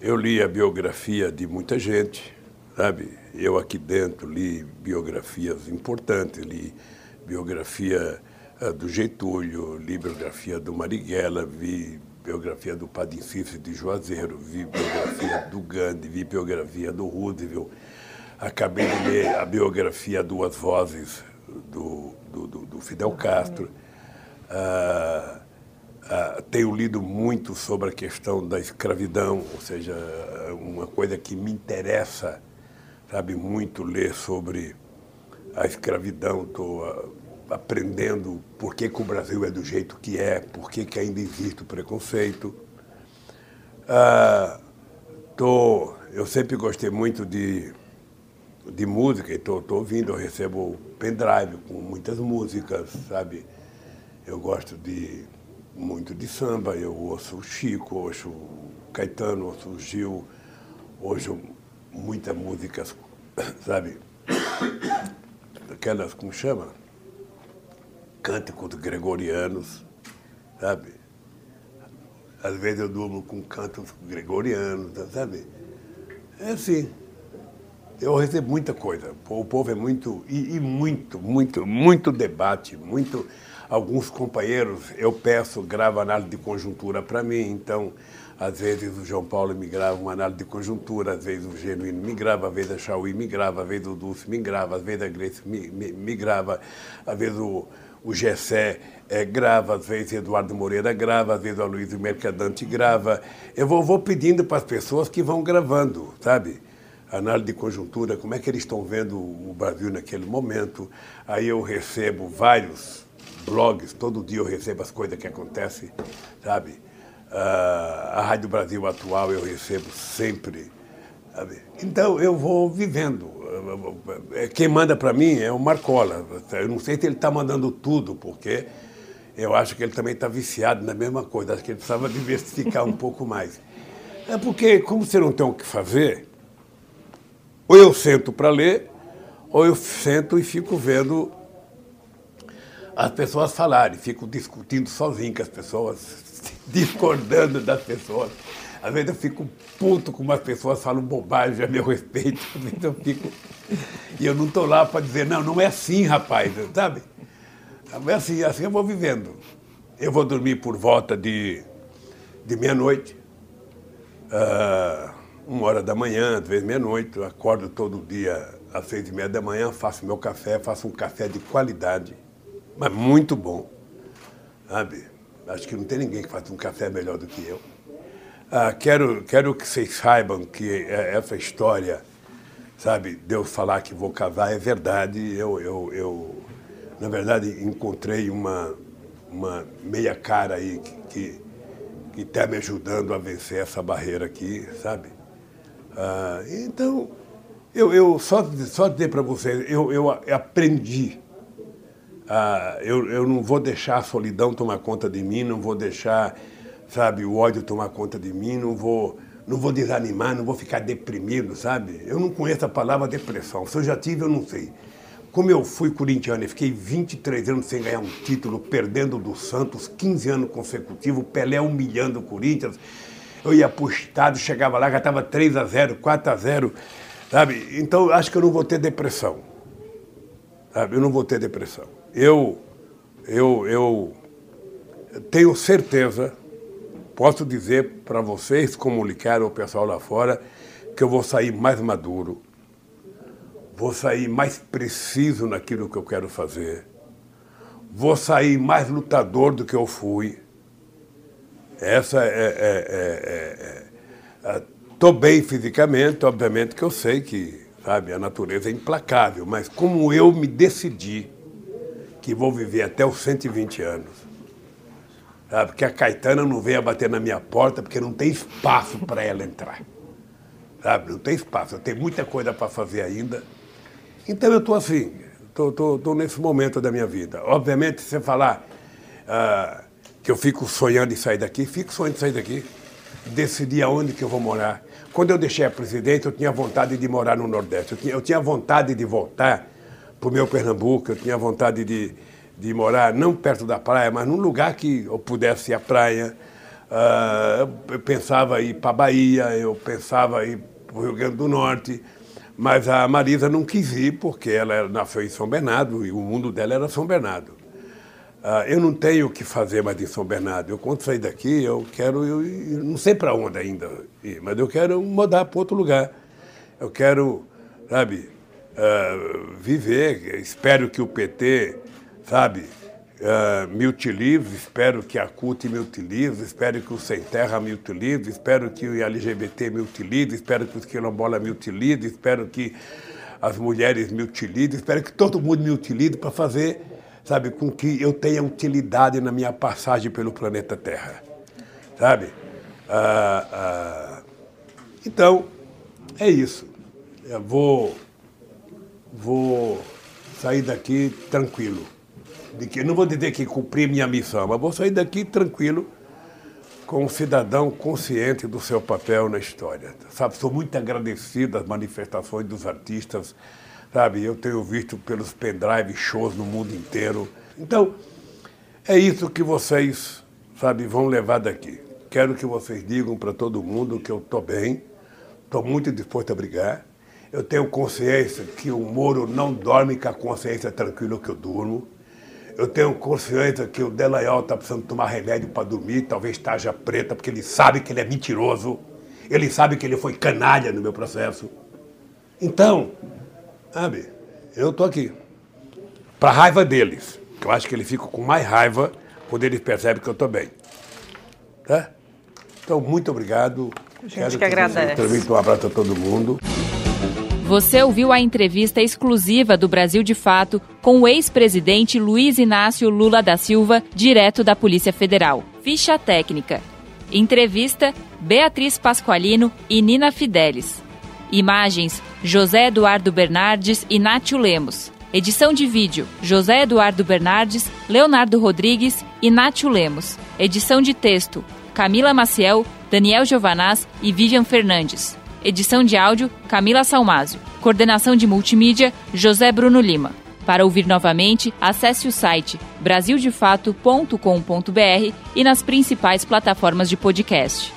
Eu li a biografia de muita gente, sabe? Eu aqui dentro li biografias importantes, li biografia é, do Getúlio, li biografia do Marighella, vi biografia do Padre de Juazeiro, vi biografia do Gandhi, vi biografia do Roosevelt. Acabei de ler a biografia Duas Vozes do, do, do, do Fidel Castro. Ah, ah, tenho lido muito sobre a questão da escravidão, ou seja, uma coisa que me interessa, sabe, muito ler sobre a escravidão. Estou aprendendo por que, que, o Brasil é do jeito que é, por que, que ainda existe o preconceito. Ah, tô, eu sempre gostei muito de, de música, então estou ouvindo, eu recebo pendrive com muitas músicas, sabe? Eu gosto de muito de samba, eu ouço o Chico, ouço o Caetano, ouço o Gil, ouço muitas músicas, sabe? Aquelas, como chama? cânticos gregorianos, sabe? Às vezes eu durmo com cantos gregorianos, sabe? É assim. Eu recebo muita coisa. O povo é muito, e, e muito, muito, muito debate, muito. Alguns companheiros, eu peço, grava análise de conjuntura para mim, então às vezes o João Paulo me grava uma análise de conjuntura, às vezes o Genuíno me grava, às vezes a Chauí me grava, às vezes o Dulce me grava, às vezes a Grace me, me, me grava, às vezes o, o Gessé é, grava, às vezes Eduardo Moreira grava, às vezes o Luiz Mercadante grava. Eu vou, vou pedindo para as pessoas que vão gravando, sabe? Análise de conjuntura, como é que eles estão vendo o Brasil naquele momento. Aí eu recebo vários blogs, todo dia eu recebo as coisas que acontecem, sabe? Uh, a Rádio Brasil Atual eu recebo sempre. Sabe? Então eu vou vivendo. Quem manda para mim é o Marcola. Eu não sei se ele está mandando tudo, porque eu acho que ele também está viciado na mesma coisa. Acho que ele precisava diversificar um pouco mais. É porque, como você não tem o que fazer, ou eu sento para ler, ou eu sento e fico vendo as pessoas falarem, fico discutindo sozinho com as pessoas, discordando das pessoas. Às vezes eu fico puto com umas pessoas falam bobagem a meu respeito. Às vezes eu fico. E eu não estou lá para dizer, não, não é assim, rapaz, sabe? É assim, assim eu vou vivendo. Eu vou dormir por volta de, de meia-noite, uh, uma hora da manhã, às vezes meia-noite. Acordo todo dia às seis e meia da manhã, faço meu café, faço um café de qualidade, mas muito bom, sabe? Acho que não tem ninguém que faça um café melhor do que eu. Uh, quero, quero que vocês saibam que é, essa história, sabe, de eu falar que vou casar é verdade. Eu, eu, eu na verdade, encontrei uma, uma meia cara aí que que está me ajudando a vencer essa barreira aqui, sabe? Ah, então, eu, eu só, só dizer para vocês, eu, eu aprendi. Ah, eu, eu não vou deixar a solidão tomar conta de mim, não vou deixar, sabe, o ódio tomar conta de mim, não vou, não vou desanimar, não vou ficar deprimido, sabe? Eu não conheço a palavra depressão. Se eu já tive, eu não sei. Como eu fui corintiano e fiquei 23 anos sem ganhar um título, perdendo do Santos, 15 anos consecutivos, Pelé humilhando o Corinthians, eu ia para o estado, chegava lá, já estava 3 a 0 4 a 0 sabe? Então, acho que eu não vou ter depressão. Sabe? Eu não vou ter depressão. Eu, eu, eu tenho certeza, posso dizer para vocês, comunicar ao pessoal lá fora, que eu vou sair mais maduro, vou sair mais preciso naquilo que eu quero fazer, vou sair mais lutador do que eu fui. Essa é. Estou é, é, é, é bem fisicamente, obviamente que eu sei que sabe, a natureza é implacável, mas como eu me decidi que vou viver até os 120 anos, sabe, que a Caetana não venha bater na minha porta porque não tem espaço para ela entrar. Sabe, não tem espaço, eu tenho muita coisa para fazer ainda. Então eu estou assim, estou nesse momento da minha vida. Obviamente, se você falar ah, que eu fico sonhando em sair daqui, fico sonhando em sair daqui, decidir aonde que eu vou morar. Quando eu deixei a presidente, eu tinha vontade de morar no Nordeste. Eu tinha, eu tinha vontade de voltar para o meu Pernambuco, eu tinha vontade de, de morar não perto da praia, mas num lugar que eu pudesse ir à praia. Uh, eu pensava em ir para a Bahia, eu pensava em ir para o Rio Grande do Norte. Mas a Marisa não quis ir porque ela nasceu em São Bernardo e o mundo dela era São Bernardo. Uh, eu não tenho o que fazer mais em São Bernardo. Eu, quando sair daqui, eu quero, eu, eu não sei para onde ainda ir, mas eu quero mudar para outro lugar. Eu quero, sabe, uh, viver. Espero que o PT, sabe, uh, me utilize, espero que a CUT me utilize, espero que o Sem Terra me utilize, espero que o LGBT me utilize, espero que os quilombola me utilize, espero que as mulheres me utilizem, espero que todo mundo me utilize para fazer, sabe, com que eu tenha utilidade na minha passagem pelo planeta Terra, sabe? Ah, ah, então, é isso. Eu vou, vou sair daqui tranquilo de que não vou dizer que cumpri minha missão, mas vou sair daqui tranquilo, com um cidadão consciente do seu papel na história. Sabe, sou muito agradecido às manifestações dos artistas, sabe? Eu tenho visto pelos pendrive shows no mundo inteiro. Então, é isso que vocês, sabe, vão levar daqui. Quero que vocês digam para todo mundo que eu estou bem, estou muito disposto a brigar. Eu tenho consciência que o Moro não dorme com a consciência tranquila que eu durmo. Eu tenho consciência que o Delayal está precisando tomar remédio para dormir, talvez esteja preta, porque ele sabe que ele é mentiroso. Ele sabe que ele foi canalha no meu processo. Então, sabe, eu estou aqui. Para raiva deles. Que eu acho que eles ficam com mais raiva quando eles percebem que eu estou bem. Tá? Então, muito obrigado. A gente Quero que, que agradece. Um abraço a todo mundo. Você ouviu a entrevista exclusiva do Brasil de Fato com o ex-presidente Luiz Inácio Lula da Silva, direto da Polícia Federal. Ficha técnica. Entrevista Beatriz Pasqualino e Nina Fidelis. Imagens José Eduardo Bernardes e Nátio Lemos. Edição de vídeo José Eduardo Bernardes, Leonardo Rodrigues e Nátio Lemos. Edição de texto Camila Maciel, Daniel Giovanaz e Vivian Fernandes. Edição de áudio Camila Salmásio. Coordenação de multimídia José Bruno Lima. Para ouvir novamente, acesse o site brasildefato.com.br e nas principais plataformas de podcast.